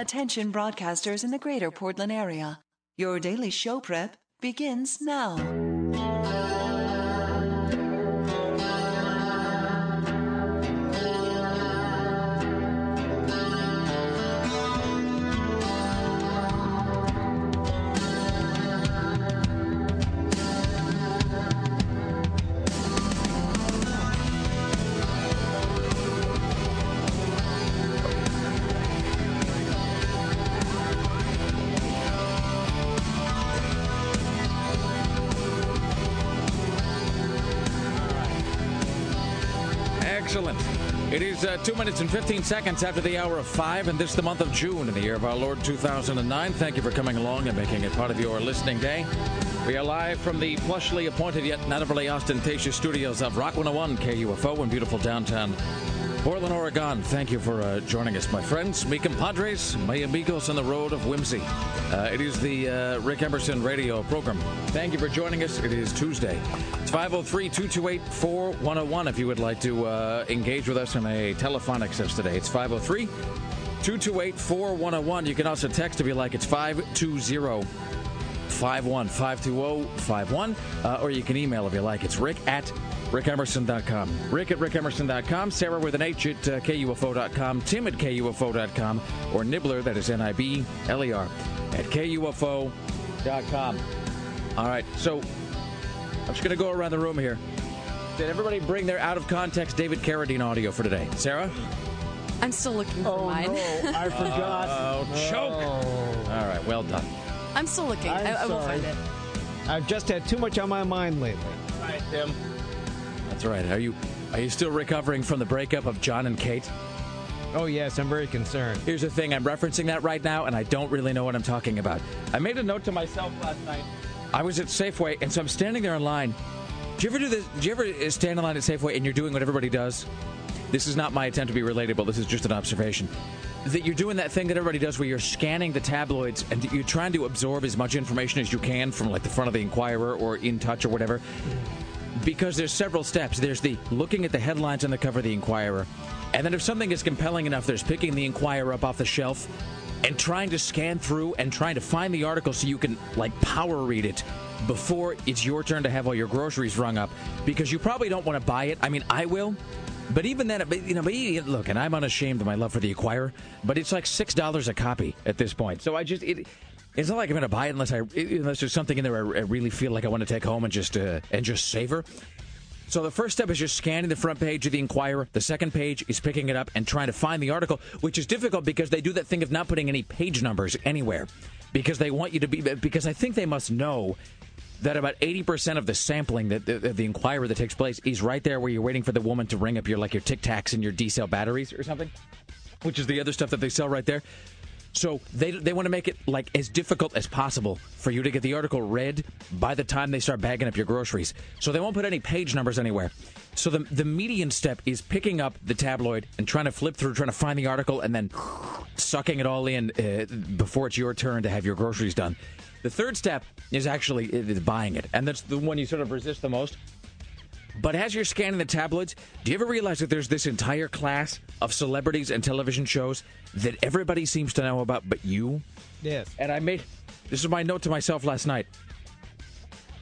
Attention broadcasters in the greater Portland area. Your daily show prep begins now. Two minutes and 15 seconds after the hour of five, and this is the month of June in the year of our Lord 2009. Thank you for coming along and making it part of your listening day. We are live from the plushly appointed yet not overly ostentatious studios of Rock 101 KUFO in beautiful downtown Portland, Oregon. Thank you for uh, joining us, my friends, mi compadres, my amigos on the road of whimsy. Uh, it is the uh, Rick Emerson radio program. Thank you for joining us. It is Tuesday. It's 503 228 4101 if you would like to uh, engage with us in a telephonic sense today. It's 503 228 4101. You can also text if you like. It's 520 51 520 51. Uh, Or you can email if you like. It's rick at rickemerson.com. Rick at rickemerson.com. Sarah with an H at uh, KUFO.com. Tim at KUFO.com. Or Nibbler, that is N I B L E R, at KUFO.com. All right, so I'm just going to go around the room here. Did everybody bring their out of context David Carradine audio for today? Sarah? I'm still looking for Oh mine. no, I forgot. Oh, choke. All right, well done. I'm still looking. I'm I, I will sorry. find it. I've just had too much on my mind lately. All right, Tim. That's right. Are you are you still recovering from the breakup of John and Kate? Oh yes, I'm very concerned. Here's the thing, I'm referencing that right now, and I don't really know what I'm talking about. I made a note to myself last night. I was at Safeway, and so I'm standing there in line. Do you ever do this? Do you ever stand in line at Safeway and you're doing what everybody does? This is not my attempt to be relatable. This is just an observation. That you're doing that thing that everybody does where you're scanning the tabloids and you're trying to absorb as much information as you can from like the front of the Inquirer or In Touch or whatever because there's several steps. There's the looking at the headlines on the cover of the Inquirer, and then if something is compelling enough, there's picking the Inquirer up off the shelf and trying to scan through and trying to find the article so you can like power read it before it's your turn to have all your groceries rung up because you probably don't want to buy it. I mean, I will. But even then, you know, look, and I'm unashamed of my love for the Inquirer, but it's like six dollars a copy at this point. So I just it, it's not like I'm going to buy it unless I unless there's something in there I, I really feel like I want to take home and just uh, and just savor. So the first step is just scanning the front page of the Inquirer. The second page is picking it up and trying to find the article, which is difficult because they do that thing of not putting any page numbers anywhere because they want you to be because I think they must know that about 80% of the sampling that the, the Inquirer that takes place is right there where you're waiting for the woman to ring up your like your Tic Tacs and your D cell batteries or something, which is the other stuff that they sell right there. So they they want to make it like as difficult as possible for you to get the article read by the time they start bagging up your groceries. So they won't put any page numbers anywhere. So the the median step is picking up the tabloid and trying to flip through, trying to find the article, and then sucking it all in uh, before it's your turn to have your groceries done. The third step is actually is buying it, and that's the one you sort of resist the most. But as you're scanning the tabloids, do you ever realize that there's this entire class of celebrities and television shows that everybody seems to know about but you? Yes. And I made this is my note to myself last night.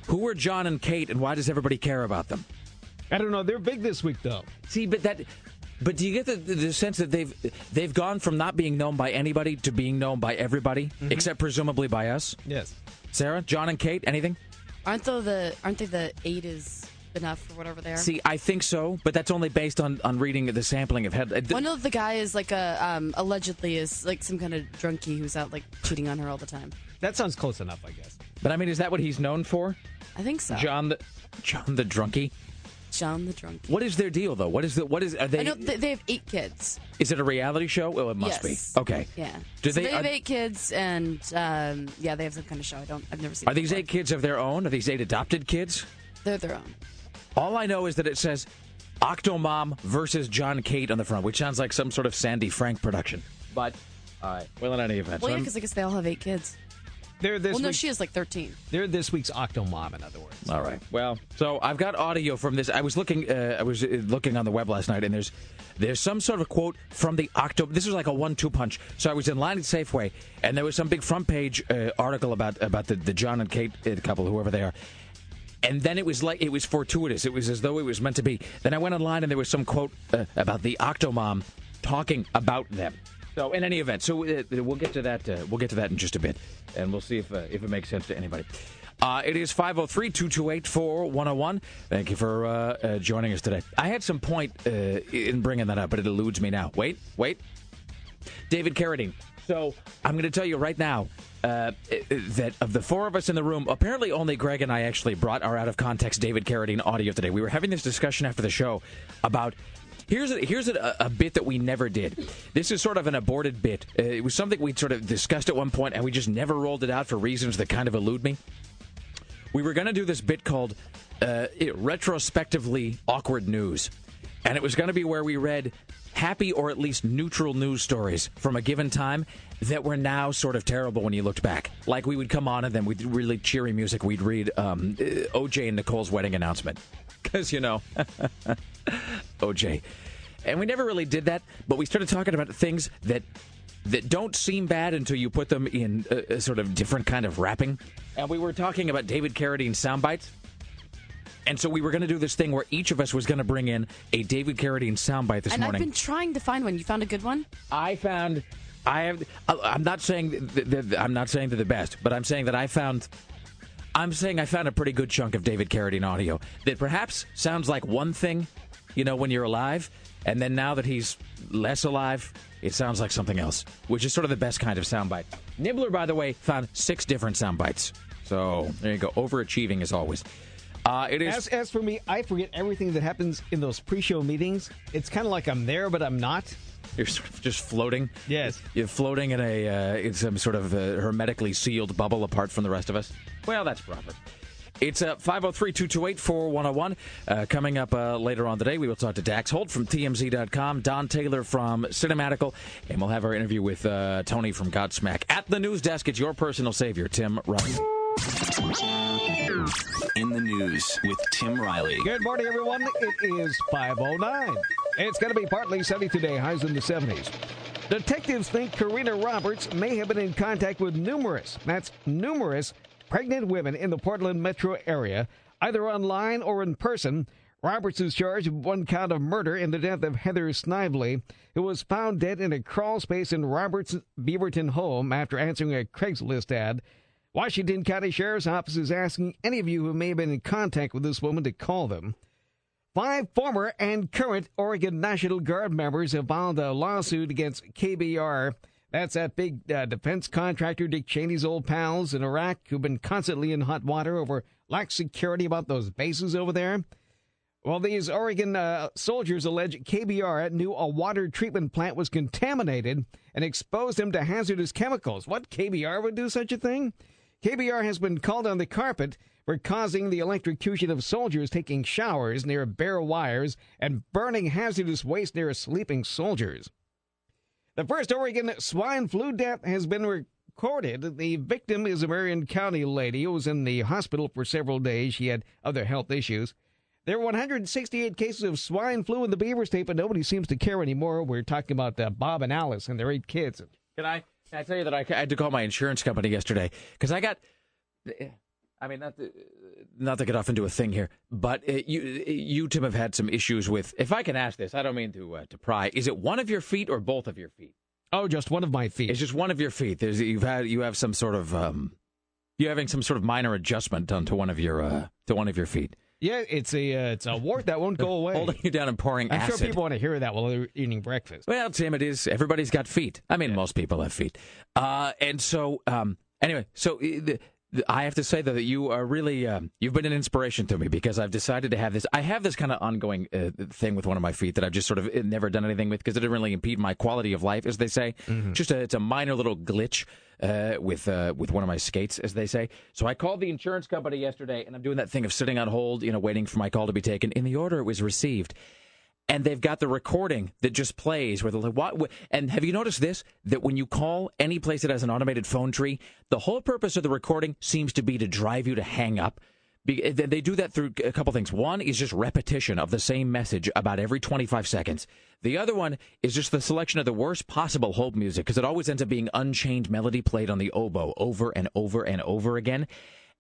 Who are John and Kate and why does everybody care about them? I don't know. They're big this week though. See, but that but do you get the, the sense that they've they've gone from not being known by anybody to being known by everybody mm-hmm. except presumably by us? Yes. Sarah, John and Kate, anything? Aren't they the aren't they the eight is enough or whatever they are? See, I think so, but that's only based on on reading the sampling of head. One of the guy is like a um, allegedly is like some kind of drunkie who's out like cheating on her all the time. That sounds close enough, I guess. But I mean, is that what he's known for? I think so. John the John the drunkie. John the drunkie. What is their deal though? What is the what is are they? I know they, they have eight kids. is it a reality show? Well, it must yes. be. Okay. Yeah. Do so they- they, have are- eight kids, and um, yeah, they have some kind of show. I don't. I've never seen. Are it these before. eight kids of their own? Are these eight adopted kids? They're their own. All I know is that it says Octomom versus John Kate on the front, which sounds like some sort of Sandy Frank production. But all right. Well, in any event, Well, so yeah, I'm- because I guess they all have eight kids. They're this well, no, she is like 13. they're this week's Octomom, in other words. All right. Well, so I've got audio from this. I was looking. Uh, I was uh, looking on the web last night, and there's there's some sort of quote from the Octo. This was like a one-two punch. So I was in line at Safeway, and there was some big front page uh, article about about the, the John and Kate uh, couple, whoever they are. And then it was like it was fortuitous. It was as though it was meant to be. Then I went online, and there was some quote uh, about the Octomom talking about them. So in any event, so uh, we'll get to that. Uh, we'll get to that in just a bit, and we'll see if uh, if it makes sense to anybody. Uh, it is 503-228-4101. Thank you for uh, uh, joining us today. I had some point uh, in bringing that up, but it eludes me now. Wait, wait. David Carradine. So I'm going to tell you right now uh, that of the four of us in the room, apparently only Greg and I actually brought our out of context David Carradine audio today. We were having this discussion after the show about Here's a, here's a, a, bit that we never did. This is sort of an aborted bit. Uh, it was something we sort of discussed at one point, and we just never rolled it out for reasons that kind of elude me. We were going to do this bit called uh, it, retrospectively awkward news, and it was going to be where we read happy or at least neutral news stories from a given time that were now sort of terrible when you looked back. Like we would come on and then we'd really cheery music. We'd read um, uh, OJ and Nicole's wedding announcement because you know. OJ. And we never really did that, but we started talking about things that that don't seem bad until you put them in a, a sort of different kind of wrapping. And we were talking about David Carradine sound bites. And so we were going to do this thing where each of us was going to bring in a David Carradine soundbite this and morning. I've been trying to find one. You found a good one? I found I have uh, I'm not saying that, that, I'm not saying they're the best, but I'm saying that I found I'm saying I found a pretty good chunk of David Carradine audio that perhaps sounds like one thing, you know, when you're alive, and then now that he's less alive, it sounds like something else, which is sort of the best kind of soundbite. Nibbler, by the way, found six different sound bites. So there you go, overachieving as always. Uh, it is. As, as for me, I forget everything that happens in those pre-show meetings. It's kind of like I'm there, but I'm not. You're sort of just floating. Yes. You're floating in a uh, in some sort of uh, hermetically sealed bubble apart from the rest of us. Well, that's proper. It's uh, 503-228-4101. Uh, coming up uh, later on today, we will talk to Dax Holt from TMZ.com, Don Taylor from Cinematical, and we'll have our interview with uh, Tony from Godsmack. At the news desk, it's your personal savior, Tim Riley. In the news with Tim Riley. Good morning, everyone. It is 509. It's going to be partly sunny today, highs in the 70s. Detectives think Korena Roberts may have been in contact with numerous, that's numerous, pregnant women in the Portland metro area, either online or in person. Roberts is charged with one count of murder in the death of Heather Snively, who was found dead in a crawl space in Roberts' Beaverton home after answering a Craigslist ad. Washington County Sheriff's Office is asking any of you who may have been in contact with this woman to call them. Five former and current Oregon National Guard members have filed a lawsuit against KBR. That's that big uh, defense contractor Dick Cheney's old pals in Iraq who've been constantly in hot water over lax security about those bases over there. Well, these Oregon uh, soldiers allege KBR knew a water treatment plant was contaminated and exposed them to hazardous chemicals. What KBR would do such a thing? KBR has been called on the carpet for causing the electrocution of soldiers taking showers near bare wires and burning hazardous waste near sleeping soldiers. The first Oregon swine flu death has been recorded. The victim is a Marion County lady who was in the hospital for several days. She had other health issues. There were 168 cases of swine flu in the Beaver State, but nobody seems to care anymore. We're talking about uh, Bob and Alice and their eight kids. Can I? I tell you that I, I had to call my insurance company yesterday because I got. I mean, not to, not to get off into a thing here, but uh, you you Tim have had some issues with. If I can ask this, I don't mean to uh, to pry. Is it one of your feet or both of your feet? Oh, just one of my feet. It's just one of your feet. There's you've had you have some sort of um, you're having some sort of minor adjustment done to one of your uh, to one of your feet. Yeah, it's a uh, it's a wart that won't go away. Holding you down and pouring I'm acid. sure people want to hear that while they're eating breakfast. Well, Tim, it is. Everybody's got feet. I mean, most people have feet. Uh, and so, um, anyway, so uh, the, I have to say though that you are really um, you've been an inspiration to me because I've decided to have this. I have this kind of ongoing uh, thing with one of my feet that I've just sort of uh, never done anything with because it didn't really impede my quality of life, as they say. Just a, it's a minor little glitch uh, with uh, with one of my skates, as they say. So I called the insurance company yesterday, and I'm doing that thing of sitting on hold, you know, waiting for my call to be taken. In the order it was received, and they've got the recording that just plays where they're like, what? And have you noticed this? That when you call any place that has an automated phone tree, the whole purpose of the recording seems to be to drive you to hang up. Be- eh, They do that through a couple things. One is just repetition of the same message about every 25 seconds. The other one is just the selection of the worst possible hold music because it always ends up being unchained melody played on the oboe over and over and over again.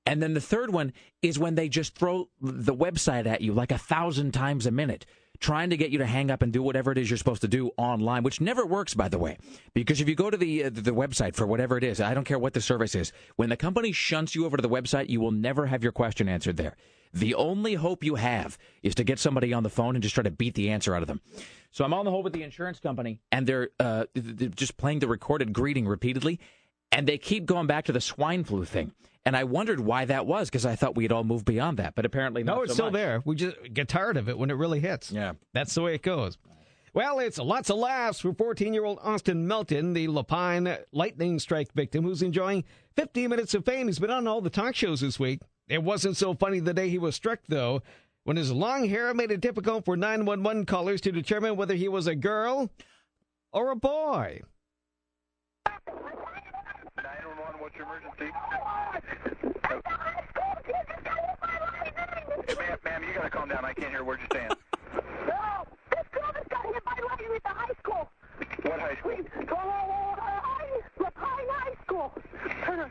And then the third one is when they just throw the website at you like a thousand times a minute, trying to get you to hang up and do whatever it is you're supposed to do online, which never works, by the way. Because if you go to the uh, the website for whatever it is, I don't care what the service is, when the company shunts you over to the website, you will never have your question answered there. The only hope you have is to get somebody on the phone and just try to beat the answer out of them. So I'm on the hold with the insurance company, and they're, uh, they're just playing the recorded greeting repeatedly, and they keep going back to the swine flu thing. And I wondered why that was because I thought we'd all moved beyond that, but apparently not No, it's so still much. there. We just get tired of it when it really hits. Yeah. That's the way it goes. Well, it's lots of laughs for 14 year old Austin Melton, the La Pine lightning strike victim who's enjoying 15 minutes of fame. He's been on all the talk shows this week. It wasn't so funny the day he was struck, though, when his long hair made it difficult for 911 callers to determine whether he was a girl or a boy. 911, what's your emergency? Hey, ma'am, ma'am, you gotta calm down. I can't hear a word you're saying. No, this girl just got hit by lightning at the high school. What high school? Oh, La Pine High School.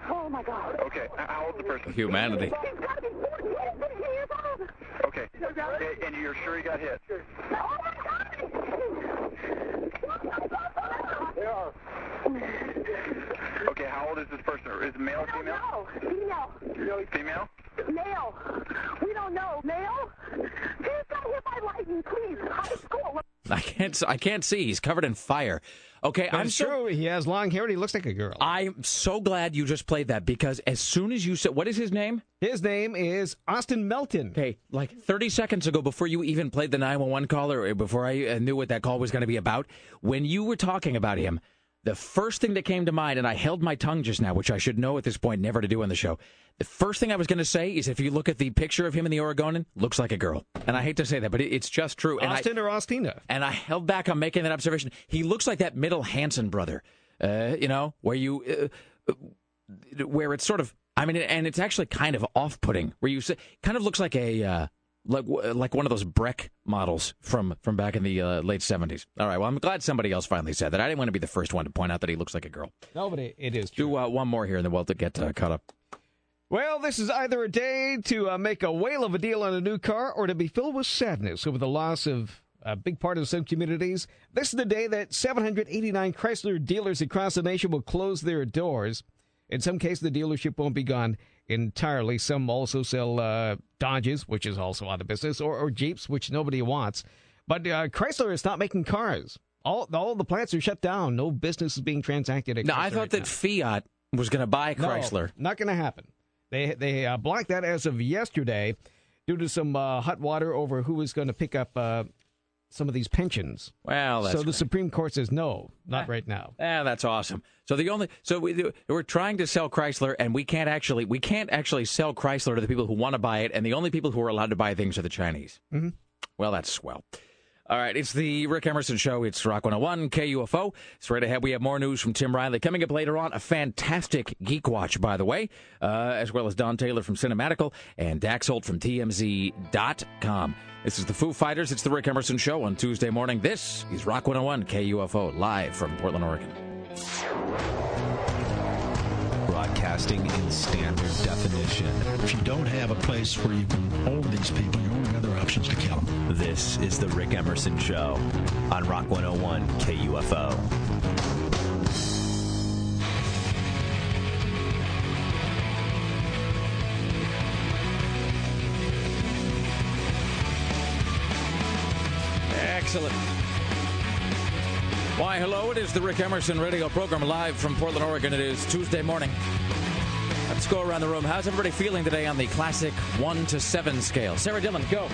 Oh my God. Okay, how old's the person? Humanity. She's got to be 14, 15 years old. Okay, and you're sure he got hit? Oh my God. Okay, how old is this person? Is it male or I don't female? know. Female. Female? Male. We don't know. Male? She's got hit by lightning, please. High school. I can't. I can't see. He's covered in fire. Okay, But I'm it's so. true. He has long hair and he looks like a girl. I'm so glad you just played that because as soon as you said, what is his name? His name is Austin Melton. Okay, like 30 seconds ago, before you even played the 911 call or before I uh, knew what that call was going to be about, when you were talking about him, the first thing that came to mind, and I held my tongue just now, which I should know at this point never to do on the show. The first thing I was going to say is if you look at the picture of him in the Oregonian, looks like a girl. And I hate to say that, but it, it's just true. And I, Austin or Austina? and I held back on making that observation. He looks like that middle Hanson brother, uh, you know, where you, uh, where it's sort of, I mean, and it's actually kind of off-putting. Where you say, kind of looks like a, uh, like like one of those Breck models from from back in the uh, late seventies. All right, well, I'm glad somebody else finally said that. I didn't want to be the first one to point out that he looks like a girl. Nobody. It is true. Do uh, one more here, and then we'll get uh, caught up. Well, this is either a day to uh, make a whale of a deal on a new car or to be filled with sadness over the loss of a big part of some communities. This is the day that 789 Chrysler dealers across the nation will close their doors. In some cases, the dealership won't be gone entirely. Some also sell uh, Dodges, which is also out of business, or, or Jeeps, which nobody wants. But uh, Chrysler is not making cars. All, all the plants are shut down. No business is being transacted at Now, Chrysler I thought right that now. Fiat was going to buy Chrysler. No, not going to happen. They they uh, blocked that as of yesterday due to some uh, hot water over who was going to pick up uh, some of these pensions. Well, so the great. Supreme Court says no, not right now. Ah, that's awesome. So the only so we we're trying to sell Chrysler, and we can't actually we can't actually sell Chrysler to the people who want to buy it, and the only people who are allowed to buy things are the Chinese. Mm-hmm. Well, that's swell. All right, it's the Rick Emerson Show. It's Rock 101, KUFO. Straight ahead, we have more news from Tim Riley. Coming up later on, a fantastic Geek Watch, by the way, uh, as well as Don Taylor from Cinematical and Dax Holt from TMZ.com. This is the Foo Fighters. It's the Rick Emerson Show on Tuesday morning. This is Rock 101, KUFO, live from Portland, Oregon. Broadcasting in standard definition. If you don't have a place where you can hold these people, your only have other option is to kill them. This is the Rick Emerson Show on Rock 101 KUFO. Excellent. Why, hello, it is the Rick Emerson radio program live from Portland, Oregon. It is Tuesday morning. Let's go around the room. How's everybody feeling today on the classic 1 to 7 scale? Sarah Dillon, go.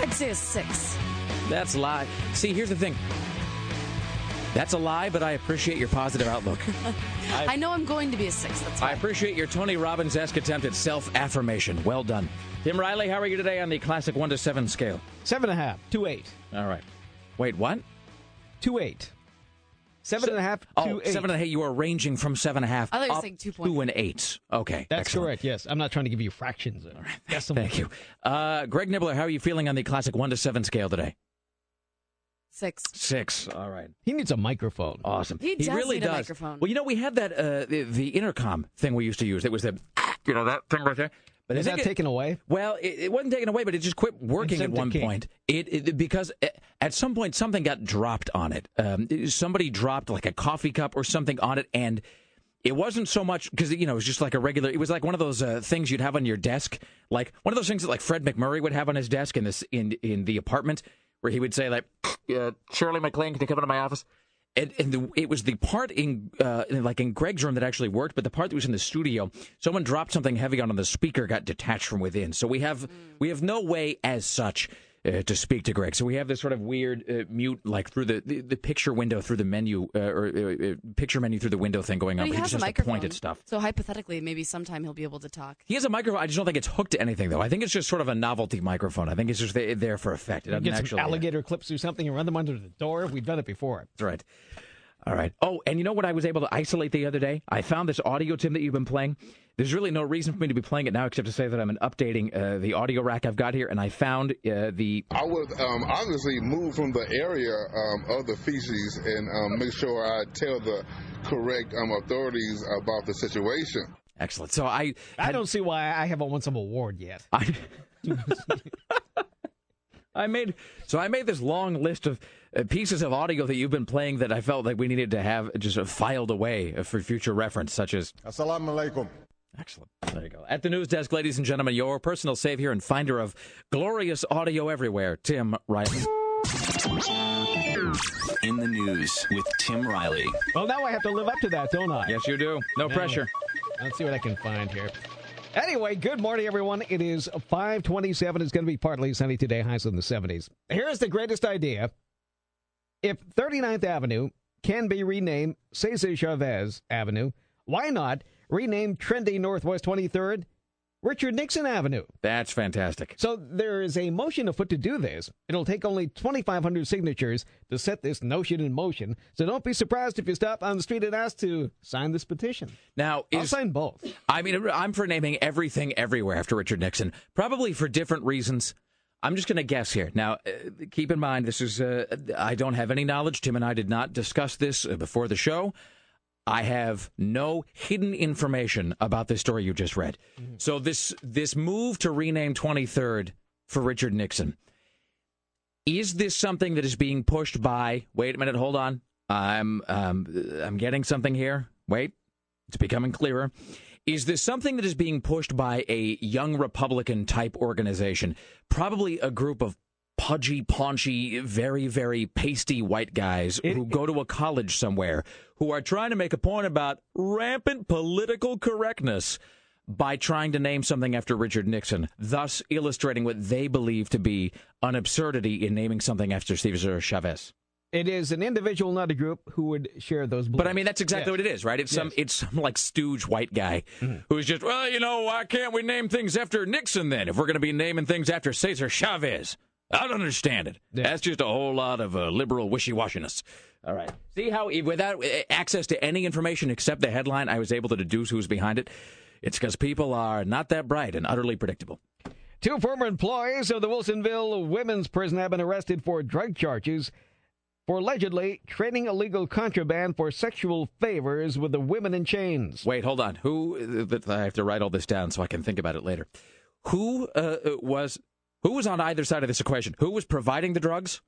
I'd say a six. That's live. See, here's the thing. That's a lie, but I appreciate your positive outlook. I know I'm going to be a six. That's I appreciate your Tony Robbins esque attempt at self affirmation. Well done. Tim Riley, how are you today on the classic 1 to 7 scale? Seven and a half, two eight, All right. Wait, what? Two eight. Seven and a half, Oh, two eight. seven and a half. You are ranging from seven and a half I thought you were up saying two to point- an eight. Okay. That's excellent. correct. Yes, I'm not trying to give you fractions. All right. Yes, Thank you. Uh, Greg Nibbler, how are you feeling on the classic 1 to 7 scale today? Six. Six. All right. He needs a microphone. Awesome. He does really need a does. microphone. Well, you know, we had that uh, the, the intercom thing we used to use. It was the you know that thing right there. But I Is that it- taken away? Well, it, it wasn't taken away, but it just quit working at one point. It, it because at some point something got dropped on it. Um, somebody dropped like a coffee cup or something on it, and it wasn't so much because you know it was just like a regular. It was like one of those uh, things you'd have on your desk, like one of those things that like Fred MacMurray would have on his desk in this in in the apartment, where he would say like, uh, "Shirley MacLaine, can you come into my office?" And, and the, it was the part in, uh, like in Greg's room that actually worked, but the part that was in the studio, someone dropped something heavy on, the speaker got detached from within. So we have we have no way as such uh, to speak to Greg. So we have this sort of weird uh, mute, like through the, the, the picture window through the menu uh, or uh, uh, picture menu through the window thing going But on. he but has just a has to point at stuff. So hypothetically, maybe sometime he'll be able to talk. He has a microphone. I just don't think it's hooked to anything, though. I think it's just sort of a novelty microphone. I think it's just there there for effect. It doesn't Get some actually. alligator clips or something and run them under the door. We've done it before. That's right. All right. Oh, and you know what I was able to isolate the other day? I found this audio, Tim, that you've been playing. There's really no reason for me to be playing it now except to say that I'm updating uh, the audio rack I've got here, and I found uh, the. I would um, obviously move from the area um, of the feces and um, make sure I tell the correct um, authorities about the situation. Excellent. So I. I don't see why I haven't won some award yet. I, I made so I made this long list of uh, pieces of audio that you've been playing that I felt like we needed to have just uh, filed away uh, for future reference, such as Assalamu alaikum. Excellent. There you go. At the news desk, ladies and gentlemen, your personal savior and finder of glorious audio everywhere, Tim Riley. In the news with Tim Riley. Well, now I have to live up to that, don't I? Yes, you do. No pressure. Let's see what I can find here. Anyway, good morning, everyone. It is 527. It's going to be partly sunny today, highs in the 70s. Here's the greatest idea. If 39th Avenue can be renamed Cesar Chavez Avenue, why not rename trendy Northwest 23rd Richard Nixon Avenue? That's fantastic. So there is a motion afoot to do this. It'll take only 2,500 signatures to set this notion in motion. So don't be surprised if you stop on the street and ask to sign this petition. Now, I'll is sign both. I mean, I'm for naming everything everywhere after Richard Nixon, probably for different reasons. I'm just going to guess here. Now, uh, keep in mind, this is, uh, I don't have any knowledge. Tim and I did not discuss this uh, before the show. I have no hidden information about this story you just read. So this this move to rename 23rd for Richard Nixon is this something that is being pushed by? Wait a minute, hold on. I'm um, I'm getting something here. Wait, it's becoming clearer. Is this something that is being pushed by a young Republican type organization? Probably a group of pudgy, paunchy, very, very pasty white guys who go to a college somewhere who are trying to make a point about rampant political correctness by trying to name something after Richard Nixon, thus illustrating what they believe to be an absurdity in naming something after Cesar Chavez. It is an individual, not a group, who would share those beliefs. But I mean, that's exactly Yes. what it is, right? It's some, Yes. Mm-hmm. it's some like stooge white guy who's just, well, you know, why can't we name things after Nixon then? If we're going to be naming things after Cesar Chavez, I don't understand it. Yeah. That's just a whole lot of uh, liberal wishy-washiness. All right. See how without uh, access to any information except the headline, I was able to deduce who's behind it. It's because people are not that bright and utterly predictable. Two former employees of the Wilsonville Women's Prison have been arrested for drug charges for allegedly trading illegal contraband for sexual favors with the women in chains. Wait, hold on. Who? uh, I have to write all this down so I can think about it later. Who uh, was? Who was on either side of this equation? Who was providing the drugs?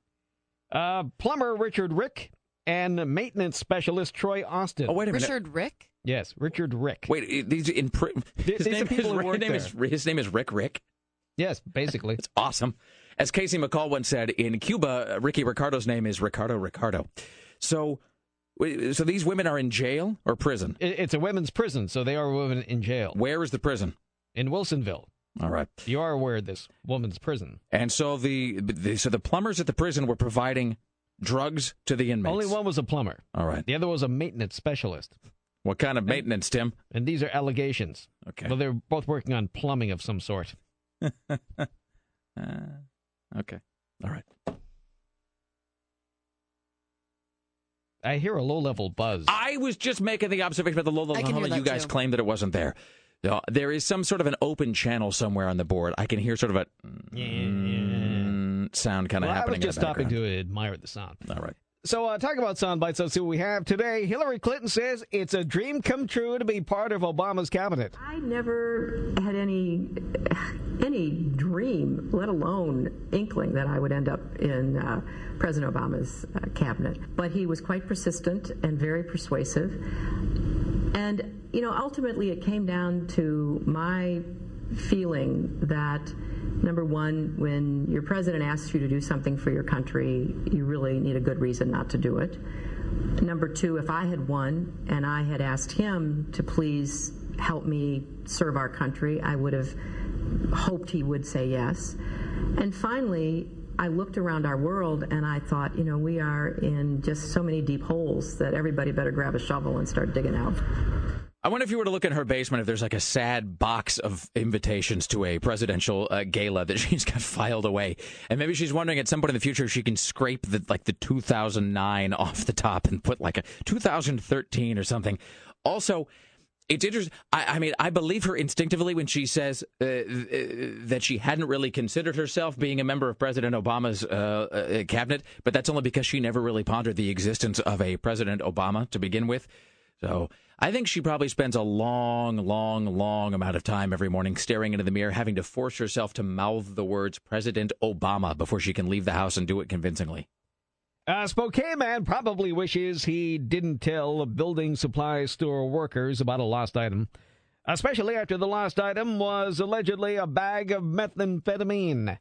Uh, plumber Richard Rick and maintenance specialist Troy Austin. Oh, wait a minute. Richard Rick? Yes, Richard Rick. Wait, these in pri- his these name, people is, who his work name is his name is Rick Rick. Yes, basically. It's awesome. As Casey McCall once said, in Cuba, Ricky Ricardo's name is Ricardo Ricardo. So, so these women are in jail or prison? It's a women's prison, so they are women in jail Where is the prison? in Wilsonville. All right. You are aware of this woman's prison. And so the, the so the plumbers at the prison were providing drugs to the inmates? Only one was a plumber. All right. The other was a maintenance specialist. What kind of maintenance, Tim? And these are allegations. Okay. Well, they're both working on plumbing of some sort. Uh, okay. All right. I hear a low level buzz. I was just making the observation about the low level. can. You guys too. claim that it wasn't there. No, there is some sort of an open channel somewhere on the board. I can hear sort of a mm, sound kind of Well, I happening. was just in the stopping to admire the sound. All right. So, uh, talk about sound bites. Let's see what we have today. Hillary Clinton says it's a dream come true to be part of Obama's cabinet. I never had any any dream, let alone inkling, that I would end up in uh, President Obama's uh, cabinet. But he was quite persistent and very persuasive. And you know, ultimately, it came down to my feeling that number one, when your president asks you to do something for your country, you really need a good reason not to do it. Number two, if I had won and I had asked him to please help me serve our country, I would have hoped he would say yes. And finally, I looked around our world and I thought, you know, we are in just so many deep holes that everybody better grab a shovel and start digging out. I wonder if you were to look in her basement, if there's like a sad box of invitations to a presidential uh, gala that she's got filed away, and maybe she's wondering at some point in the future if she can scrape the like the 2009 off the top and put like a 2013 or something. Also, it's interesting. I, I mean, I believe her instinctively when she says uh, uh, that she hadn't really considered herself being a member of President Obama's uh, uh, cabinet, but that's only because she never really pondered the existence of a President Obama to begin with. So I think she probably spends a long, long, long amount of time every morning staring into the mirror, having to force herself to mouth the words President Obama before she can leave the house and do it convincingly. A Spokane man probably wishes he didn't tell building supply store workers about a lost item, especially after the lost item was allegedly a bag of methamphetamine.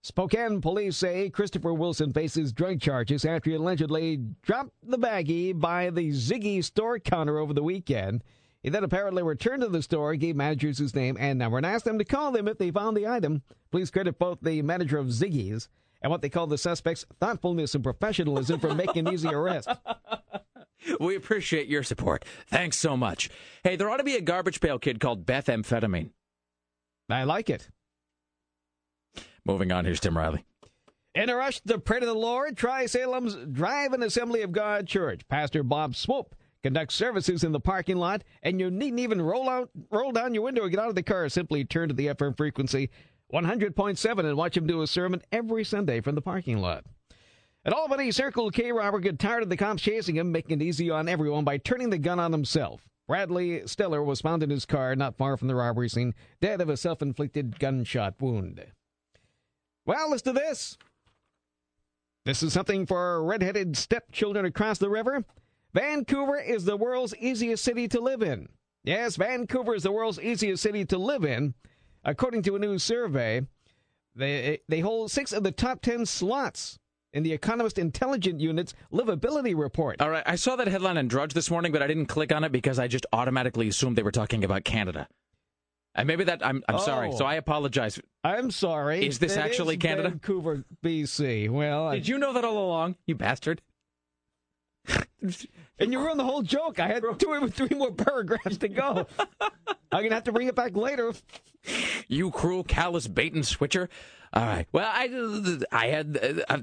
Spokane police say Christopher Wilson faces drug charges after he allegedly dropped the baggie by the Ziggy store counter over the weekend. He then apparently returned to the store, gave managers his name and number, and asked them to call them if they found the item. Police credit both the manager of Ziggy's and what they call the suspect's thoughtfulness and professionalism for making an easy arrest. We appreciate your support. Thanks so much. Hey, there ought to be a garbage pail kid called Beth Amphetamine. I like it. Moving on, here's Tim Riley. In a rush to pray to the Lord, Tri Salem's Drive-In Assembly of God Church. Pastor Bob Swope conducts services in the parking lot, and you needn't even roll out, roll down your window or get out of the car. Simply turn to the FM frequency 100.7 and watch him do a sermon every Sunday from the parking lot. At Albany, Circle K robber got tired of the cops chasing him, making it easy on everyone by turning the gun on himself. Bradley Steller was found in his car not far from the robbery scene, dead of a self-inflicted gunshot wound. Well, listen to this. This is something for redheaded stepchildren across the river. Vancouver is the world's easiest city to live in. Yes, Vancouver is the world's easiest city to live in. According to a new survey, they, they hold six of the top 10 slots in the Economist Intelligence Unit's livability report. All right, I saw that headline on Drudge this morning, but I didn't click on it because I just automatically assumed they were talking about Canada. And maybe that I'm I'm sorry, Oh. so I apologize. I'm sorry. Is this actually Canada? Vancouver, BC. Well, I- Did you know that all along, you bastard? and you ruined the whole joke. I had two or three more paragraphs to go. I'm gonna have to bring it back later. You cruel, callous bait and switcher. All right. Well, I I had uh,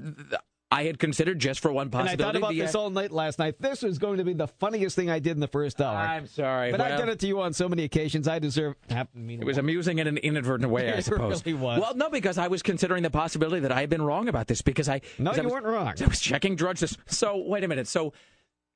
I had considered just for one And I thought about the, this all night last night. This was going to be the funniest thing I did in the first hour. I'm sorry, but I've done it to you on so many occasions. I deserve. I It was amusing in an inadvertent way, I It suppose. really was. Well, no, because I was considering the possibility that I had been wrong about this because I No, because I you was- weren't wrong. I was checking Drudge this. So wait a minute. So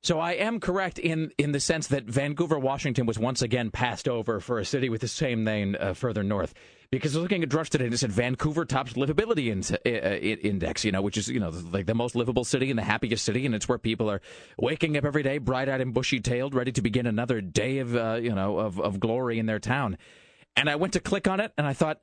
so I am correct in in the sense that Vancouver, Washington, was once again passed over for a city with the same name uh, further north. Because looking at Drudge today and it said Vancouver tops livability in, uh, index, you know, which is you know like the most livable city and the happiest city, and it's where people are waking up every day, bright-eyed and bushy-tailed, ready to begin another day of uh, you know of of glory in their town. And I went to click on it, and I thought,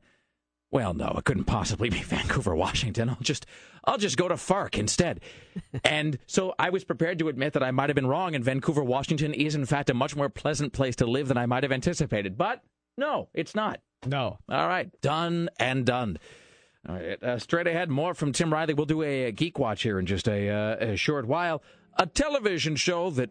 well, no, it couldn't possibly be Vancouver, Washington. I'll just I'll just go to Fark instead. and so I was prepared to admit that I might have been wrong, and Vancouver, Washington is in fact a much more pleasant place to live than I might have anticipated. But no, it's not. No. All right, done and done. All right. Uh, straight ahead, more from Tim Riley. We'll do a, a Geek Watch here in just a, uh, a short while. A television show that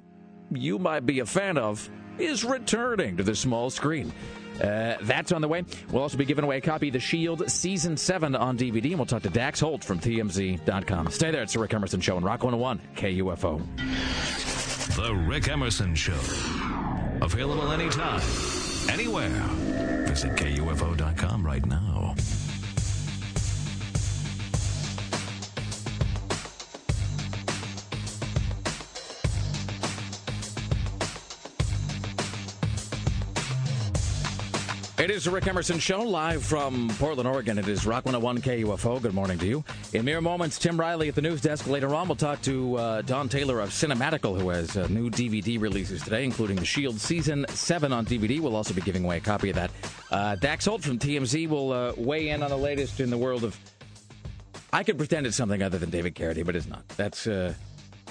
you might be a fan of is returning to the small screen. Uh, that's on the way. We'll also be giving away a copy of The Shield Season 7 on DVD, and we'll talk to Dax Holt from TMZ.com. Stay there. It's the Rick Emerson Show on Rock 101 KUFO. The Rick Emerson Show. Available anytime, anywhere. Visit KUFO.com right now. It is the Rick Emerson Show, live from Portland, Oregon. It is Rock 101 KUFO. Good morning to you. In mere moments, Tim Riley at the news desk. Later on, we'll talk to uh, Don Taylor of Cinematical, who has uh, new DVD releases today, including The Shield Season 7 on DVD. We'll also be giving away a copy of that. Uh, Dax Holt from TMZ will uh, weigh in on the latest in the world of. I could pretend it's something other than David Carradine, but it's not. That's.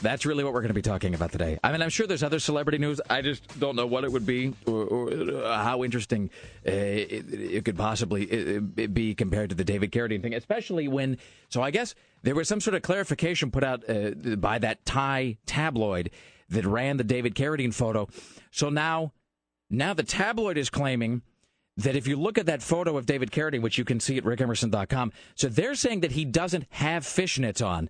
Uh, that's really what we're going to be talking about today. I mean, I'm sure there's other celebrity news. I just don't know what it would be or, or how interesting uh, it, it, could possibly it, be compared to the David Carradine thing, especially when. So I guess there was some sort of clarification put out uh, by that Thai tabloid that ran the David Carradine photo. So now, now the tabloid is claiming that if you look at that photo of David Carradine, which you can see at rickemerson.com, so they're saying that he doesn't have fishnets on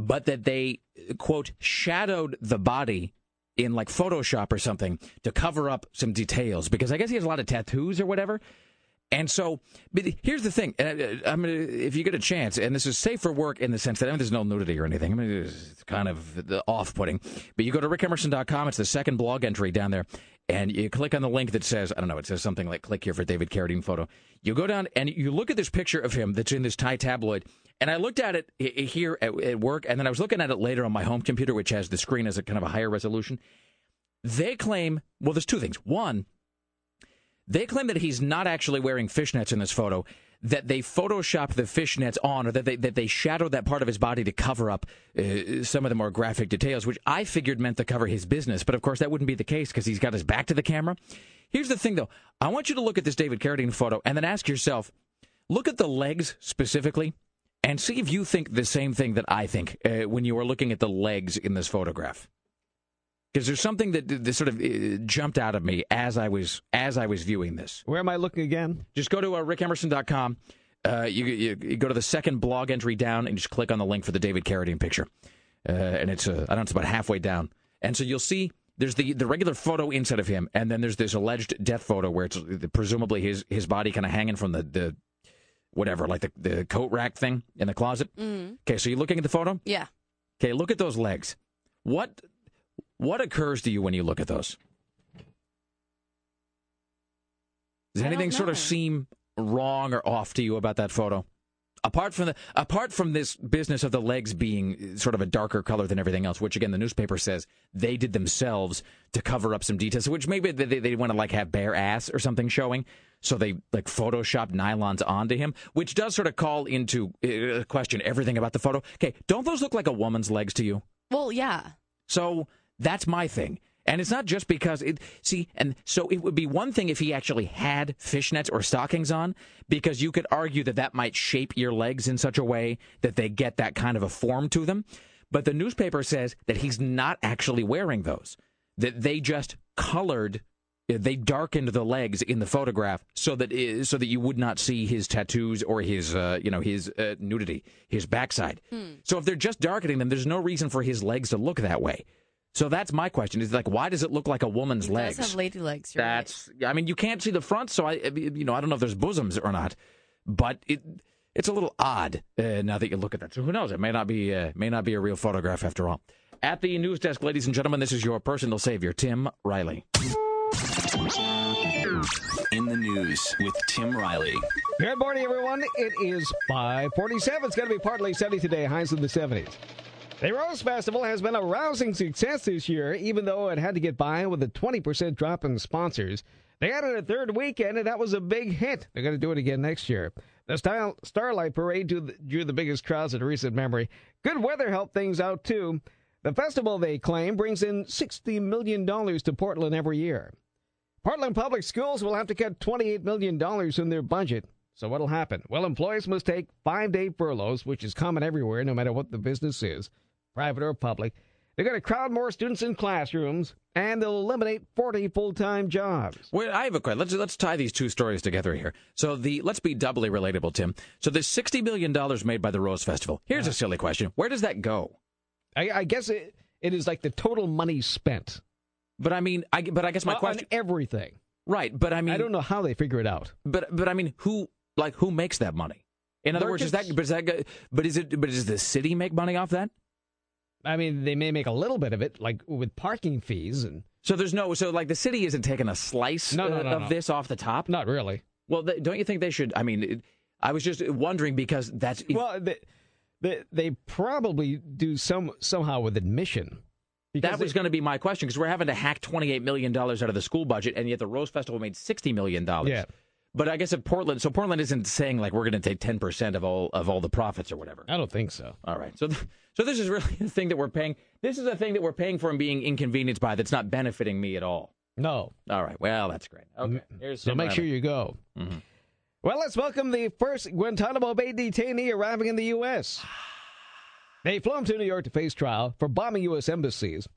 but that they quote shadowed the body in like Photoshop or something to cover up some details because I guess he has a lot of tattoos or whatever. And so, but here's the thing. I mean, uh, if you get a chance, and this is safe for work in the sense that I mean, there's no nudity or anything. I mean, it's kind of off-putting. But you go to rickemerson.com. It's the second blog entry down there, and you click on the link that says, I don't know, it says something like "click here for David Carradine photo." You go down and you look at this picture of him that's in this Thai tabloid, and I looked at it here at work, and then I was looking at it later on my home computer, which has the screen as a kind of a higher resolution. They claim, well, there's two things. One, they claim that he's not actually wearing fishnets in this photo, that they photoshopped the fishnets on, or that they that they shadowed that part of his body to cover up uh, some of the more graphic details, which I figured meant to cover his business. But of course, that wouldn't be the case because he's got his back to the camera. Here's the thing, though. I want you to look at this David Carradine photo and then ask yourself, look at the legs specifically and see if you think the same thing that I think uh, when you are looking at the legs in this photograph. Because there's something that, that sort of uh, jumped out of me as I was as I was viewing this. Where am I looking again? Just go to uh, rickemerson.com. Uh, you, you, you go to the second blog entry down and just click on the link for the David Carradine picture. Uh, and it's uh, I don't know it's about halfway down, and so you'll see there's the the regular photo inside of him, and then there's this alleged death photo where it's presumably his his body kind of hanging from the the whatever, like the, the coat rack thing in the closet. Mm. Okay, so you're looking at the photo? Yeah. Okay, look at those legs. What what occurs to you when you look at those? Does anything sort of seem wrong or off to you about that photo? Apart from the apart from this business of the legs being sort of a darker color than everything else, which again the newspaper says they did themselves to cover up some details, which maybe they, they want to like have bare ass or something showing, so they like Photoshop nylons onto him, which does sort of call into uh, question everything about the photo. Okay, don't those look like a woman's legs to you? Well, yeah. So that's my thing. And it's not just because it, see, and so it would be one thing if he actually had fishnets or stockings on, because you could argue that that might shape your legs in such a way that they get that kind of a form to them. But the newspaper says that he's not actually wearing those, that they just colored, they darkened the legs in the photograph so that so that you would not see his tattoos or his uh, you know his uh, nudity, his backside. Hmm. So if they're just darkening them, there's no reason for his legs to look that way. So that's my question: is like, why does it look like a woman's He legs? does have lady legs. You're That's. I mean, you can't see the front, so I, you know, I don't know if there's bosoms or not, but it, it's a little odd uh, now that you look at that. So who knows? It may not be, uh, may not be a real photograph after all. At the news desk, ladies and gentlemen, this is your personal savior, Tim Riley. In the news with Tim Riley. Good morning, everyone. It is 547. It's going to be partly sunny today, highs in the 70s. The Rose Festival has been a rousing success this year, even though it had to get by with a 20% drop in sponsors. They added a third weekend, and that was a big hit. They're going to do it again next year. The Style, Starlight Parade drew the, biggest crowds in recent memory. Good weather helped things out, too. The festival, they claim, brings in $60 million to Portland every year. Portland Public Schools will have to cut $28 million in their budget. So what'll happen? Well, employees must take five-day furloughs, which is common everywhere, no matter what the business is, private or public. They're going to crowd more students in classrooms, and they'll eliminate 40 full-time jobs. Well, I have a question. Let's let's tie these two stories together here. So the let's be doubly relatable, Tim. So the sixty million dollars made by the Rose Festival. Here's a uh-huh. silly question: Where does that go? I, I guess it, it is like the total money spent. But I mean, I but I guess my on question, everything. right? But I mean, I don't know how they figure it out. But but I mean, who like who makes that money? In other words, is that but is that but is it but does the city make money off that? I mean, they may make a little bit of it, like with parking fees, and So there's no so like the city isn't taking a slice No, no, uh, no, of this off the top. not really. Well, th- don't you think they should? I mean, it, I was just wondering because that's Well, they, they, they probably do some somehow with admission. that was going to be my question because we're having to hack 28 million dollars out of the school budget, and yet the Rose Festival made 60 million dollars. Yeah. But I guess if Portland, so Portland isn't saying like we're going to take 10 percent of all of all the profits or whatever. I don't think so. All right. So, th- so this is really the thing that we're paying. This is a thing that we're paying for and being inconvenienced by. That's not benefiting me at all. No. All right. Well, that's great. Okay. Mm-hmm. Here's So make sure you go. Mm-hmm. Well, let's welcome the first Guantanamo Bay detainee arriving in the U.S. They flew him to New York to face trial for bombing U.S. embassies.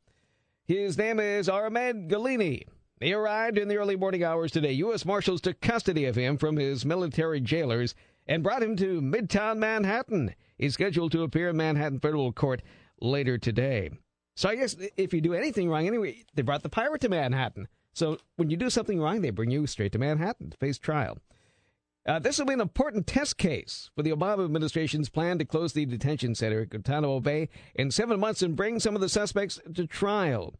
His name is Ahmed Ghailani. He arrived in the early morning hours today. U.S. Marshals took custody of him from his military jailers and brought him to Midtown Manhattan. He's scheduled to appear in Manhattan federal court later today. So I guess if you do anything wrong, anyway, they brought the pirate to Manhattan. So when you do something wrong, they bring you straight to Manhattan to face trial. Uh, this will be an important test case for the Obama administration's plan to close the detention center at Guantanamo Bay in seven months and bring some of the suspects to trial.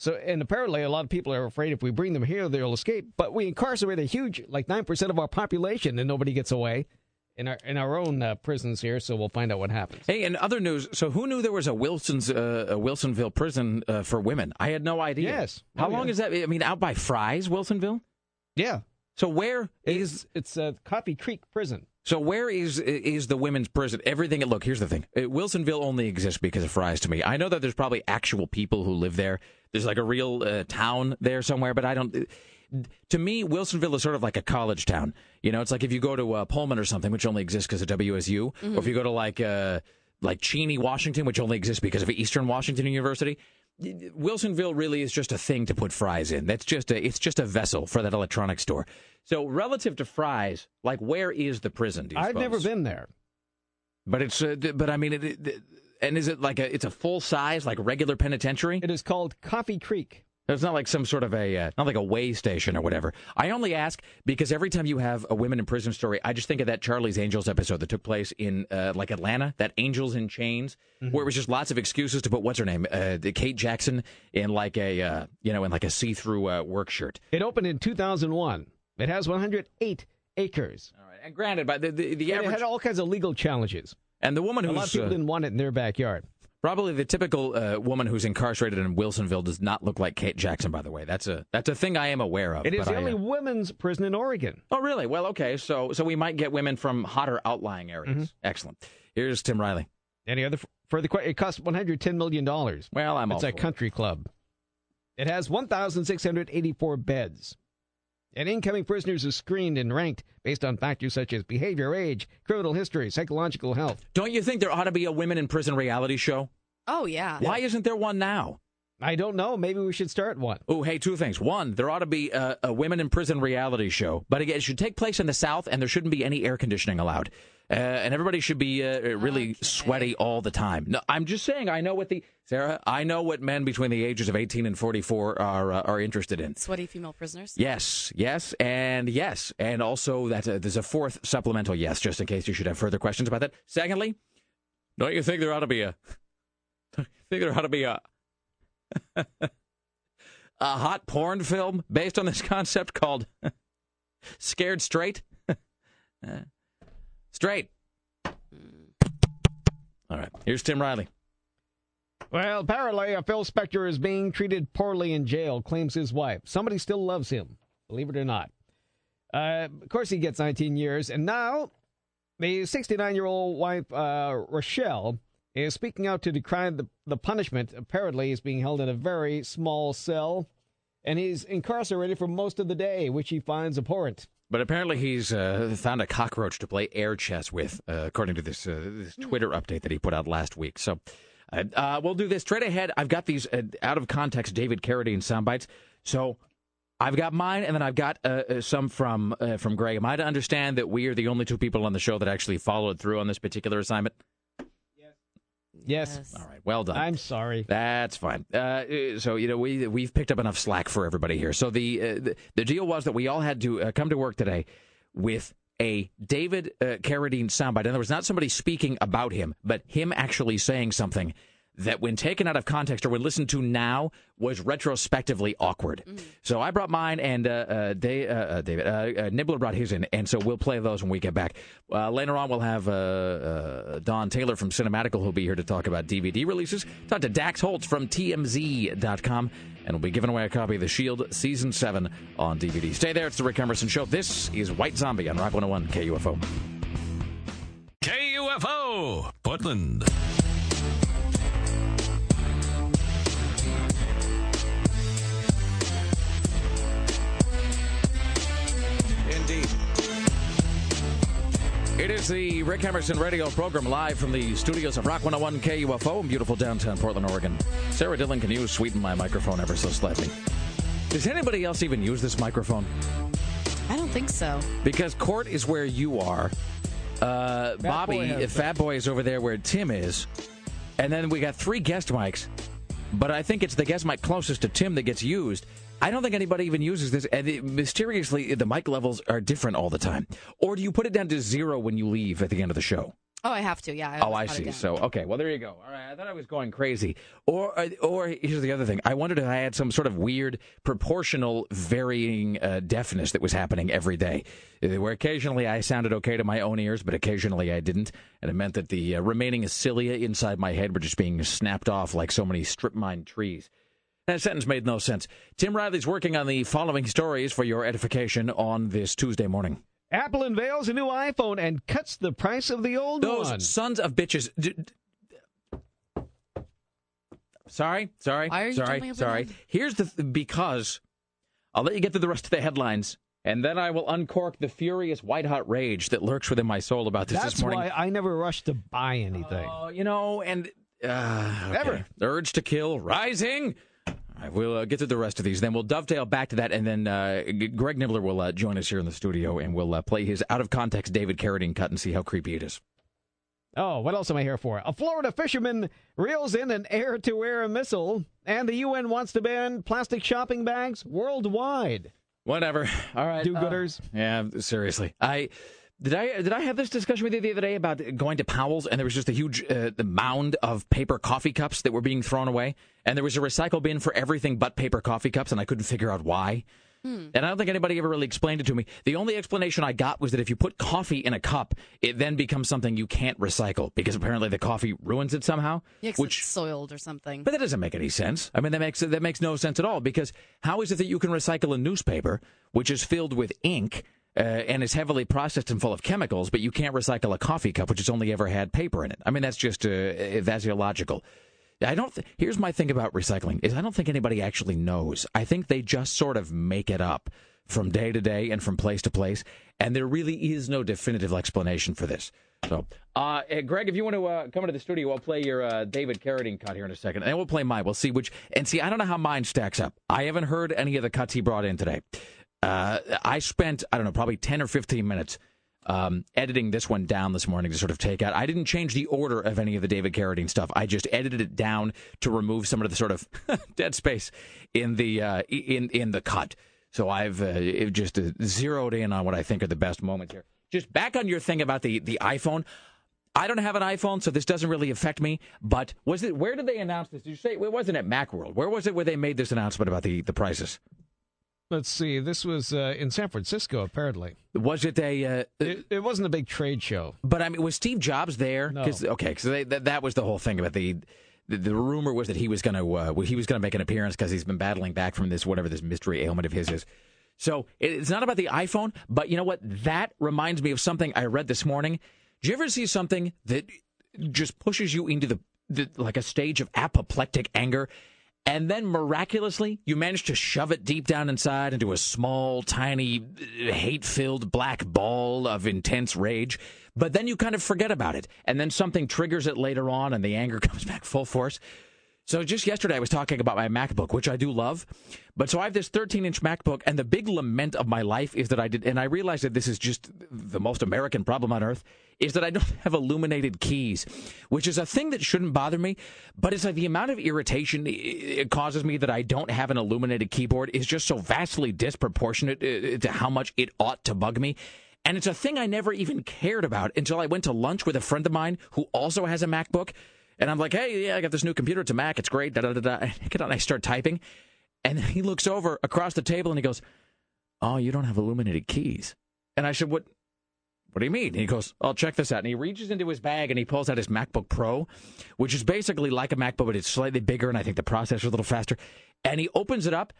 So, and apparently, a lot of people are afraid if we bring them here, they'll escape. But we incarcerate a huge, like nine percent of our population, and nobody gets away in our in our own uh, prisons here. So we'll find out what happens. Hey, in other news, so who knew there was a Wilson's uh, a Wilsonville prison uh, for women? I had no idea. Yes. How Oh, long yeah. is that? I mean, out by Fry's, Wilsonville. Yeah, So where is it's it's uh, Coffee Creek Prison. so where is is the women's prison? Everything. Look, here's the thing. Uh, Wilsonville only exists because of Fry's. To me, I know that there's probably actual people who live there. There's like a real uh, town there somewhere, but I don't. To me, Wilsonville is sort of like a college town. You know, it's like if you go to uh, Pullman or something, which only exists because of WSU, or if you go to like uh, like Cheney, Washington, which only exists because of Eastern Washington University. Wilsonville really is just a thing to put Fry's in. That's just a it's just a vessel for that electronics store. So relative to Fry's, like where is the prison? Do you I've never been there. But it's uh, but I mean it, it, and is it like a it's a full size like regular penitentiary? It is called Coffee Creek. It's not like some sort of a uh, not like a way station or whatever. I only ask because every time you have a women in prison story, I just think of that Charlie's Angels episode that took place in uh, like Atlanta, that Angels in Chains, where it was just lots of excuses to put what's her name, uh, Kate Jackson, in like a uh, you know in like a see through uh, work shirt. It opened in 2001. It has 108 acres. All right, and granted, by the the, the And it had all kinds of legal challenges. And the woman who A lot of people uh, didn't want it in their backyard. Probably the typical uh, woman who's incarcerated in Wilsonville does not look like Kate Jackson. By the way, that's a that's a thing I am aware of. It is the I, only uh, women's prison in Oregon. oh, really? Well, okay. So so we might get women from hotter outlying areas. Mm-hmm. Excellent. Here's Tim Riley. Any other further questions? It costs 110 million dollars. Well, I'm It's a for it. country club. It has 1,684 beds. And incoming prisoners are screened and ranked based on factors such as behavior, age, criminal history, psychological health. Don't you think there ought to be a women in prison reality show? Oh yeah. Why isn't there one now? I don't know. Maybe we should start one. Oh, hey, two things. One, there ought to be a, a women in prison reality show, but again, it should take place in the South, and there shouldn't be any air conditioning allowed. Uh, and everybody should be uh, really sweaty all the time. No, I'm just saying. I know what the Sarah. I know what men between the ages of 18 and 44 are uh, are interested in. Sweaty female prisoners. Yes, yes, and yes, and also that uh, there's a fourth supplemental yes, just in case you should have further questions about that. Secondly, don't you think there ought to be a? Don't you think there ought to be a? A hot porn film based on this concept called "Scared Straight." Uh, Straight. All right. Here's Tim Riley. Well, apparently, uh, Phil Spector is being treated poorly in jail, claims his wife. Somebody still loves him, believe it or not. Uh, of course, he gets 19 years, and now the 69 year old wife, uh, Rachelle, is speaking out to decry the, the punishment. Apparently, he's being held in a very small cell, and he's incarcerated for most of the day, which he finds abhorrent. But apparently he's uh, found a cockroach to play air chess with, uh, according to this uh, this Twitter update that he put out last week. So uh, uh, we'll do this straight ahead. I've got these uh, out of context David Carradine sound bites. So I've got mine, and then I've got uh, some from uh, from Greg. Am I to understand that we are the only two people on the show that actually followed through on this particular assignment? Yes. All right. Well done. I'm sorry. That's fine. Uh, so you know we we've picked up enough slack for everybody here. So the uh, the, the deal was that we all had to uh, come to work today with a David uh, Carradine soundbite. In other words, not somebody speaking about him, but him actually saying something that, when taken out of context or when listened to now, was retrospectively awkward. So I brought mine, and uh, uh, Dave, uh, uh, David uh, uh, Nibler brought his in, and so we'll play those when we get back. Uh, later on, we'll have uh, uh, Don Taylor from Cinematical who'll be here to talk about DVD releases. Talk to Dax Holt from TMZ.com, and we'll be giving away a copy of The Shield Season 7 on DVD. Stay there. It's The Rick Emerson Show. This is White Zombie on Rock 101 KUFO. KUFO, Portland. It is the Rick Emerson radio program live from the studios of Rock 101 KUFO in beautiful downtown Portland, Oregon. Sarah Dillon, can you sweeten my microphone ever so slightly? Does anybody else even use this microphone? I don't think so. Because court is where you are. Uh, Bobby, Boy has Fat Boy is over there where Tim is. And then we got three guest mics. But I think it's the guest mic closest to Tim that gets used. I don't think anybody even uses this. And it, mysteriously, the mic levels are different all the time. Or do you put it down to zero when you leave at the end of the show? Oh, I have to. Yeah. oh, I cut it see. So, okay. Well, there you go. All right. I thought I was going crazy. Or, uh, or here's the other thing. I wondered if I had some sort of weird proportional varying uh, deafness that was happening every day, where occasionally I sounded okay to my own ears, but occasionally I didn't, and it meant that the uh, remaining cilia inside my head were just being snapped off like so many strip mine trees. That sentence made no sense. Tim Riley's working on the following stories for your edification on this Tuesday morning. Apple unveils a new iPhone and cuts the price of the old Those one. sons of bitches. D- d- sorry, sorry, Why are you sorry, jumping up and sorry. down? Here's the th- because I'll let you get to the rest of the headlines, and then I will uncork the furious white hot rage that lurks within my soul about this That's this morning. why I never rush to buy anything. Oh, you know, and uh, okay. Ever. The urge to kill rising. Right, we'll uh, get to the rest of these. Then we'll dovetail back to that, and then uh, G- Greg Nibler will uh, join us here in the studio, and we'll uh, play his out of context David Carradine cut and see how creepy it is. Oh, what else am I here for? A Florida fisherman reels in an air to air missile, and the UN wants to ban plastic shopping bags worldwide. Whatever. All right. Do gooders. Uh, yeah, seriously. I did I did I have this discussion with you the other day about going to Powell's and there was just a huge uh, the mound of paper coffee cups that were being thrown away and there was a recycle bin for everything but paper coffee cups and I couldn't figure out why. And I don't think anybody ever really explained it to me. The only explanation I got was that if you put coffee in a cup, it then becomes something you can't recycle because apparently the coffee ruins it somehow. Yeah, which it's soiled or something. but that doesn't make any sense. I mean, that makes that makes no sense at all. Because how is it that you can recycle a newspaper which is filled with ink uh, and is heavily processed and full of chemicals, but you can't recycle a coffee cup which has only ever had paper in it? I mean, that's just uh, that's illogical. I don't. Th- Here's my thing about recycling: is I don't think anybody actually knows. I think they just sort of make it up from day to day and from place to place, and there really is no definitive explanation for this. So, uh, eh, Greg, if you want to uh, come into the studio, I'll play your uh, David Carradine cut here in a second, and we'll play mine. We'll see which. And see, I don't know how mine stacks up. I haven't heard any of the cuts he brought in today. Uh, I spent I don't know probably ten or fifteen minutes um, editing this one down this morning to sort of take out. I didn't change the order of any of the David Carradine stuff. I just edited it down to remove some of the sort of dead space in the uh, in in the cut. So I've uh, just uh, zeroed in on what I think are the best moments here. Just back on your thing about the the iPhone. I don't have an iPhone, so this doesn't really affect me. But was it? Where did they announce this? Did you say it wasn't at MacWorld? Where was it where they made this announcement about the the prices? Let's see. This was uh, in San Francisco, apparently. Was it a? Uh, It, it wasn't a big trade show. But I mean, was Steve Jobs there? No. 'Cause- okay, because that, that was the whole thing about the. The, the rumor was that he was going to uh, he was going to make an appearance because he's been battling back from this whatever this mystery ailment of his is. So it- it's not about the iPhone, but you know what? That reminds me of something I read this morning. Do you ever see something that just pushes you into the, the like a stage of apoplectic anger? And then miraculously you manage to shove it deep down inside into a small, tiny, uh, hate filled black ball of intense rage. But then you kind of forget about it. And then something triggers it later on, and the anger comes back full force. So just yesterday, I was talking about my MacBook, which I do love. But so I have this 13 inch MacBook, and the big lament of my life is that I did, and I realized that this is just the most American problem on earth, is that I don't have illuminated keys, which is a thing that shouldn't bother me. But it's like the amount of irritation it causes me that I don't have an illuminated keyboard is just so vastly disproportionate uh, to how much it ought to bug me. And it's a thing I never even cared about until I went to lunch with a friend of mine who also has a MacBook. And I'm like, hey, yeah, I got this new computer. It's a Mac. It's great. Da da da da. On. I start typing, and he looks over across the table and he goes, "Oh, you don't have illuminated keys." And I said, "What? What do you mean?" And he goes, "I'll check this out." And he reaches into his bag and he pulls out his MacBook Pro, which is basically like a MacBook, but it's slightly bigger, and I think the processor's a little faster. And he opens it up,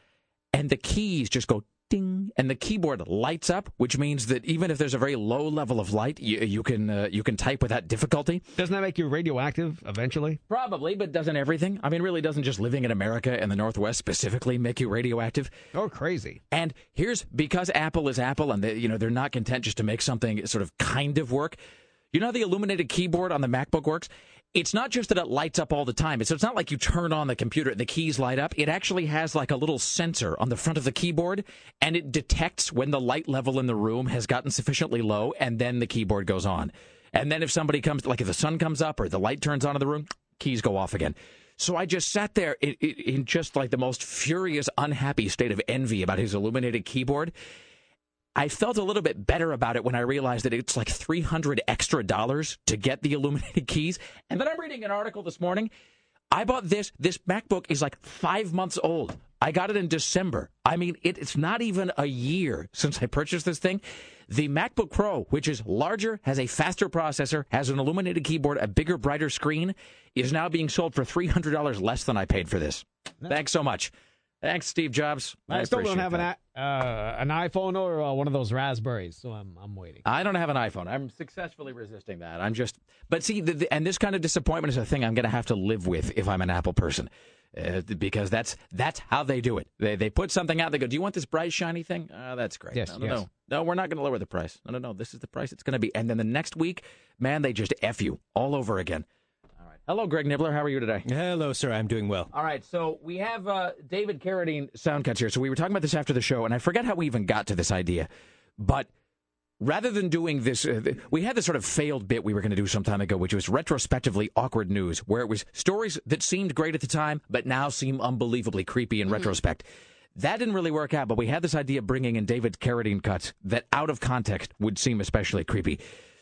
and the keys just go ding, and the keyboard lights up, which means that even if there's a very low level of light, you, you can uh, you can type without difficulty. Doesn't that make you radioactive eventually? Probably, but doesn't everything? I mean, really doesn't just living in America and the Northwest specifically make you radioactive? Oh, crazy! And here's because Apple is Apple, and they, you know they're not content just to make something sort of kind of work. You know how the illuminated keyboard on the MacBook works? It's not just that it lights up all the time. It's, it's not like you turn on the computer and the keys light up. It actually has like a little sensor on the front of the keyboard and it detects when the light level in the room has gotten sufficiently low and then the keyboard goes on. And then if somebody comes, like if the sun comes up or the light turns on in the room, keys go off again. So I just sat there in, in just like the most furious, unhappy state of envy about his illuminated keyboard. I felt a little bit better about it when I realized that it's like 300 extra dollars to get the illuminated keys. And then I'm reading an article this morning. I bought this. This MacBook is like five months old. I got it in December. I mean, it, it's not even a year since I purchased this thing. The MacBook Pro, which is larger, has a faster processor, has an illuminated keyboard, a bigger, brighter screen, is now being sold for $300 less than I paid for this. Thanks so much. Thanks, Steve Jobs. I, I still don't have that. an uh, an iPhone or uh, one of those Raspberries, so I'm I'm waiting. I don't have an iPhone. I'm successfully resisting that. I'm just, but see, the, the, and this kind of disappointment is a thing I'm going to have to live with if I'm an Apple person, uh, because that's that's how they do it. They they put something out. They go, "Do you want this bright shiny thing?" Oh, that's great. Yes, no, no, yes. no, no. We're not going to lower the price. No, no, no. This is the price it's going to be. And then the next week, man, they just f you all over again. Hello, Greg Nibler. How are you today? Hello, sir. I'm doing well. All right, so we have uh, David Carradine sound cuts here. So we were talking about this after the show, and I forget how we even got to this idea. But rather than doing this, uh, th- we had this sort of failed bit we were going to do some time ago, which was retrospectively awkward news, where it was stories that seemed great at the time, but now seem unbelievably creepy in retrospect. That didn't really work out, but we had this idea of bringing in David Carradine cuts that, out of context, would seem especially creepy.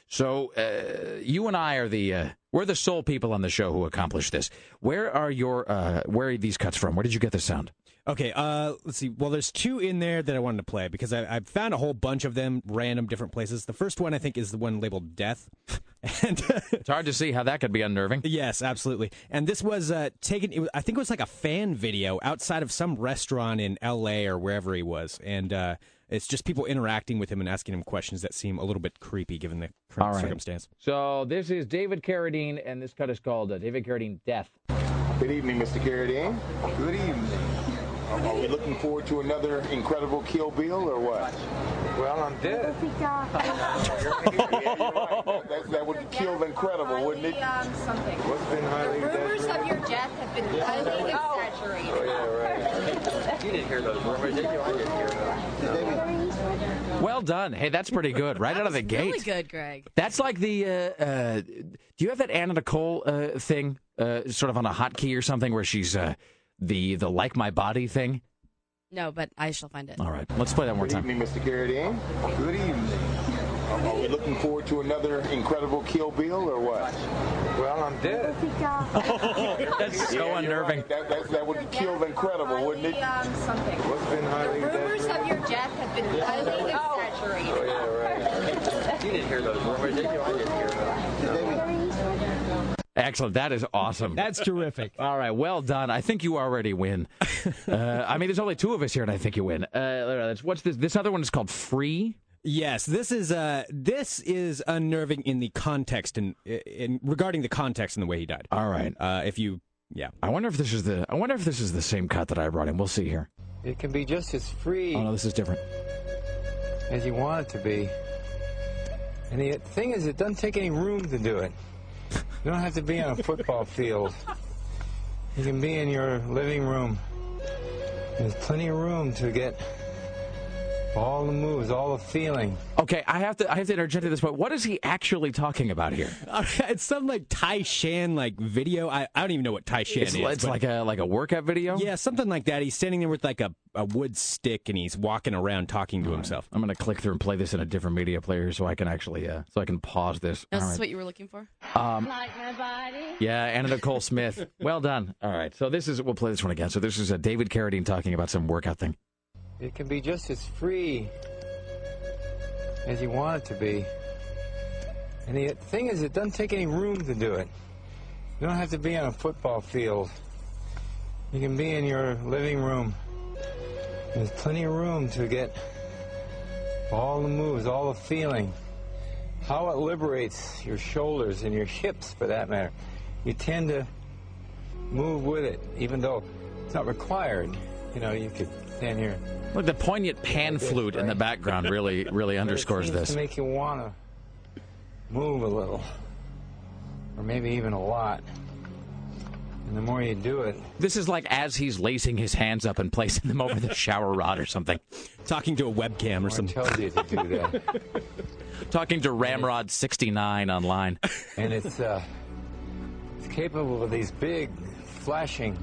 So uh, you and I are the uh, we're the sole people on the show who accomplished this. Where are your uh, where are these cuts from? Where did you get this sound? Okay, uh, let's see. Well, there's two in there that I wanted to play because I, I found a whole bunch of them, random different places. The first one I think is the one labeled "Death," and it's hard to see how that could be unnerving. Yes, absolutely. And this was uh, taken. It was, I think it was like a fan video outside of some restaurant in L.A. or wherever he was, and uh, it's just people interacting with him and asking him questions that seem a little bit creepy given the current All right. circumstance. So this is David Carradine, and this cut is called uh, David Carradine Death. Good evening, Mr. Carradine. Good evening. Are we looking forward to another incredible Kill Bill or what? Well, I'm dead. that, that would kill the incredible, wouldn't it? Um, something. What's been highly The rumors exaggerated? of your death have been highly exaggerated. Oh, yeah, right. You didn't hear those rumors, did you? I didn't hear those. Well done. Hey, that's pretty good. Right out of the gate. Really good, Greg. That's like the. Uh, uh, do you have that Anna Nicole uh, thing, uh, sort of on a hotkey or something, where she's uh, the the like my body thing? No, but I shall find it. All right, let's play that one more time. Good evening, Mr. Carradine. Good evening. Are we looking forward to another incredible Kill Bill or what? Well, I'm dead. That's so unnerving. That, that, that would kill incredible, wouldn't it? Um, something. What's been highly The rumors exaggerated? of your death have been highly exaggerated. Oh, yeah, right. You didn't hear those rumors, did you? I didn't hear those. Excellent. That is awesome. That's terrific. All right, well done. I think you already win. uh, I mean, there's only two of us here, and I think you win. Uh, what's this? This other one is called Free. Yes, this is uh, this is unnerving in the context and in, regarding the context and the way he died. All right. Uh, if you Yeah. I wonder if this is the I wonder if this is the same cut that I brought in. We'll see here. It can be just as free Oh no, this is different. as you want it to be. And the thing is, it doesn't take any room to do it. You don't have to be on a football field. You can be in your living room. There's plenty of room to get all the moves, all the feeling. Okay, I have to I have to interject at this point. What is he actually talking about here? it's some like Tai Shan like video. I, I don't even know what Tai Shan It's, is. it's like a like a workout video. yeah, something like that. He's standing there with like a, a wood stick and he's walking around talking to himself. I'm going to click through and play this in a different media player so I can actually uh, so I can pause this. Is All this right. what you were looking for? Um, Like my body. yeah, Anna Nicole Smith. Well done. All right, so this is we'll play this one again. So this is uh, David Carradine talking about some workout thing. It can be just as free as you want it to be. And the thing is, it doesn't take any room to do it. You don't have to be on a football field. You can be in your living room. There's plenty of room to get all the moves, all the feeling. How it liberates your shoulders and your hips, for that matter. You tend to move with it, even though it's not required. You know, you could stand here. Look, the poignant pan flute in the background really really underscores this. To make you want to move a little, or maybe even a lot. And the more you do it, This is like as he's lacing his hands up and placing them over the shower rod or something. Talking to a webcam or something. tells you to do that. Talking to Ramrod69 online. and it's uh, it's capable of these big, flashing,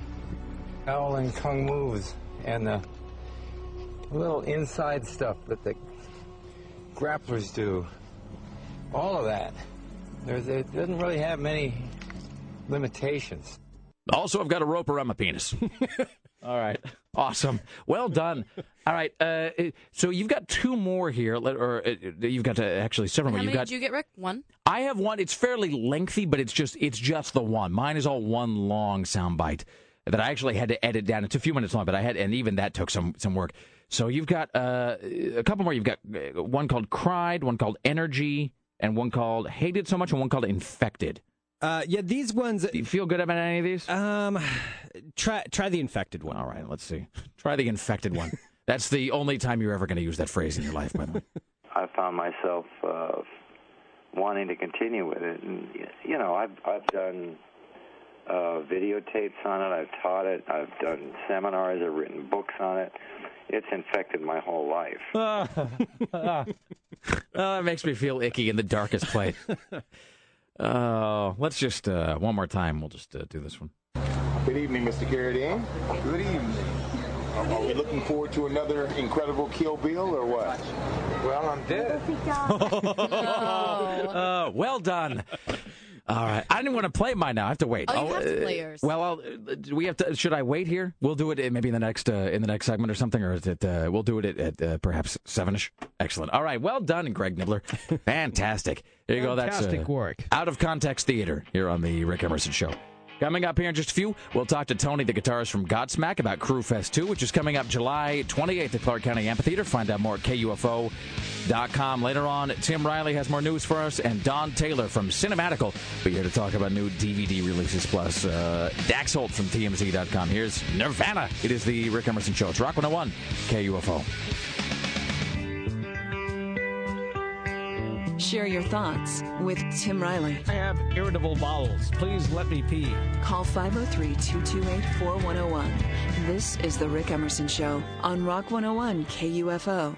howling kung moves, and the little inside stuff that the grapplers do. All of that. There's, it doesn't really have many limitations. Also, I've got a rope around my penis. All right. Awesome. Well done. All right. Uh, so you've got two more here, or uh, you've got uh, actually several How more. many You've got. did you get, Rick? One? I have one. It's fairly lengthy, but it's just it's just the one. Mine is all one long soundbite that I actually had to edit down. It's a few minutes long, but I had, and even that took some some work. So you've got uh, a couple more. You've got uh, one called "Cried," one called "Energy," and one called "Hated So Much," and one called "Infected." Uh, yeah, these ones. Do you feel good about any of these? Um, try try the infected one. All right, let's see. Try the infected one. That's the only time you're ever going to use that phrase in your life, by the way. I found myself uh, wanting to continue with it, and you know, I've I've done uh, videotapes on it. I've taught it. I've done seminars. I've written books on it. It's infected my whole life. oh, that makes me feel icky in the darkest place. Oh, let's just uh, one more time. We'll just uh, do this one. Good evening, Mr. Carradine. Good evening. Are we looking forward to another incredible Kill Bill or what? Well, I'm dead. Uh, well done. All right, I didn't want to play mine now. I have to wait. Oh, you have to uh, play yours. Well, I'll, uh, do we have to. Should I wait here? We'll do it uh, maybe in the next uh, in the next segment or something, or is it? Uh, we'll do it at, at uh, perhaps sevenish. Excellent. All right. Well done, Greg Nibler. Fantastic. There you go. That's Fantastic uh, work. Out of context theater here on the Rick Emerson Show. Coming up here in just a few, we'll talk to Tony, the guitarist from Godsmack, about Crue Fest 2, which is coming up July 28th at Clark County Amphitheater. Find out more at KUFO.com. Later on, Tim Riley has more news for us, and Don Taylor from Cinematical be here to talk about new DVD releases. Plus, uh, Dax Holt from TMZ.com. Here's Nirvana. It is the Rick Emerson Show. It's Rock 101, KUFO. Share your thoughts with Tim Riley. I have irritable bowels. Please let me pee. Call 503 228 4101. This is The Rick Emerson Show on Rock 101 KUFO.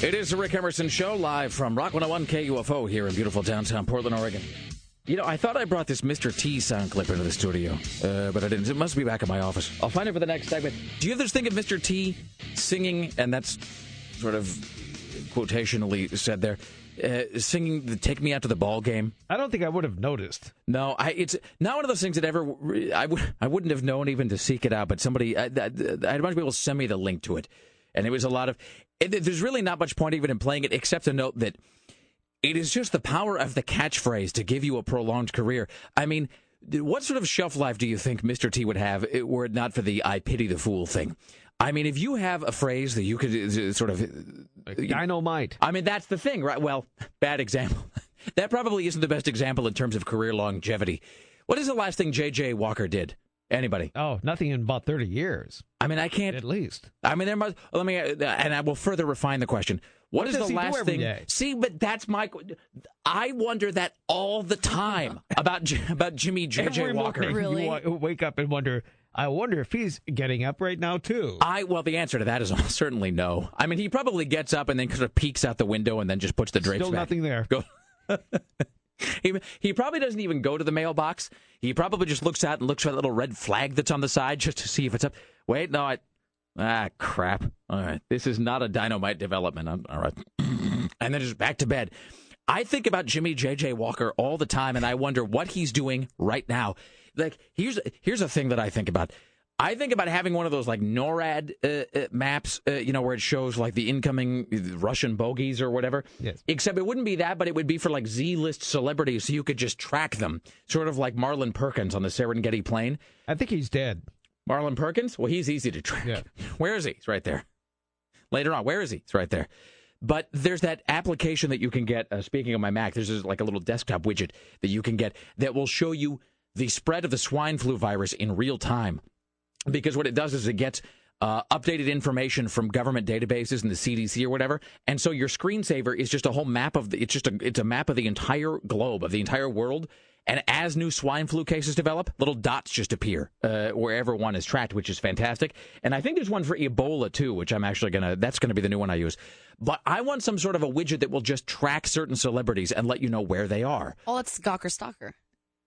It is the Rick Emerson Show, live from Rock 101 KUFO here in beautiful downtown Portland, Oregon. You know, I thought I brought this Mr. T sound clip into the studio, uh, but I didn't. It must be back in my office. I'll find it for the next segment. Do you ever think of Mr. T singing, and that's sort of quotationally said there, uh, singing the "Take Me Out to the Ball Game"? I don't think I would have noticed. No, I, it's not one of those things that ever I would I wouldn't have known even to seek it out. But somebody, I, I, I had a bunch of people send me the link to it, and it was a lot of. It, there's really not much point even in playing it, except to note that it is just the power of the catchphrase to give you a prolonged career. I mean, what sort of shelf life do you think Mr. T would have were it not for the "I pity the fool" thing? I mean, if you have a phrase that you could uh, sort of dynamite. I mean, that's the thing, right? Well, bad example. that probably isn't the best example in terms of career longevity. What is the last thing J.J. Walker did? Anybody? Oh, nothing in about 30 years. I mean, I can't. At least. I mean, there must. Let me, uh, and I will further refine the question. What what is does the he do last every thing? day? See, but that's my. I wonder that all the time about about Jimmy J.J. Every Walker. morning you wake up and wonder, I wonder if he's getting up right now, too. I well, the answer to that is almost certainly no. I mean, he probably gets up and then kind of peeks out the window and then just puts the drapes Still back. nothing there. Go. he, he probably doesn't even go to the mailbox. He probably just looks out and looks for that little red flag that's on the side just to see if it's up. Wait, no, I. Ah, crap. All right, this is not a dynamite development. I'm, all right, and then just back to bed. I think about Jimmy J.J. Walker all the time, and I wonder what he's doing right now. Like, here's here's a thing that I think about. I think about having one of those like NORAD uh, uh, maps, uh, you know, where it shows like the incoming Russian bogeys or whatever. Yes. Except it wouldn't be that, but it would be for like Z-list celebrities, so you could just track them, sort of like Marlin Perkins on the Serengeti plain. I think he's dead. Marlin Perkins? Well, he's easy to track. Yeah. Where is he? He's right there. Later on, where is he? He's right there. But there's that application that you can get. Uh, speaking of my Mac, there's just like a little desktop widget that you can get that will show you the spread of the swine flu virus in real time. Because what it does is it gets uh, updated information from government databases and the CDC or whatever, and so your screensaver is just a whole map of the, it's just a it's a map of the entire globe of the entire world. And as new swine flu cases develop, little dots just appear uh, wherever one is tracked, which is fantastic. And I think there's one for Ebola too, which I'm actually gonna that's gonna be the new one I use. But I want some sort of a widget that will just track certain celebrities and let you know where they are. Well, it's Gawker Stalker.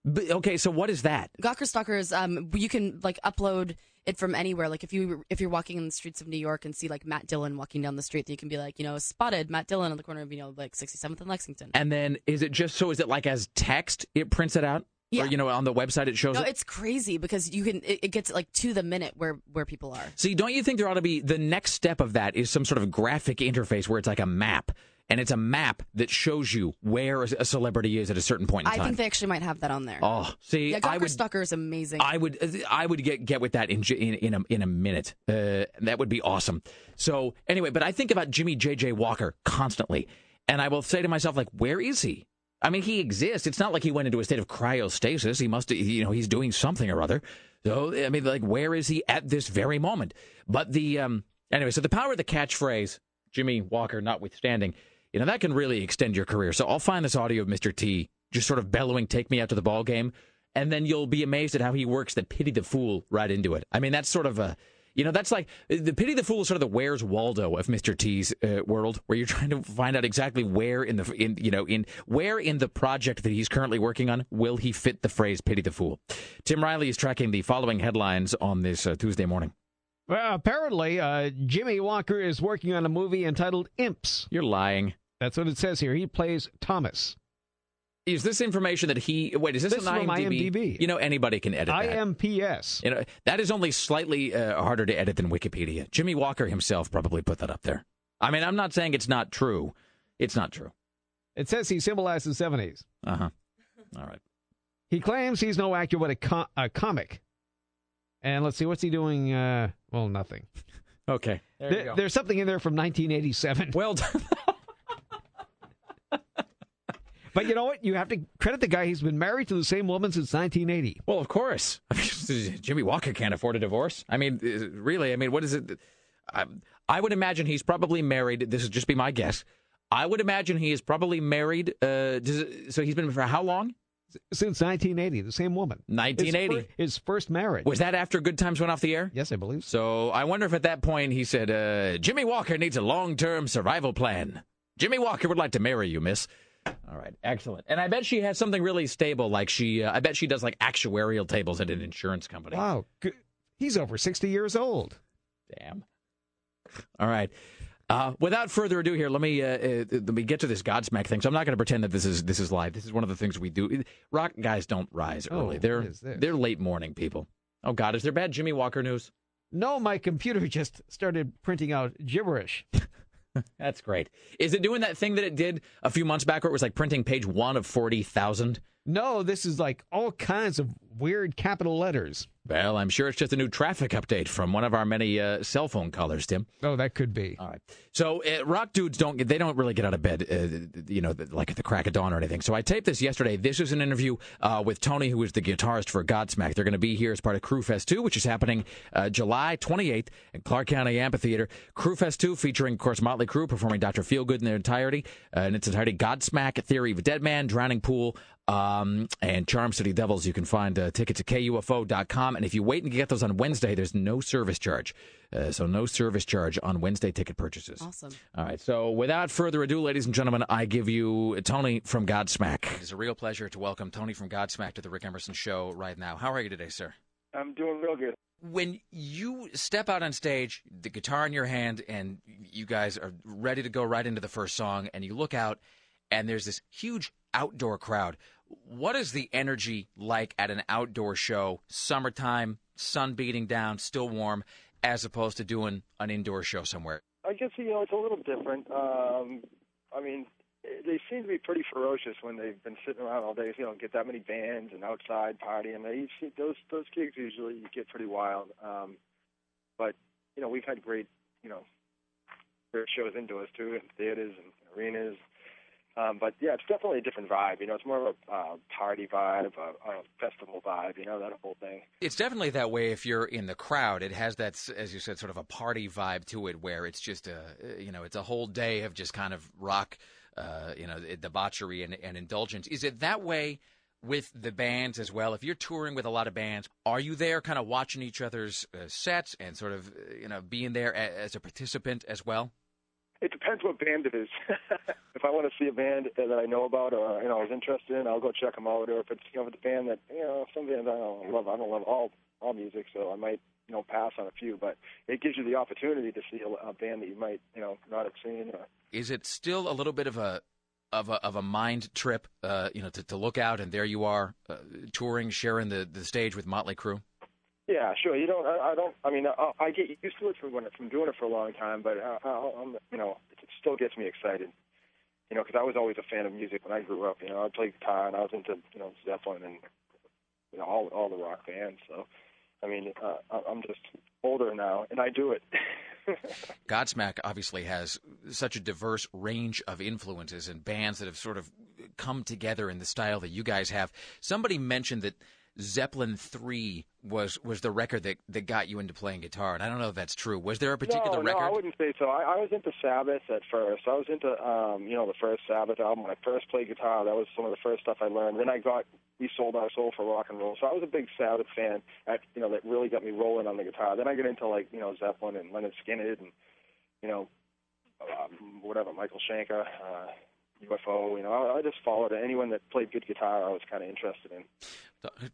But, okay, so what is that? Gawker Stalker is um you can like upload it from anywhere. Like if you if you're walking in the streets of New York and see like Matt Dillon walking down the street, you can be like, you know, spotted Matt Dillon on the corner of you know like 67th and Lexington. And then is it just so? Is it like as text? It prints it out, Yeah. or you know, on the website it shows No, it. it's crazy because you can it, it gets like to the minute where where people are. See, don't you think there ought to be the next step of that is some sort of graphic interface where it's like a map, and it's a map that shows you where a celebrity is at a certain point in I time. I think they actually might have that on there. Oh, see, yeah, I Gawker would, Stalker is amazing. I would, I would get get with that in in in a, in a minute. Uh, that would be awesome. So anyway, but I think about Jimmy J J Walker constantly, and I will say to myself, like, where is he? I mean, he exists. It's not like he went into a state of cryostasis. He must, you know, he's doing something or other. So I mean, like, where is he at this very moment? But the um, anyway, so the power of the catchphrase, Jimmy Walker notwithstanding, you know, that can really extend your career. So I'll find this audio of Mr. T just sort of bellowing, "Take me out to the ball game." and then you'll be amazed at how he works the pity the fool right into it. I mean, that's sort of a, you know, that's like the pity the fool is sort of the Where's Waldo of Mr. T's uh, world, where you're trying to find out exactly where in the, in you know, in where in the project that he's currently working on will he fit the phrase pity the fool. Tim Riley is tracking the following headlines on this uh, Tuesday morning. Well, apparently, uh, Jimmy Walker is working on a movie entitled Imps. You're lying. That's what it says here. He plays Thomas. Is this information that he? Wait, is this, This an is from IMDb? IMDb. You know, anybody can edit that. IMPS. You know, that is only slightly uh, harder to edit than Wikipedia. Jimmy Walker himself probably put that up there. I mean, I'm not saying it's not true. It's not true. It says he symbolized the 70s. Uh huh. All right. He claims he's no actor but a, co- a comic. And let's see, what's he doing? Uh, well, nothing. Okay. There you There- go. There's something in there from 1987. Well done. But you know what? You have to credit the guy. He's been married to the same woman since 1980. Well, of course. I mean, Jimmy Walker can't afford a divorce. I mean, uh, really. I mean, what is it? I, I would imagine he's probably married. This would just be my guess. I would imagine he is probably married. Uh, does it- so he's been for how long? Since 1980, the same woman. His 1980. fir- His, first marriage. Was that after Good Times went off the air? Yes, I believe. So I wonder if at that point he said, uh, Jimmy Walker needs a long term survival plan. Jimmy Walker would like to marry you, miss. All right, excellent. And I bet she has something really stable, like she, uh, I bet she does like actuarial tables at an insurance company. Wow. He's over 60 years old. Damn. All right. Uh, without further ado, here let me uh, uh, let me get to this Godsmack thing. So I'm not going to pretend that this is this is live. This is one of the things we do. Rock guys don't rise Oh, early. they're this? they're late morning people. Oh God, is there bad Jimmy Walker news? No, my computer just started printing out gibberish. That's great. Is it doing that thing that it did a few months back, where it was like printing page one of forty thousand? No, this is like all kinds of weird capital letters. Well, I'm sure it's just a new traffic update from one of our many uh, cell phone callers, Tim. Oh, that could be. All right. So uh, rock dudes don't get they don't really get out of bed, uh, you know, like at the crack of dawn or anything. So I taped this yesterday. This is an interview uh, with Tony, who is the guitarist for Godsmack. They're going to be here as part of Crue Fest 2, which is happening uh, July 28th at Clark County Amphitheater. Crue Fest 2 featuring, of course, Motley Crue performing Dr. Feelgood in their entirety, uh, in its entirety. Godsmack, Theory of a Dead Man, Drowning Pool, um, and Charm City Devils. You can find uh, tickets at KUFO.com. And if you wait and get those on Wednesday, there's no service charge. Uh, so no service charge on Wednesday ticket purchases. Awesome. All right. So without further ado, ladies and gentlemen, I give you Tony from Godsmack. It's a real pleasure to welcome Tony from Godsmack to the Rick Emerson Show right now. How are you today, sir? I'm doing real good. When you step out on stage, the guitar in your hand, and you guys are ready to go right into the first song, and you look out, and there's this huge outdoor crowd. What is the energy like at an outdoor show, summertime, sun beating down, still warm, as opposed to doing an indoor show somewhere? I guess you know it's a little different. Um, I mean, they seem to be pretty ferocious when they've been sitting around all day. You know, get that many bands and outside partying. They see those those gigs usually get pretty wild. Um, but you know, we've had great you know great shows indoors too, in theaters and arenas. Um, but yeah, it's definitely a different vibe. You know, it's more of a uh, party vibe, a, a festival vibe. You know, that whole thing. It's definitely that way if you're in the crowd. It has that, as you said, sort of a party vibe to it, where it's just a, you know, it's a whole day of just kind of rock, uh, you know, debauchery and, and indulgence. Is it that way with the bands as well? If you're touring with a lot of bands, are you there, kind of watching each other's uh, sets and sort of, uh, you know, being there as a participant as well? It depends what band it is. if I want to see a band that I know about or you know I was interested in, I'll go check them out. Or if it's you know if it's a band that you know some bands I don't love, I don't love all all music, so I might you know pass on a few. But it gives you the opportunity to see a, a band that you might you know not have seen. Or, Is it still a little bit of a of a of a mind trip, uh, you know, to, to look out and there you are uh, touring, sharing the, the stage with Motley Crue? Yeah, sure. You don't. I, I don't. I mean, I, I get used to it from when from doing it for a long time, but I, I, I'm, you know, it still gets me excited. You know, because I was always a fan of music when I grew up. You know, I played guitar and I was into you know Zeppelin and you know all all the rock bands. So, I mean, uh, I'm just older now, and I do it. Godsmack obviously has such a diverse range of influences and bands that have sort of come together in the style that you guys have. Somebody mentioned that Zeppelin 3 was was the record that, that got you into playing guitar, and I don't know if that's true. Was there a particular no, record? No, I wouldn't say so. I, I was into Sabbath at first. I was into, um, you know, the first Sabbath album. When I first played guitar, that was some of the first stuff I learned. Then I got We Sold Our Soul for Rock and Roll. So I was a big Sabbath fan. At, you know, that really got me rolling on the guitar. Then I got into like, you know, Zeppelin and Lynyrd Skynyrd and, you know, um, whatever, Michael Schenker, uh, UFO. You know, I, I just followed anyone that played good guitar. I was kind of interested in.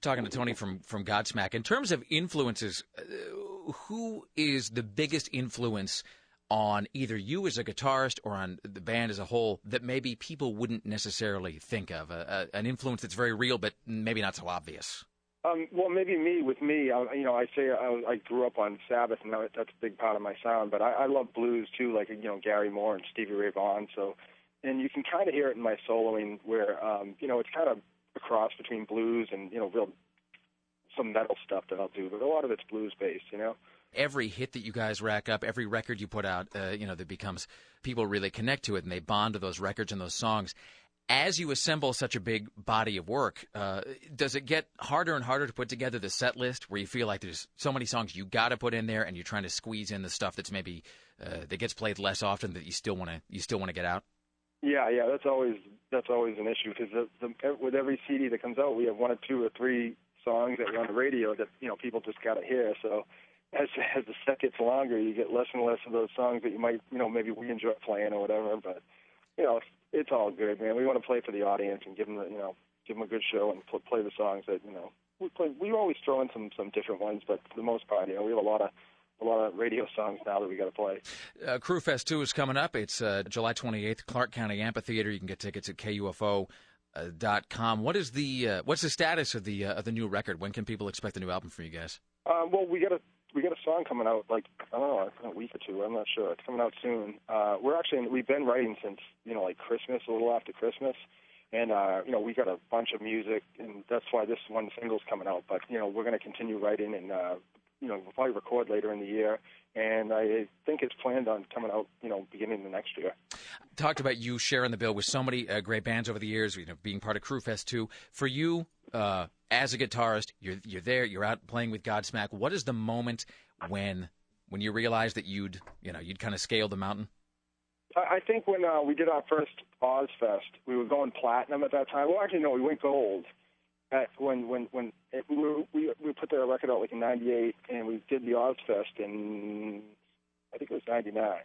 Talking to Tony from from Godsmack. In terms of influences, uh, who is the biggest influence on either you as a guitarist or on the band as a whole that maybe people wouldn't necessarily think of? A, a, an influence that's very real, but maybe not so obvious. Um, well, maybe me with me. I, you know, I say I, I grew up on Sabbath, and that, that's a big part of my sound. But I, I love blues too, like you know Gary Moore and Stevie Ray Vaughan. So, and you can kind of hear it in my soloing, where um, you know it's kind of a cross between blues and you know real some metal stuff that I'll do, but a lot of it's blues based. You know. Every hit that you guys rack up, every record you put out, uh, you know, that becomes people really connect to it and they bond to those records and those songs. As you assemble such a big body of work, uh, does it get harder and harder to put together the set list where you feel like there's so many songs you got to put in there and you're trying to squeeze in the stuff that's maybe uh, that gets played less often that you still want to you still want to get out? Yeah, yeah, that's always that's always an issue because the, the, with every CD that comes out, we have one or two or three songs that are on the radio that you know people just got to hear. So as as the set gets longer, you get less and less of those songs that you might you know maybe we enjoy playing or whatever. But you know it's all good, man. We want to play for the audience and give them the, you know give them a good show and pl- play the songs that you know we play. We always throw in some some different ones, but for the most part, you know we have a lot of a lot of radio songs now that we got to play. Uh, Crue Fest 2 is coming up. It's uh, July 28th, Clark County Amphitheater. You can get tickets at KUFO. Uh, dot com. What is the uh, what's the status of the uh, of the new record? When can people expect a new album from you guys? Um, well, we got a we got a song coming out like I don't know a week or two. I'm not sure. It's coming out soon. Uh, we're actually we've been writing since you know like Christmas, a little after Christmas. and uh, you know we got a bunch of music, and that's why this one single's coming out. But you know we're going to continue writing, and uh, you know we'll probably record later in the year, and I think it's planned on coming out, you know, beginning of next year. Talked about you sharing the bill with so many uh, great bands over the years, you know, being part of Crue Fest too. For you, uh, as a guitarist, you're you're there, you're out playing with Godsmack. What is the moment when when you realize that you'd you know you'd kind of scaled the mountain? I I think when uh, we did our first Ozzfest, we were going platinum at that time. Well, actually, no, we went gold. At when when when it, we, were, we we put the record out like in '98, and we did the Ozzfest in I think it was '99,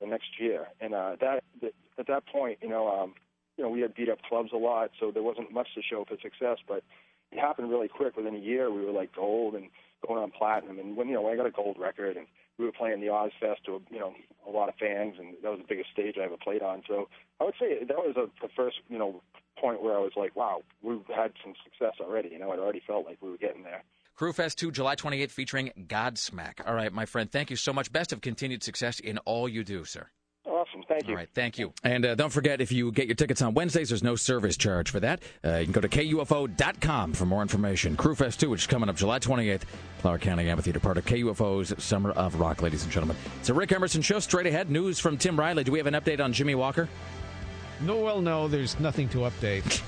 the next year. And uh, that, that at that point, you know, um, you know, we had beat up clubs a lot, so there wasn't much to show for success. But it happened really quick. Within a year, we were like gold and going on platinum. And when you know, I got a gold record, and we were playing the Ozzfest to you know a lot of fans, and that was the biggest stage I ever played on. So I would say that was a, the first you know point where I was like, wow, we've had some success already. You know, it already felt like we were getting there. Crue Fest 2, July 28th, featuring Godsmack. All right, my friend, thank you so much. Best of continued success in all you do, sir. Awesome. Thank you. All right, thank you. And uh, don't forget, if you get your tickets on Wednesdays, there's no service charge for that. Uh, you can go to KUFO.com for more information. Crue Fest 2, which is coming up July 28th, Clark County Amphitheater, part of KUFO's Summer of Rock, ladies and gentlemen. It's a Rick Emerson show. Straight ahead, news from Tim Riley. Do we have an update on Jimmy Walker? No, well, no, there's nothing to update.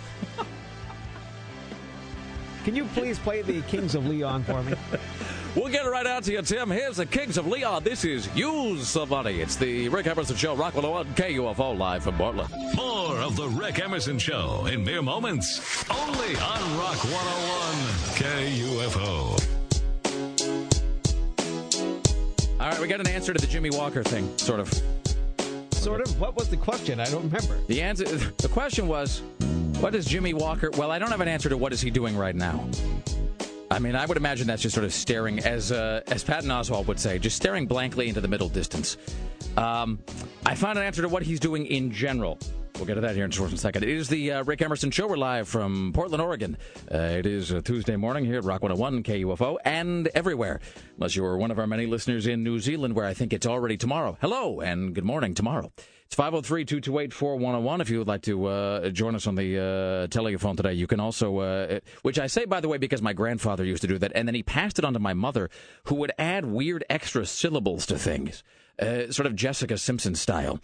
Can you please play the Kings of Leon for me? We'll get it right out to you, Tim. Here's the Kings of Leon. This is Use Somebody. It's the Rick Emerson Show, Rock 101, KUFO, live from Portland. More of the Rick Emerson Show in mere moments. Only on Rock 101 KUFO. All right, we got an answer to the Jimmie Walker thing, sort of. Sort of. What was the question? I don't remember. The answer, the question was, what is Jimmie Walker? Well, I don't have an answer to what is he doing right now. I mean, I would imagine that's just sort of staring, as uh, as Patton Oswalt would say, just staring blankly into the middle distance. Um, I found an answer to what he's doing in general. We'll get to that here in just a second. It is the uh, Rick Emerson Show. We're live from Portland, Oregon. Uh, it is Tuesday morning here at Rock 101 KUFO and everywhere, unless you are one of our many listeners in New Zealand, where I think it's already tomorrow. Hello and good morning tomorrow. It's 503 228 4101 if you would like to uh, join us on the uh, telephone today. You can also, uh, which I say, by the way, because my grandfather used to do that, and then he passed it on to my mother, who would add weird extra syllables to things, uh, sort of Jessica Simpson style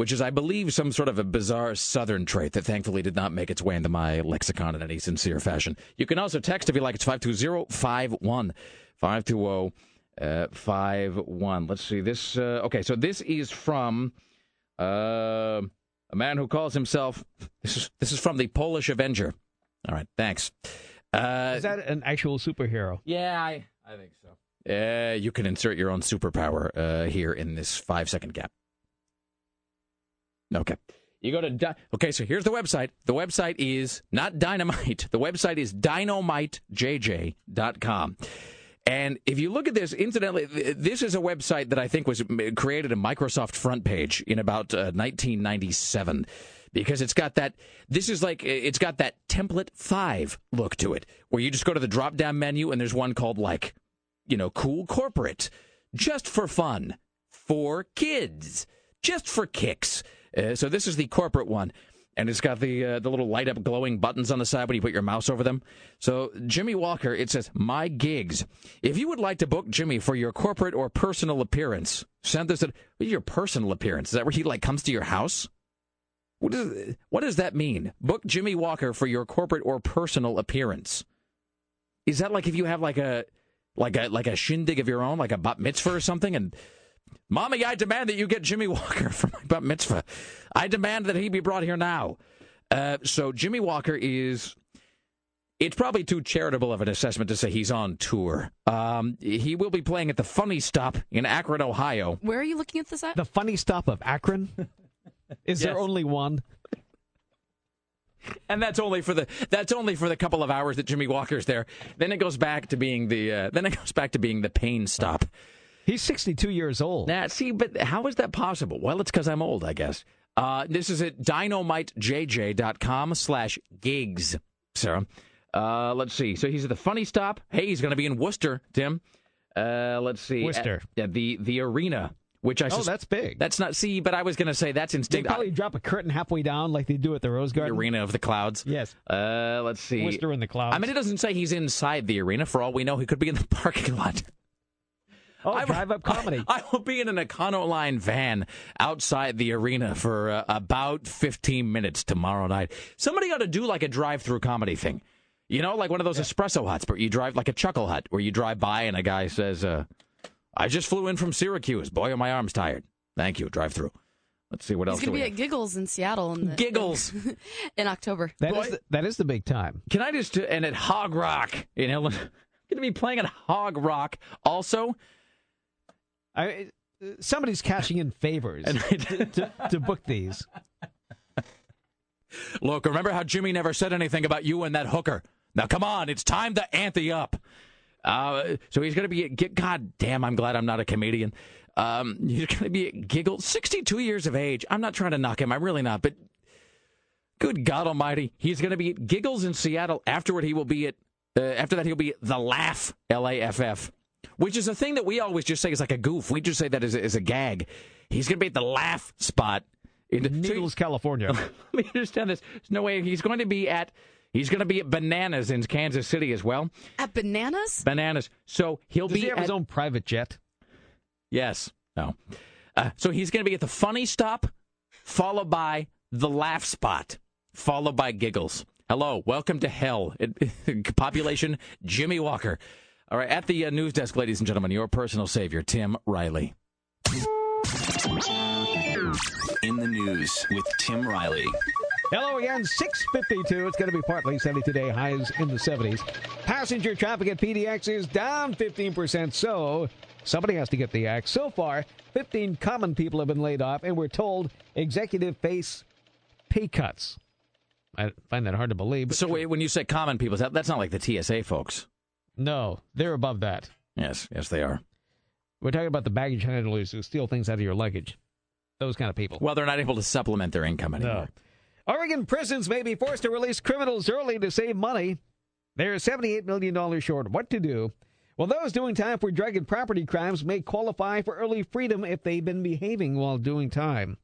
which is, I believe, some sort of a bizarre Southern trait that thankfully did not make its way into my lexicon in any sincere fashion. You can also text if you like. It's 520-51. 520-51. Let's see. This, uh, okay, so this is from uh, a man who calls himself, this is, this is from the Polish Avenger. All right, thanks. Uh, is that an actual superhero? Yeah, I, I think so. Uh, you can insert your own superpower uh, here in this five second gap. Okay. You go to di- okay. So here's the website. The website is not dynamite. The website is dynamitejj.com. And if you look at this, incidentally, this is a website that I think was created a Microsoft front page in about uh, 1997 because it's got that this is like it's got that template 5 look to it where you just go to the drop down menu and there's one called like you know cool corporate just for fun for kids just for kicks uh, so this is the corporate one, and it's got the uh, the little light up glowing buttons on the side when you put your mouse over them. So Jimmie Walker, it says my gigs. If you would like to book Jimmie for your corporate or personal appearance, send this at your personal appearance. Is that where he like comes to your house? What does what does that mean? Book Jimmie Walker for your corporate or personal appearance. Is that like if you have like a like a like a shindig of your own, like a bat mitzvah or something, and Mommy, I demand that you get Jimmie Walker for my bat mitzvah. I demand that he be brought here now. Uh, so Jimmie Walker is. It's probably too charitable of an assessment to say he's on tour. Um, he will be playing at the Funny Stop in Akron, Ohio. Where are you looking at this at? The Funny Stop of Akron. Is yes. there only one? and that's only for the that's only for the couple of hours that Jimmie Walker's there. Then it goes back to being the uh, then it goes back to being the pain stop. He's 62 years old. Now, see, but how is that possible? Well, it's because I'm old, I guess. Uh, this is at dynamitejj.com slash gigs, Sarah. Uh, let's see. So he's at the Funny Stop. Hey, he's going to be in Worcester, Tim. Uh, let's see. Worcester. At, at the, the Arena. which I Oh, sus- that's big. That's not see, but I was going to say that's They instinct. probably drop a curtain halfway down like they do at the Rose the Garden. arena of the clouds. Yes. Uh, let's see. Worcester in the clouds. I mean, it doesn't say he's inside the arena. For all we know, he could be in the parking lot. Oh, drive up comedy. I will be in an Econoline van outside the arena for uh, about 15 minutes tomorrow night. Somebody ought to do like a drive-through comedy thing. You know, like one of those espresso huts, but you drive like a chuckle hut, where you drive by and a guy says, uh, "I just flew in from Syracuse. Boy, are my arms tired. Thank you. Drive through. Let's see what He's else. going do to we be have. at Giggles in Seattle. In the, Giggles. in October. That is the, that is the big time. Can I just and at Hog Rock in Illinois? Going to be playing at Hog Rock also. I, somebody's cashing in favors to, to, to book these. Look, remember how Jimmie never said anything about you and that hooker? Now, come on, it's time to ante up. Uh, so he's going to be at, God damn, I'm glad I'm not a comedian. Um, he's going to be at Giggle, 62 years of age. I'm not trying to knock him, I'm really not, but good God Almighty, he's going to be at Giggles in Seattle. Afterward, he will be at, uh, after that, he'll be at The Laugh, L A F F, which is a thing that we always just say is like a goof. We just say that as a, as a gag. He's going to be at The Laugh spot. In Needles, California. Let me understand this. There's no way he's going to be at. He's going to be at Bananas in Kansas City as well. At Bananas? Bananas. So he'll Does be he have at, his own private jet? Yes. No. Uh, so he's going to be at the Funny Stop, followed by the Laugh Spot, followed by Giggles. Hello, welcome to hell. It, population Jimmie Walker. All right, at the uh, news desk, ladies and gentlemen, your personal savior, Tim Riley. In the news with Tim Riley. Hello again, 652. It's going to be partly sunny today, highs in the 70s. Passenger traffic at PDX is down 15%, so somebody has to get the axe. So far, 15 common people have been laid off, and we're told executive face pay cuts. I find that hard to believe. So wait, when you say common people, that, that's not like the TSA folks. No, they're above that. Yes, yes, they are. We're talking about the baggage handlers who steal things out of your luggage. Those kind of people. Well, they're not able to supplement their income anymore. Oregon prisons may be forced to release criminals early to save money. They're $78 million short. What to do? Well, those doing time for drug and property crimes may qualify for early freedom if they've been behaving while doing time.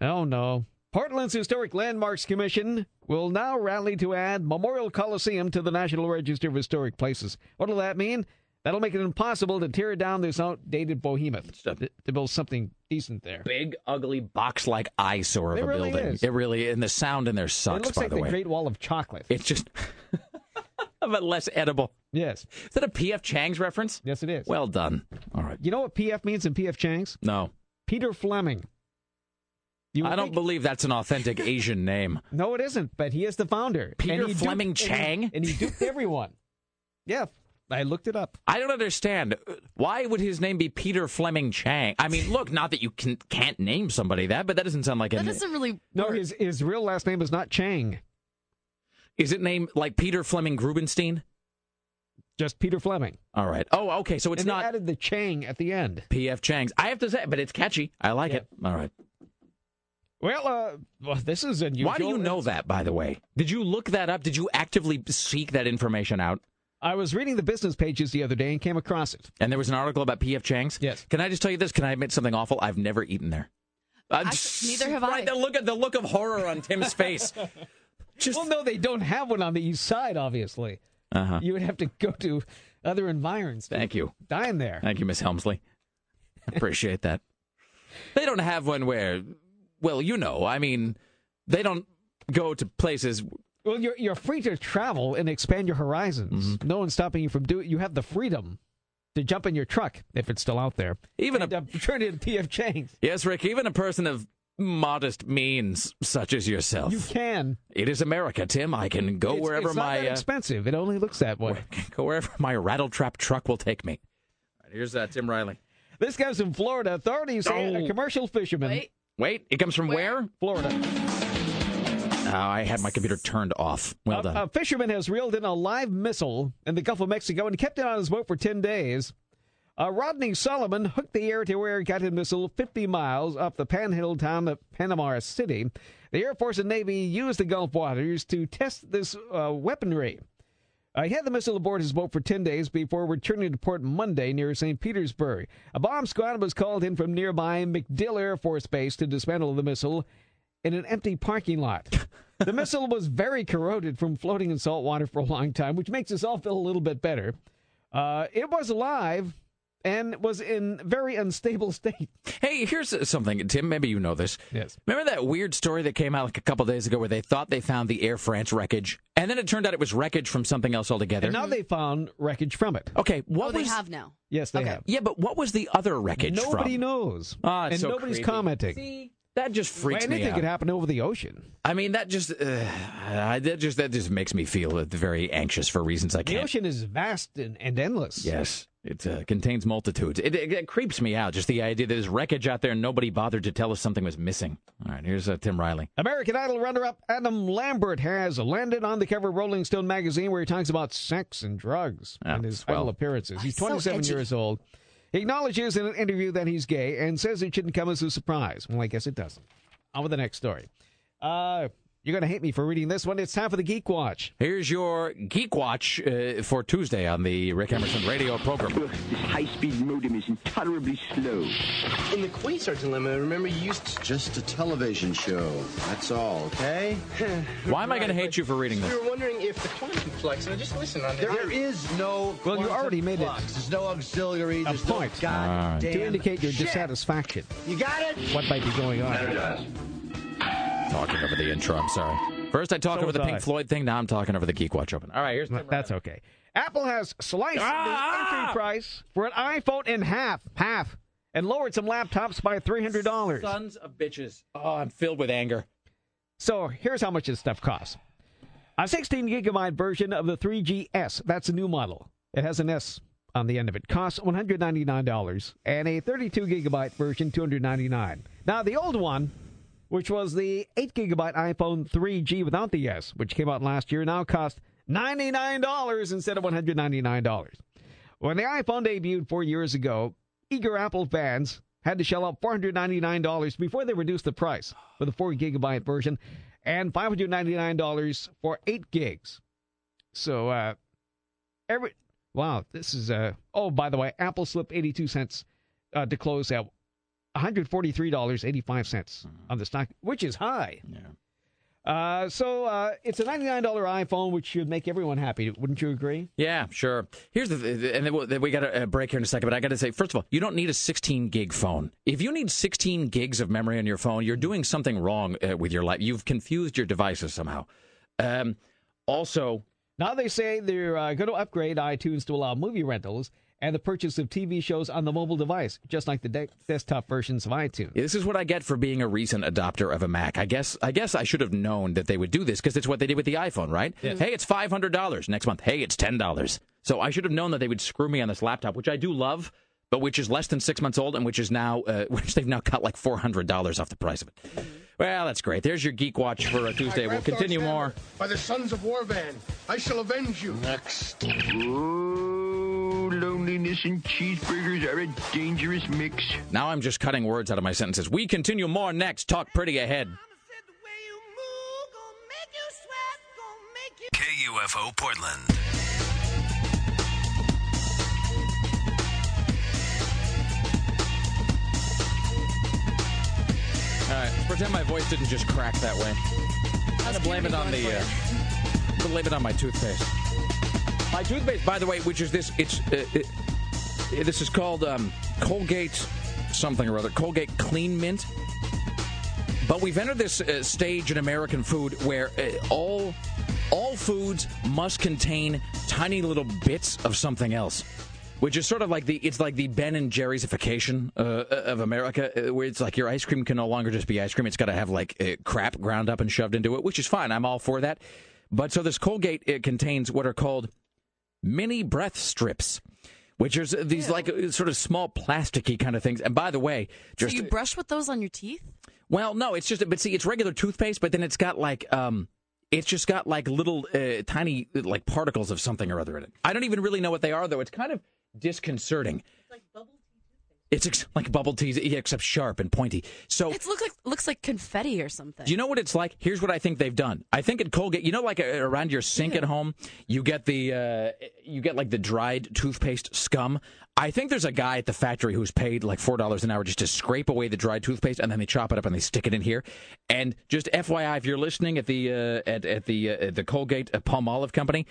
Oh, no. Portland's Historic Landmarks Commission will now rally to add Memorial Coliseum to the National Register of Historic Places. What will that mean? That'll make it impossible to tear down this outdated behemoth. To, to build something decent there. Big, ugly, box-like eyesore of It a really building. is. It really, and the sound in there sucks. it looks by like the the way, Great Wall of Chocolate. it's just, but less edible. Yes. Is that a P.F. Chang's reference? Yes, it is. Well done. All right. You know what PF means in PF Chang's? No, Peter Fleming. You I don't think- believe that's an authentic Asian name. No, it isn't, but he is the founder. Peter And he duped- Fleming and he- Chang? And he, duped everyone. yeah, I looked it up. I don't understand. Why would his name be Peter Fleming Chang? I mean, look, not that you can, can't name somebody that, but that doesn't sound like a That name. doesn't really. No, his, his real last name is not Chang, Is it named like Peter Fleming Grubenstein? just Peter Fleming. All right. Oh, okay. So it's and not they added the Chang at the end. P.F. Chang's. I have to say, but it's catchy. I like it. All right. Well, uh, well, this is unusual. Why do you know that, by the way? Did you look that up? Did you actively seek that information out? I was reading the business pages the other day and came across it. And there was an article about P.F. Chang's? Yes. Can I just tell you this? Can I admit something awful? I've never eaten there. I'm neither have right, I. The look, at, the look of horror on Tim's face. Just, Well, no, they don't have one on the east side, obviously. uh-huh. You would have to go to other environs. to Thank you. Dine there. Thank you, Miss Helmsley. Appreciate that. They don't have one where, well, you know, I mean, they don't go to places. Well, you're you're free to travel and expand your horizons. Mm-hmm. No one's stopping you from doing. You have the freedom to jump in your truck if it's still out there. Even and, a uh, turn it into PF Chang's. yes, Rick. Even a person of modest means, such as yourself. You can It is America, Tim. I can go It's- wherever it's not my that uh, expensive. It only looks that way. go wherever my rattle trap truck will take me. All right, here's uh, Tim Riley. This guy's in Florida. Authorities say Oh. a commercial fisherman. Wait. Wait, it comes from where? Florida. Oh, I had my computer turned off. Well a, done. a fisherman has reeled in a live missile in the Gulf of Mexico and kept it on his boat for 10 days. Uh, Rodney Solomon hooked the air to air guided missile 50 miles off the panhandle town of Panama City. The Air Force and Navy used the Gulf waters to test this uh, weaponry. Uh, he had the missile aboard his boat for 10 days before returning to port Monday near St. Petersburg. A bomb squad was called in from nearby MacDill Air Force Base to dismantle the missile in an empty parking lot. the missile was very corroded from floating in salt water for a long time, which makes us all feel a little bit better. Uh, it was alive and was in very unstable state. Hey, here's something, Tim. Maybe you know this. Yes. Remember that weird story that came out like a couple days ago where they thought they found the Air France wreckage, and then it turned out it was wreckage from something else altogether. And now they found wreckage from it. Okay, what oh, they was? have now. Yes, they have. Yeah, but what was the other wreckage from? Nobody from? knows. Ah, it's and so nobody's creepy. commenting. See, that just freaks Well, me anything could happen over the ocean. I mean, that just uh, that just that just makes me feel very anxious for reasons I can't. The ocean is vast and, and endless. Yes, it uh, contains multitudes. It, it, it creeps me out just the idea that there's wreckage out there and nobody bothered to tell us something was missing. All right, here's uh, Tim Riley. American Idol runner-up Adam Lambert has landed on the cover of Rolling Stone magazine where he talks about sex and drugs Ah, and his swell. Idol appearances. He's 27 edgy. years old. He acknowledges in an interview that he's gay and says it shouldn't come as a surprise. Well, I guess it doesn't. On with the next story. Uh, you're going to hate me for reading this one. It's time for the Geek Watch. Here's your Geek Watch uh, for Tuesday on the Rick Emerson radio program. This high-speed modem is intolerably slow. In the Quasar dilemma, remember you used to... Just a television show. That's all, okay? Why am I going to hate you for reading We this? were wondering if the quantum flux, and just listen on There, there is no. Well, you already made it flux. There's no auxiliary. A There's point no goddamn to indicate your shit. dissatisfaction. You got it. What might be going on? Talking over the intro. I'm sorry. First, I talk So over the Pink I. Floyd thing. Now I'm talking over the Geek Watch Open. All right, here's Tim That's okay. Apple has sliced Ah! the entry price for an iPhone in half, half, and lowered some laptops by $300. Sons of bitches. Oh, I'm filled with anger. So here's how much this stuff costs. A 16 gigabyte version of the 3GS, that's a new model. It has an S on the end of it. Costs $199, and a 32 gigabyte version, 299. Now the old one, which was the 8 gigabyte iPhone 3G without the S, which came out last year, now costs $99 instead of $199. When the iPhone debuted four years ago, eager Apple fans had to shell out $499 before they reduced the price for the 4 gigabyte version and $599 for 8 gigs. So, uh, every. Wow, this is. Uh, oh, by the way, Apple slipped 82 cents uh, to close at $143.85 on the stock, which is high. Yeah. Uh, so uh, it's a $99 iPhone, which should make everyone happy. Wouldn't you agree? Yeah, sure. Here's the, th- and then we'll- then we got a break here in a second, but I got to say, first of all, you don't need a 16 gig phone. If you need 16 gigs of memory on your phone, you're doing something wrong uh, with your life. You've confused your devices somehow. Um, also, Now they say they're uh, going to upgrade iTunes to allow movie rentals and the purchase of TV shows on the mobile device, just like the de- desktop versions of iTunes. This is what I get for being a recent adopter of a Mac. I guess I guess I should have known that they would do this because it's what they did with the iPhone, right? Yes. Hey, it's five hundred dollars next month. Hey, it's ten dollars. So I should have known that they would screw me on this laptop, which I do love, but which is less than six months old and which is now uh, which they've now cut like four hundred dollars off the price of it. Well, that's great. There's your Geek Watch for uh, Tuesday. We'll continue more. By the sons of Warvan, I shall avenge you. Next. Loneliness and cheeseburgers are a dangerous mix. Now I'm just cutting words out of my sentences. We continue more next. Talk pretty ahead. KUFO Portland. All right, let's pretend my voice didn't just crack that way. I'm gonna blame it on the. Uh, gonna blame it on my toothpaste. My toothpaste, by the way, which is this. It's uh, it, this is called um, Colgate something or other. Colgate Clean Mint. But we've entered this uh, stage in American food where uh, all all foods must contain tiny little bits of something else, which is sort of like the it's like the Ben and Jerry'sification uh, of America, uh, where it's like your ice cream can no longer just be ice cream; it's got to have like uh, crap ground up and shoved into it, which is fine. I'm all for that. But so this Colgate it contains what are called mini breath strips. Which is these like uh, sort of small plasticky kind of things. And by the way, So you brush with those on your teeth? well, no, it's just, but see, it's regular toothpaste, but then it's got like, um, it's just got like little uh, tiny like particles of something or other in it. I don't even really know what they are, though. It's kind of disconcerting. It's ex- like bubble teas, except sharp and pointy. So It looks like looks like confetti or something. Do you know what it's like? Here's what I think they've done. I think at Colgate, you know, like uh, around your sink at home, you get the uh, you get like the dried toothpaste scum. I think there's a guy at the factory who's paid like four dollars an hour just to scrape away the dried toothpaste, and then they chop it up and they stick it in here. And just FYI, if you're listening at the uh, at at the uh, at the Colgate uh, Palmolive company.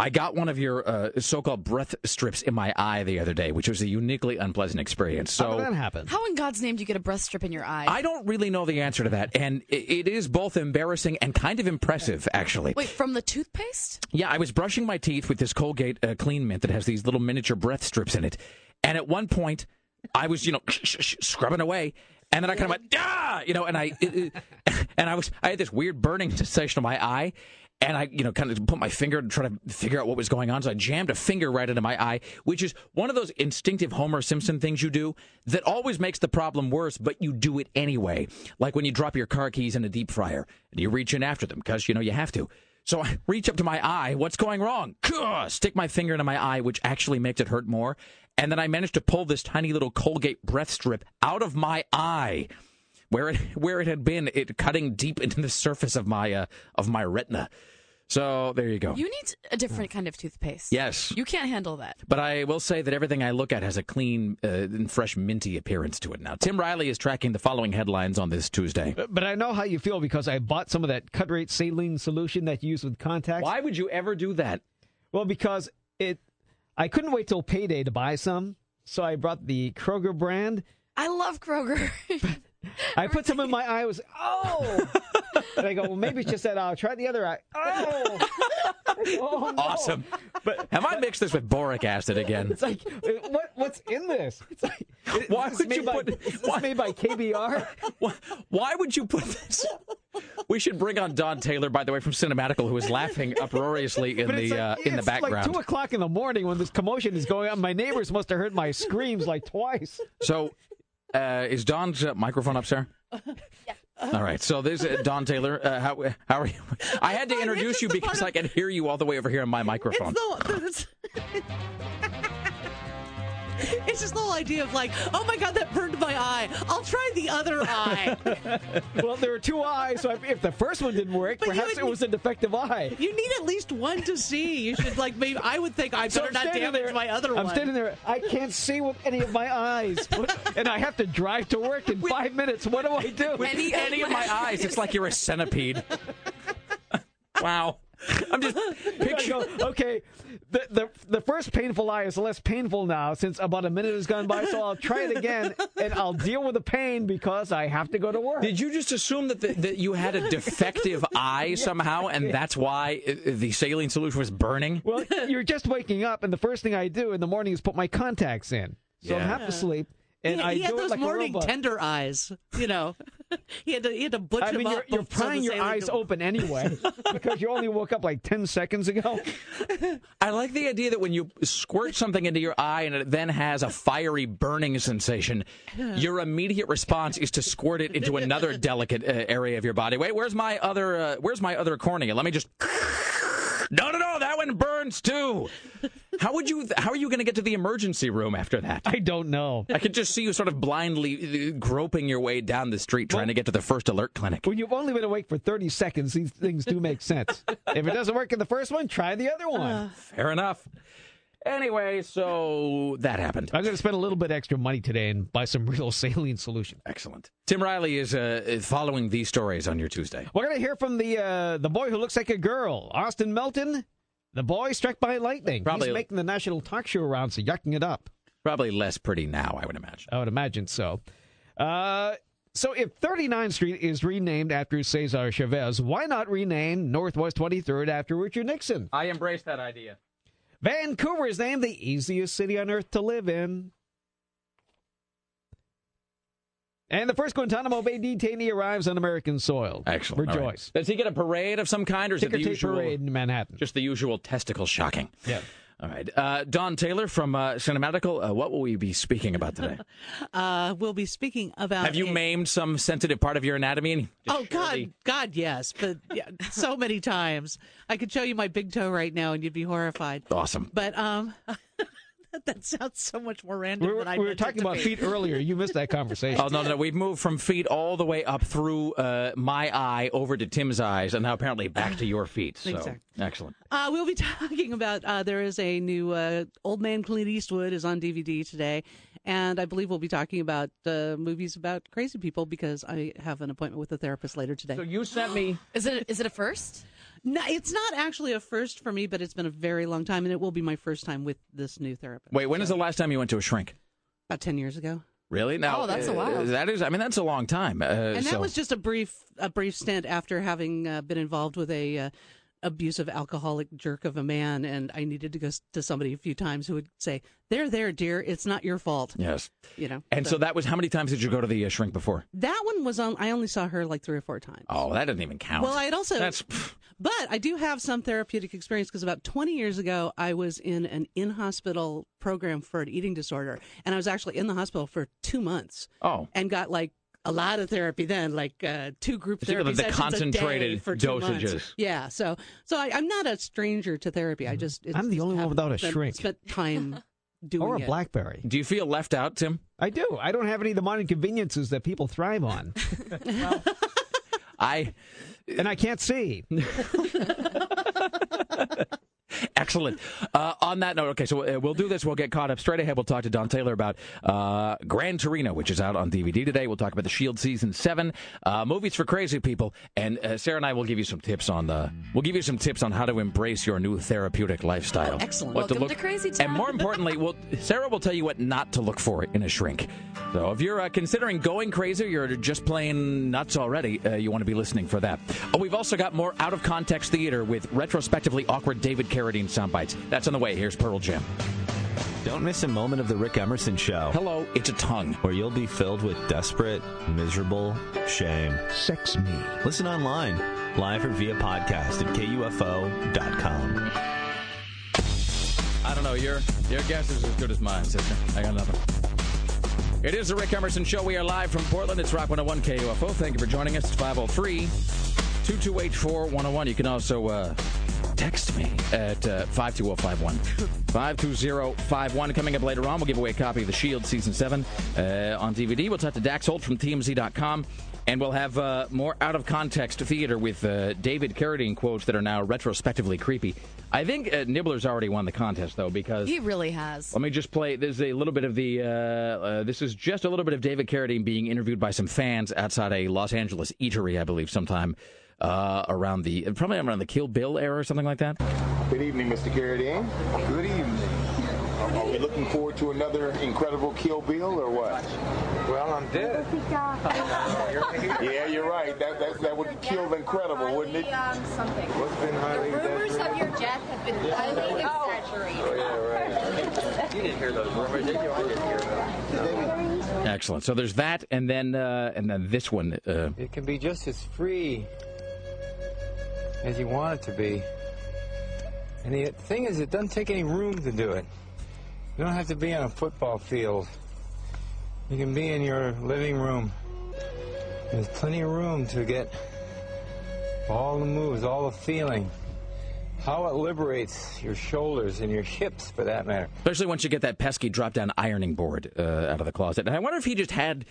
I got one of your uh, so-called breath strips in my eye the other day, which was a uniquely unpleasant experience. So How did that happen? How in God's name do you get a breath strip in your eye? I don't really know the answer to that, and i- it is both embarrassing and kind of impressive, actually. Wait, from the toothpaste? Yeah, I was brushing my teeth with this Colgate uh, Clean Mint that has these little miniature breath strips in it, and at one point, I was you know scrubbing away, and then I kind of went ah, you know, and I it, it- and I was I had this weird burning sensation in my eye. And I, you know, kind of put my finger to try to figure out what was going on. So I jammed a finger right into my eye, which is one of those instinctive Homer Simpson things you do that always makes the problem worse, but you do it anyway. Like when you drop your car keys in a deep fryer and you reach in after them because, you know, you have to. So I reach up to my eye. What's going wrong? Gah! Stick my finger into my eye, which actually makes it hurt more. And then I managed to pull this tiny little Colgate breath strip out of my eye, where it where it had been, it cutting deep into the surface of my uh, of my retina. So there you go. You need a different kind of toothpaste. Yes. You can't handle that. But I will say that everything I look at has a clean uh, and fresh, minty appearance to it now. Tim Riley is tracking the following headlines on this Tuesday. But I know how you feel because I bought some of that cut rate saline solution that you use with contacts. Why would you ever do that? Well, because it, I couldn't wait till payday to buy some, so I brought the Kroger brand. I love Kroger. I put some in my eye. I was oh, and I go, well, maybe it's just that. I'll try the other eye. Oh, oh no. Awesome. But have I mixed this with boric acid again? It's like what? What's in this? It's like Why would made you by, put- Is this made by KBR? Why, why would you put this? We should bring on Don Taylor, by the way, from Cinematical, who is laughing uproariously in But the like, uh, in the it's background. like two o'clock in the morning when this commotion is going on. My neighbors must have heard my screams like twice. So, uh, is Don's uh, microphone up, sir? All right. So this is Don Taylor. Uh, how how are you? I had to introduce you because I can hear you all the way over here on my microphone. It's the, it's just the whole idea of like, oh my god, that burned my eye. I'll try the other eye. well, there were two eyes, so if- if the first one didn't work, But you perhaps would- it was a defective eye. You need at least one to see. You should like maybe. I would think I So better I'm not standing damage there- my other I'm one. standing there. I can't see with any of my eyes, and I have to drive to work in five minutes. What do I do? With any, of my eyes, it's like you're a centipede. wow. I'm just go, okay, the, the the first painful eye is less painful now since about a minute has gone by, so I'll try it again and I'll deal with the pain because I have to go to work. Did you just assume that the, that you had a defective eye somehow, and that's why uh, the saline solution was burning? Well, you're just waking up, and the first thing I do in the morning is put my contacts in. So I'm Yeah. half asleep, and he, I he had do it those like morning tender eyes. You know, he had to he had to butch I mean, you're, you're prying your eyes could- open anyway because you only woke up like 10 seconds ago. I like the idea that when you squirt something into your eye and it then has a fiery burning sensation, your immediate response is to squirt it into another delicate uh, area of your body. Wait, where's my other? Uh, where's my other cornea? Let me just. No, no, no! That one burns too. How would you? How are you going to get to the emergency room after that? I don't know. I could just see you sort of blindly uh, groping your way down the street trying to get to the first alert clinic. When you've only been awake for 30 seconds, these things do make sense. if it doesn't work in the first one, try the other one. Fair enough. Anyway, so that happened. I'm going to spend a little bit extra money today and buy some real saline solution. Excellent. Tim Riley is uh, following these stories on your Tuesday. We're going to hear from the uh, the boy who looks like a girl, Austin Melton. The boy struck by lightning. Probably- He's making the national talk show rounds, so yucking it up. Probably less pretty now, I would imagine. I would imagine so. Uh, so if 39th Street is renamed after Cesar Chavez, why not rename Northwest 23rd after Richard Nixon? I embrace that idea. Vancouver is named the easiest city on earth to live in. And the first Guantanamo Bay detainee arrives on American soil. Excellent. All right. Rejoice. Does he get a parade of some kind, or is it the usual parade in Manhattan. Just the usual testicle shocking. Yeah. All right. Uh, Don Taylor from uh, Cinematical. Uh, what will we be speaking about today? Uh, we'll be speaking about. Have you a- maimed some sensitive part of your anatomy? Oh God, God, yes, but yeah, so many times. I could show you my big toe right now, and you'd be horrified. Awesome. But um, that sounds so much more random We were, than I we were talking about be. feet earlier. You missed that conversation. Oh no, no, we've moved from feet all the way up through uh, my eye over to Tim's eyes, and now apparently back to your feet. So Exactly. excellent. Uh, we'll be talking about uh, there is a new uh, Old Man Clint Eastwood is on DVD today, and I believe we'll be talking about uh, movies about crazy people because I have an appointment with a therapist later today. So you sent me. Is it is it a first? No, it's not actually a first for me, but it's been a very long time, and it will be my first time with this new therapist. Wait, when when is the last time you went to a shrink? About ten years ago, Really? Now, Oh, that's a uh, while. That is. I mean, that's a long time. Uh, and that so- was just a brief a brief stint after having uh, been involved with a. Abusive alcoholic jerk of a man and i needed to go to somebody a few times who would say there there dear it's not your fault yes. you know And so that was how many times did you go to the uh, shrink before? that one was on i only saw her like three or four times Oh, that doesn't even count. Well, I had also, That's but I do have some therapeutic experience because about 20 years ago, I was in an in hospital program for an eating disorder, and I was actually in the hospital for two months. Oh. and got like a lot of therapy then, like uh, two group So you therapy got the sessions a day concentrated for two dosages. months. Yeah, so so I, I'm not a stranger to therapy. I just it's, I'm the only one without a spent, shrink. Spent time doing or a it. BlackBerry. Do you feel left out, Tim? I do. I don't have any of the modern conveniences that people thrive on, I and I can't see. Excellent. Uh, on that note, okay, so uh, we'll do this. We'll get caught up straight ahead. We'll talk to Don Taylor about uh, Gran Torino, which is out on DVD today. We'll talk about The Shield season seven, uh, movies for crazy people, and uh, Sarah and I will give you some tips on the. We'll give you some tips on how to embrace your new therapeutic lifestyle. Oh, excellent. What Welcome to Crazy Town. And more importantly, we'll, Sarah will tell you what not to look for in a shrink. So if you're uh, considering going crazy, or you're just plain nuts already, uh, you want to be listening for that. Oh, we've also got more out of context theater with retrospectively awkward David Carradine sound bites. That's on the way. Here's Pearl Jam. Don't miss a moment of the Rick Emerson Show. Hello, it's a tongue. Where you'll be filled with desperate, miserable shame. Sex me. Listen online, live or via podcast at KUFO.com. I don't know. Your your guess is as good as mine, sister. I got nothing. It is the Rick Emerson Show. We are live from Portland. It's Rock 101 KUFO. Thank you for joining us. It's 503 228 4101. You can also uh, text me at uh, 52051. 52051. Coming up later on, we'll give away a copy of The Shield Season 7 uh, on DVD. We'll talk to Dax Holt from TMZ.com. And we'll have uh, more out of context theater with uh, David Carradine quotes that are now retrospectively creepy. I think uh, Nibler's already won the contest, though, because. He really has. Let me just play. There's a little bit of the. Uh, uh, this is just a little bit of David Carradine being interviewed by some fans outside a Los Angeles eatery, I believe, sometime uh, around the probably around the Kill Bill era or something like that. Good evening, Mr. Carradine. Good evening. Are we looking forward to another incredible Kill Bill or what? Well, I'm dead. Yeah, you're right. That that, that would kill incredible, wouldn't it? Um, something. What's been highly Rumors of your death have been highly exaggerated. Oh, yeah, right. You didn't hear those rumors, did you? I didn't hear them. Excellent. So there's that, and then uh, and then this one. Uh, It can be just as free as you want it to be. And the thing is, it doesn't take any room to do it. You don't have to be on a football field. You can be in your living room. There's plenty of room to get all the moves, all the feeling. How it liberates your shoulders and your hips, for that matter. especially once you get that pesky drop-down ironing board uh, out of the closet. And I wonder if he just had.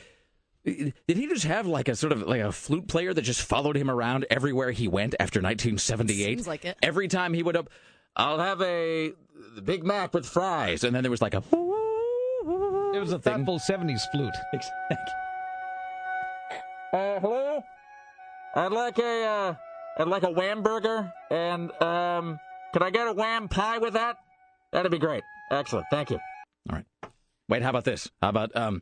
Did he just have like a sort of like a flute player that just followed him around everywhere he went after 1978? Seems like it. Every time he would up, I'll have a Big Mac with fries, and then there was like a. It was a thoughtful 70s flute. Uh, hello. I'd like a uh, I'd like a wham burger, and um, could I get a wham pie with that? That'd be great. Excellent. Thank you. All right. Wait. How about this? How about um?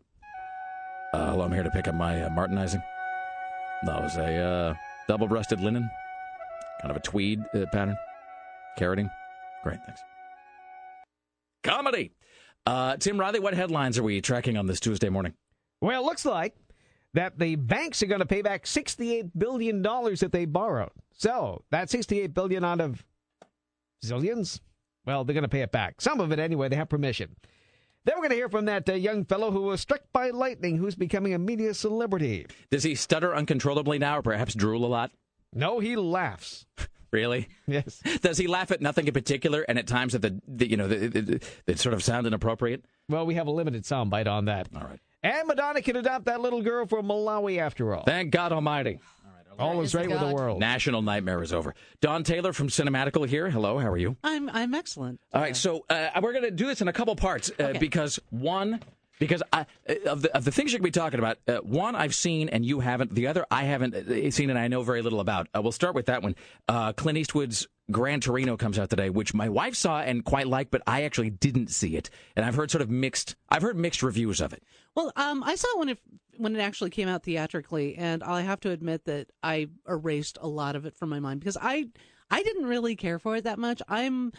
Uh, hello, I'm here to pick up my uh, Martinizing. That was a uh, double-breasted linen, kind of a tweed uh, pattern, carroting. Great. Thanks. Comedy. Uh, Tim Riley, what headlines are we tracking on this Tuesday morning? Well, it looks like that the banks are going to pay back $68 billion that they borrowed. So that 68 billion out of zillions, well, they're going to pay it back. Some of it anyway. They have permission. Then we're going to hear from that uh, young fellow who was struck by lightning who's becoming a media celebrity. Does he stutter uncontrollably now, or perhaps drool a lot? No, he laughs. Really? Yes. Does he laugh at nothing in particular, and at times at the, the you know the, the, the, that sort of sound inappropriate? Well, we have a limited soundbite on that. All right. And Madonna can adopt that little girl from Malawi after all. Thank God Almighty. All is right with the world. National nightmare is over. Don Taylor from Cinematical here. Hello, how are you? I'm I'm excellent. All right, so uh, we're going to do this in a couple parts uh, because one, because I, uh, of the of the things you're going to be talking about, uh, one I've seen and you haven't. The other I haven't uh, seen and I know very little about. Uh, we'll start with that one. Uh, Clint Eastwood's Gran Torino comes out today, which my wife saw and quite liked, but I actually didn't see it, and I've heard sort of mixed. I've heard mixed reviews of it. Well, um, I saw it when it when it actually came out theatrically, and I have to admit that I erased a lot of it from my mind because I I didn't really care for it that much. I'm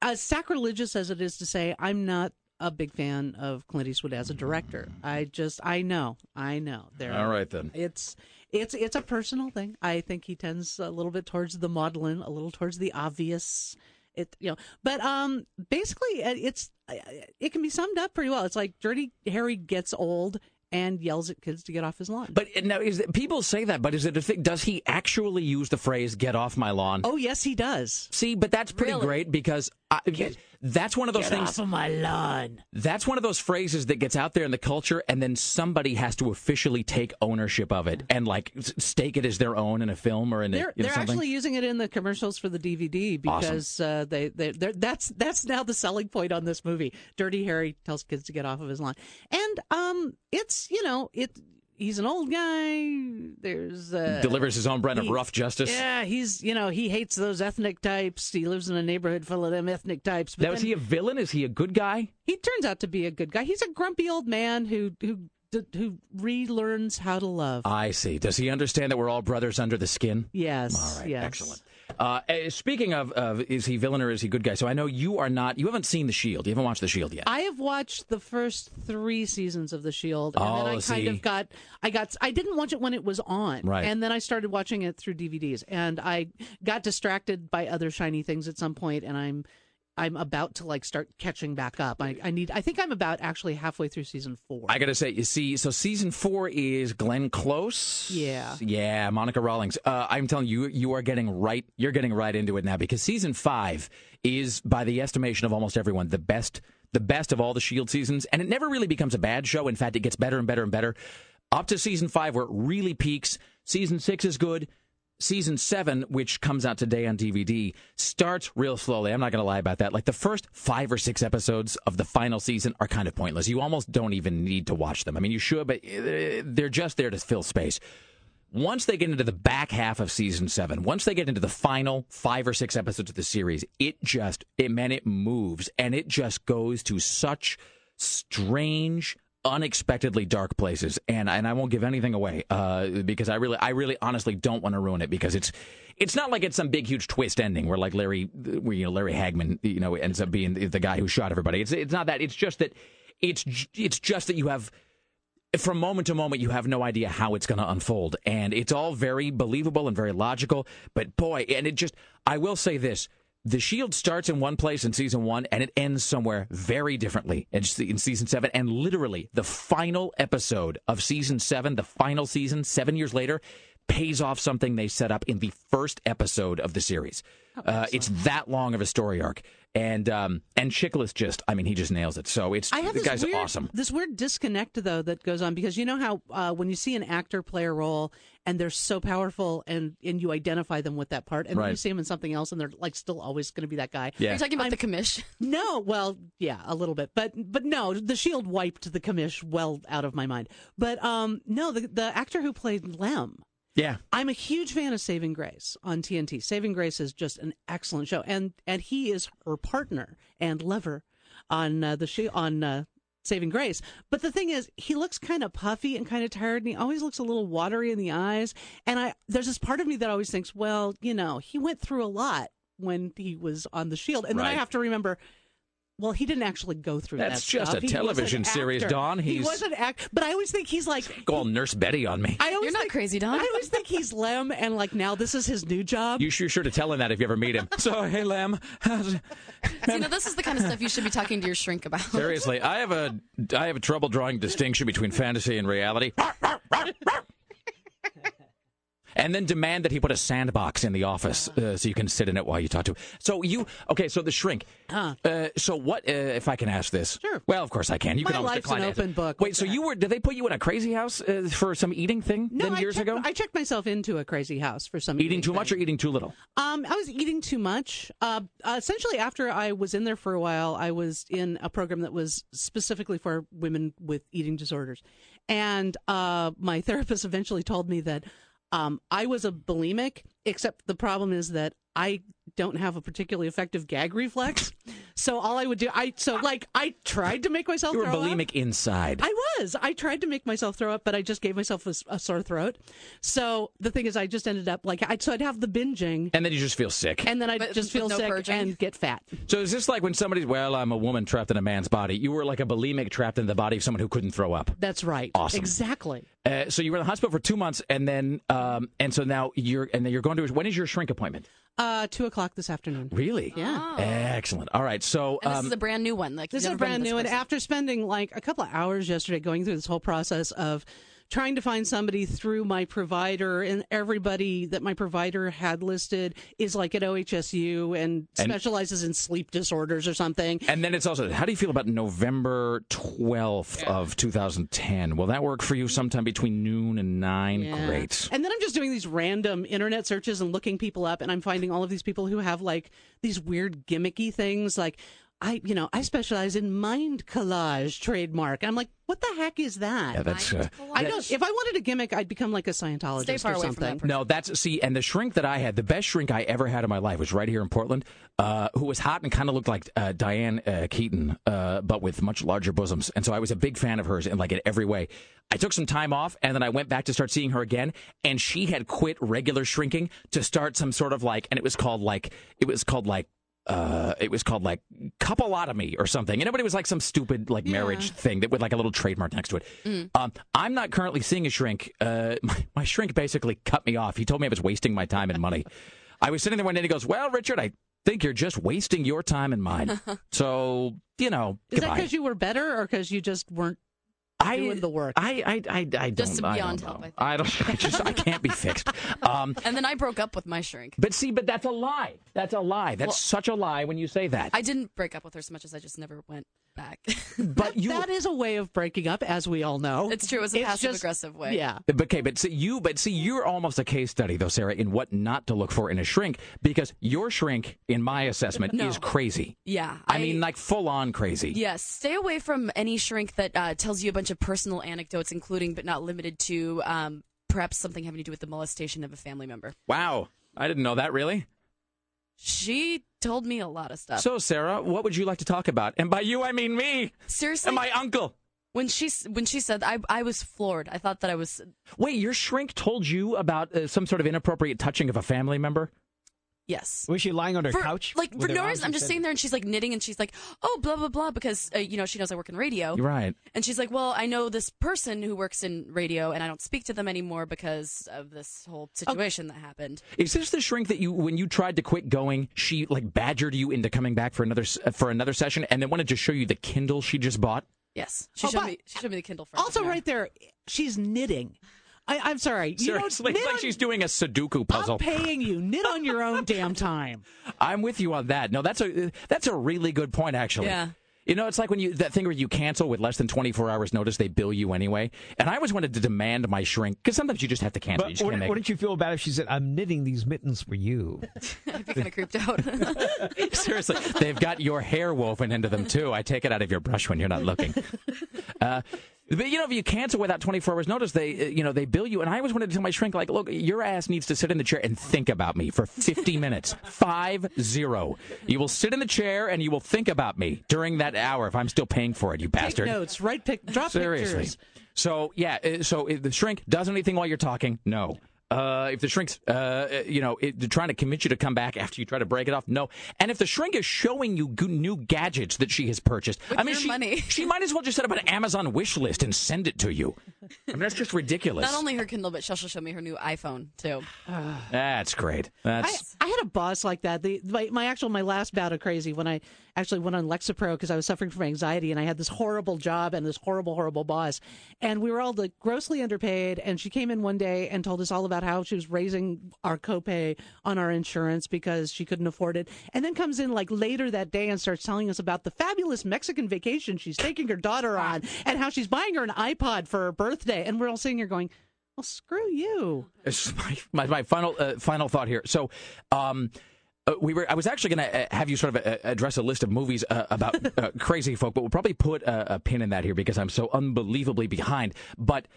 as sacrilegious as it is to say I'm not a big fan of Clint Eastwood as a director. I just I know I know there. All right then. It's it's it's a personal thing. I think he tends a little bit towards the maudlin, a little towards the obvious. It you know, but um, basically uh, it's uh, it can be summed up pretty well. It's like Dirty Harry gets old and yells at kids to get off his lawn. But uh, now, is it, people say that, but is it a thing? Does he actually use the phrase "get off my lawn"? Oh yes, he does. See, but that's pretty Really? great because I, that's one of those Get things. off of my lawn. That's one of those phrases that gets out there in the culture, and then somebody has to officially take ownership of it and like stake it as their own in a film or in a, They're you know, they're something. actually using it in the commercials for the DVD because uh, they they that's that's now the selling point on this movie. Dirty Harry tells kids to get off of his lawn, and um, it's you know it. He's an old guy. There's uh, delivers his own brand of rough justice. Yeah, he's you know he hates those ethnic types. He lives in a neighborhood full of them ethnic types. But Now, is he a villain? Is he a good guy? he turns out to be a good guy. He's a grumpy old man who who who relearns how to love. I see. Does he understand that we're all brothers under the skin? yes, All right, yes. excellent. Uh, eh, speaking of, of, is he villain or is he good guy? So I know you are not. You haven't seen The Shield. You haven't watched The Shield yet. I have watched the first three seasons of The Shield, and Oh, then I kind of got, I got, I didn't watch it when it was on, Right. And then I started watching it through DVDs, and I got distracted by other shiny things at some point, and I'm, I'm about to like start catching back up. I, I need, I think I'm about actually halfway through season four. I gotta say, you see, so season four is Glenn Close. Yeah. yeah, Monica Rawlings. Uh, I'm telling you, you are getting right. You're getting right into it now because season five is, by the estimation of almost everyone, the best, the best of all the Shield seasons, and it never really becomes a bad show. In fact, it gets better and better and better up to season five, where it really peaks. Season six is good. Season seven, which comes out today on DVD, starts real slowly. I'm not going to lie about that. Like the first five or six episodes of the final season are kind of pointless. You almost don't even need to watch them. I mean, you should, but uh, they're just there to fill space. Once they get into the back half of season seven, once they get into the final five or six episodes of the series, it just, it man, it moves and it just goes to such strange, unexpectedly dark places. And and I won't give anything away uh, because I really, I really, honestly don't want to ruin it because it's. It's not like it's some big, huge twist ending where, like Larry, where you know Larry Hagman, you know, ends up being the guy who shot everybody. It's it's not that. It's just that it's it's just that you have from moment to moment, you have no idea how it's going to unfold. And it's all very believable and very logical. But boy, and it just, I will say this. The Shield starts in one place in season one and it ends somewhere very differently in, in season seven. And literally, the final episode of season seven, the final season, seven years later, pays off something they set up in the first episode of the series. Uh, it's that long of a story arc. And um, and Chiklis just, I mean, he just nails it. So it's I have the this guy's weird, awesome. This weird disconnect though that goes on because you know how uh, when you see an actor play a role and they're so powerful and and you identify them with that part, and then you see them in something else and they're like still always going to be that guy. Yeah. Are you talking about the commish? No, well, yeah, a little bit, but but no, the Shield wiped the commish well out of my mind. But um, no, the the actor who played Lem. Yeah. I'm a huge fan of Saving Grace on TNT. Saving Grace is just an excellent show, and and he is her partner and lover on uh, the show on uh, Saving Grace. But the thing is, he looks kind of puffy and kind of tired, and he always looks a little watery in the eyes. And I there's this part of me that always thinks, well, you know, he went through a lot when he was on the Shield, and then I have to remember. Well, he didn't actually go through that. That's just stuff. a He was an television series, actor. Don. He was an act, but I always think he's like Go all Nurse Betty on me. I always You're not think, crazy, Don. I always think he's Lem, and like now this is his new job. You sure sure to tell him that if you ever meet him. So hey, Lem. how's- you know, this is the kind of stuff you should be talking to your shrink about. Seriously, I have a I have a trouble drawing distinction between fantasy and reality. and then demand that he put a sandbox in the office uh, so you can sit in it while you talk to him. So you okay? So the shrink. Uh, so what? Uh, if I can ask this? Sure. Well, of course I can. You My can always decline an open book. Wait, so you were? Did they put you in a crazy house uh, for some eating thing? No, then years checked, ago. I checked myself into a crazy house for some Eating too much or eating too little? Um, I was eating too much. Uh, uh, essentially, after I was in there for a while, I was in a program that was specifically for women with eating disorders, and uh, my therapist eventually told me that um, I was a bulimic. Except the problem is that I don't have a particularly effective gag reflex. So all I would do, I so like I tried to make myself You were throw up. bulimic inside. I was. I tried to make myself throw up, but I just gave myself a, a sore throat. So the thing is, I just ended up like I so I'd have the binging, and then you just feel sick. and then I'd just feel no sick purging? and get fat. So is this like when somebody's well, I'm a woman trapped in a man's body? You were like a bulimic trapped in the body of someone who couldn't throw up. That's right. Awesome. Exactly. Uh, so you were in the hospital for two months, and then um, and so now you're and then you're going to when is your shrink appointment? Uh, two o'clock this afternoon. Really? Yeah. Excellent. All right. So And this um, is a brand new one. Like This is a brand new, one. after spending like a couple of hours yesterday going through this whole process of trying to find somebody through my provider, and everybody that my provider had listed is like at OHSU and, And- specializes in sleep disorders or something. and then it's also how do you feel about November twelfth of 2010? Will that work for you sometime between noon and nine? Yeah. Great. And then I'm just doing these random internet searches and looking people up, and I'm finding all of these people who have like these weird gimmicky things, like. I, you know, I specialize in mind collage trademark. I'm like, what the heck is that? Yeah, that's. Uh, I don't. If I wanted a gimmick, I'd become like a Scientologist Stay far or away from something. that No, that's see, and the shrink that I had, the best shrink I ever had in my life was right here in Portland, uh, who was hot and kind of looked like uh, Diane uh, Keaton, uh, but with much larger bosoms. And so I was a big fan of hers in like in every way. I took some time off, and then I went back to start seeing her again, and she had quit regular shrinking to start some sort of like, and it was called like, it was called like. Uh, it was called like coupleotomy or something, and it was like some stupid like marriage thing that with like a little trademark next to it. Mm. Um, I'm not currently seeing a shrink. Uh, my, my shrink basically cut me off. He told me I was wasting my time and money. I was sitting there one day and he goes, "Well, Richard, I think you're just wasting your time and mine." so you know, Is that because you were better, or because you just weren't I- doing the work? I I I, I don't. Just I beyond don't help, know. I don't. I just I can't be fixed. Um, and then I broke up with my shrink. but see, but that's a lie. That's a lie. That's Well- such a lie when you say that. I didn't break up with her so much as I just never went back. but you that is a way of breaking up, as we all know. it's true. It was a It's passive aggressive way. Yeah. But, Okay, but see you, but see you're almost a case study though, Sarah, in what not to look for in a shrink because your shrink, in my assessment, No. is crazy. Yeah. I, mean, like full on crazy. Yes, stay away from any shrink that uh, tells you a bunch of personal anecdotes, including but not limited to um, perhaps something having to do with the molestation of a family member. Wow, I didn't know that. Really? She told me a lot of stuff. So, Sarah, what would you like to talk about? And by you, I mean me Seriously, and my uncle. when she when she said, I I was floored. I thought that I was Wait, your shrink told you about uh, some sort of inappropriate touching of a family member? Yes. Was she lying on her For, couch? like with for her no reason, I'm just sitting there and she's like knitting and she's like, oh blah blah blah because uh, you know she knows I work in radio. Right. And she's like, "Well, I know this person who works in radio, and I don't speak to them anymore because of this whole situation that happened." Is this the shrink that you, when you tried to quit going, she like badgered you into coming back for another uh, for another session, and then wanted to show you the Kindle she just bought? Yes, she Oh, showed me. She showed me the Kindle. For Also, right there, she's knitting. I, I'm sorry. You Seriously, it's like on- she's doing a Sudoku puzzle. I'm paying you. Knit on your own damn time. I'm with you on that. No, that's a that's a really good point, actually. Yeah. You know, it's like when you that thing where you cancel with less than 24 hours notice, they bill you anyway. And I always wanted to demand my shrink because sometimes you just have to cancel. But just what, can't what did you feel about if she said, "I'm knitting these mittens for you"? I'd be kind of creeped out. Seriously, they've got your hair woven into them too. I take it out of your brush when you're not looking. Uh, but you know, if you cancel without 24 hours notice, they uh, you know they bill you. And I always wanted to tell my shrink like, look, your ass needs to sit in the chair and think about me for 50 minutes. Five zero. You will sit in the chair and you will think about me during that hour if I'm still paying for it. You bastard. Take notes. Write pic. Drop Seriously. pictures. So yeah, uh, so if the shrink does anything while you're talking, no. Uh, if the shrink's, uh, uh, you know, it, trying to convince you to come back after you try to break it off, no. And if the shrink is showing you g- new gadgets that she has purchased, With I mean, she, money. she might as well just set up an Amazon wish list and send it to you. I mean, that's just ridiculous. Not only her Kindle, but she'll show me her new iPhone too. That's great. I, I had a boss like that. The my, my actual my last bout of crazy when I actually went on Lexapro because I was suffering from anxiety and I had this horrible job and this horrible horrible boss and we were all like grossly underpaid and she came in one day and told us all about about how she was raising our copay on our insurance because she couldn't afford it, and then comes in like later that day and starts telling us about the fabulous Mexican vacation she's taking her daughter on and how she's buying her an iPod for her birthday, and we're all sitting here going. Well, screw you. My, my, my final uh, final thought here. So, um, uh, we were. I was actually going to uh, have you sort of uh, address a list of movies uh, about uh, crazy folk, but we'll probably put a pin in that here because I'm so unbelievably behind. But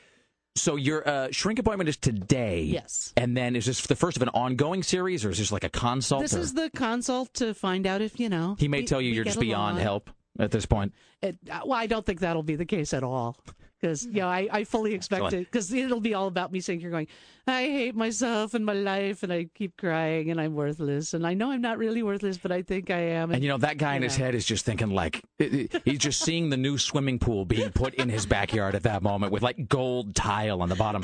so your uh, shrink appointment is today. Yes. And then is this the first of an ongoing series, or is this like a consult? This or- is the consult to find out if you know. he may we- tell you you're just beyond help at this point. It, uh, well, I don't think that'll be the case at all. Because you know, I, I fully expect it. Because it'll be all about me sitting here going, I hate myself and my life, and I keep crying, and I'm worthless, and I know I'm not really worthless, but I think I am. And you know that guy in his head is just thinking like he's just seeing the new swimming pool being put in his backyard at that moment with like gold tile on the bottom.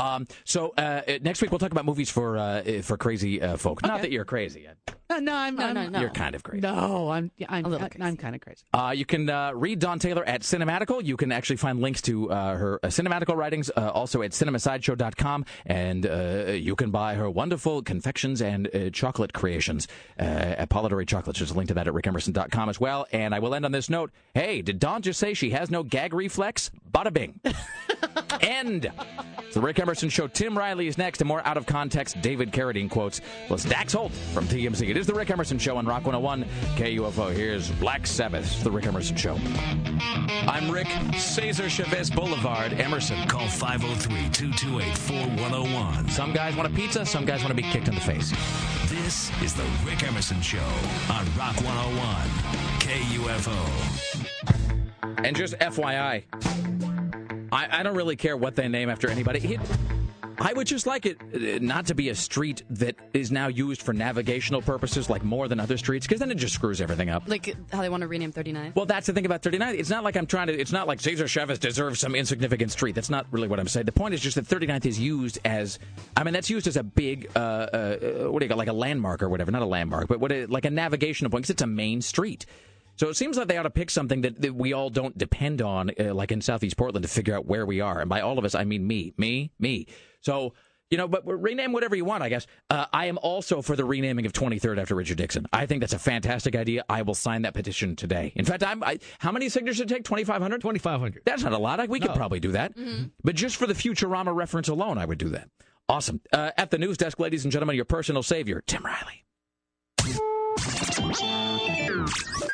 Um, so uh, next week we'll talk about movies for uh, for crazy uh, folk. Not that you're crazy. Uh, no, I'm, I'm no, no. You're kind of crazy. No, I'm I'm A little I, am kind of crazy. Uh, you can uh, read Dawn Taylor at Cinematical. You can actually find links to uh, her uh, Cinematical writings uh, also at cinemasideshow.com. And uh, you can buy her wonderful confections and uh, chocolate creations uh, at Polidori Chocolates. There's a link to that at rickemerson.com as well. And I will end on this note. Hey, did Dawn just say she has no gag reflex? Bada bing. End. It's the Rick Emerson Show. Tim Riley is next, and more out of context David Carradine quotes. Plus Dax Holt from TMZ. Is the Rick Emerson Show on Rock 101 KUFO. Here's Black Sabbath, the Rick Emerson Show. I'm Rick, Cesar Chavez Boulevard, Emerson. Call 503 228 4101. Some guys want a pizza, some guys want to be kicked in the face. This is the Rick Emerson Show on Rock 101 KUFO. And just FYI, I, I don't really care what they name after anybody. It, I would just like it uh, not to be a street that is now used for navigational purposes, like more than other streets, because then it just screws everything up. Like how they want to rename 39. Well, that's the thing about 39. It's not like I'm trying to. It's not like Cesar Chavez deserves some insignificant street. That's not really what I'm saying. The point is just that 39th is used as. I mean, that's used as a big. Uh, uh, what do you got? Like a landmark or whatever. Not a landmark, but what? A, like a navigational point because it's a main street. So it seems like they ought to pick something that, that we all don't depend on, uh, like in Southeast Portland, to figure out where we are. And by all of us, I mean me, me, me. So. You know, but rename whatever you want, I guess. Uh, I am also for the renaming of 23rd after Richard Dixon. I think that's a fantastic idea. I will sign that petition today. In fact, I'm. I, how many signatures did it take? 2,500? 2,500. That's not a lot. I, we could probably do that. But just for the Futurama reference alone, I would do that. Awesome. Uh, at the news desk, ladies and gentlemen, your personal savior, Tim Riley.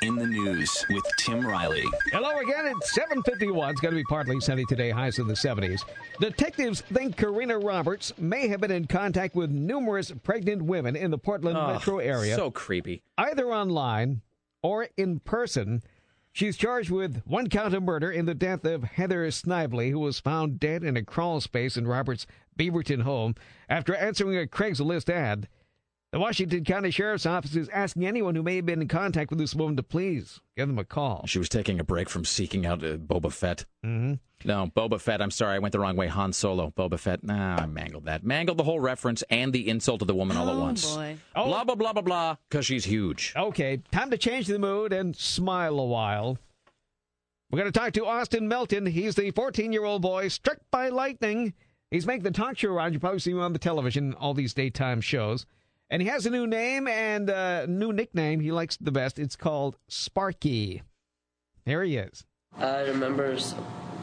In the news with Tim Riley. Hello again. It's 751. It's going to be partly sunny today, highs in the 70s. Detectives think Korena Roberts may have been in contact with numerous pregnant women in the Portland Oh, metro area, So creepy. either online or in person. She's charged with one count of murder in the death of Heather Snively, who was found dead in a crawl space in Roberts' Beaverton home after answering a Craigslist ad. The Washington County Sheriff's Office is asking anyone who may have been in contact with this woman to please give them a call. She was taking a break from seeking out uh, Boba Fett. Mm-hmm. No, Boba Fett. I'm sorry, I went the wrong way. Han Solo, Boba Fett. Nah, I mangled that. Mangled the whole reference and the insult to the woman all at Oh, once. boy. Blah blah blah blah blah. Because she's huge. Okay, time to change the mood and smile a while. We're going to talk to Austin Melton. He's the 14 year old boy struck by lightning. He's making the talk show around. You probably see him on the television, all these daytime shows. And he has a new name and a new nickname he likes the best. It's called Sparky. There he is. I remember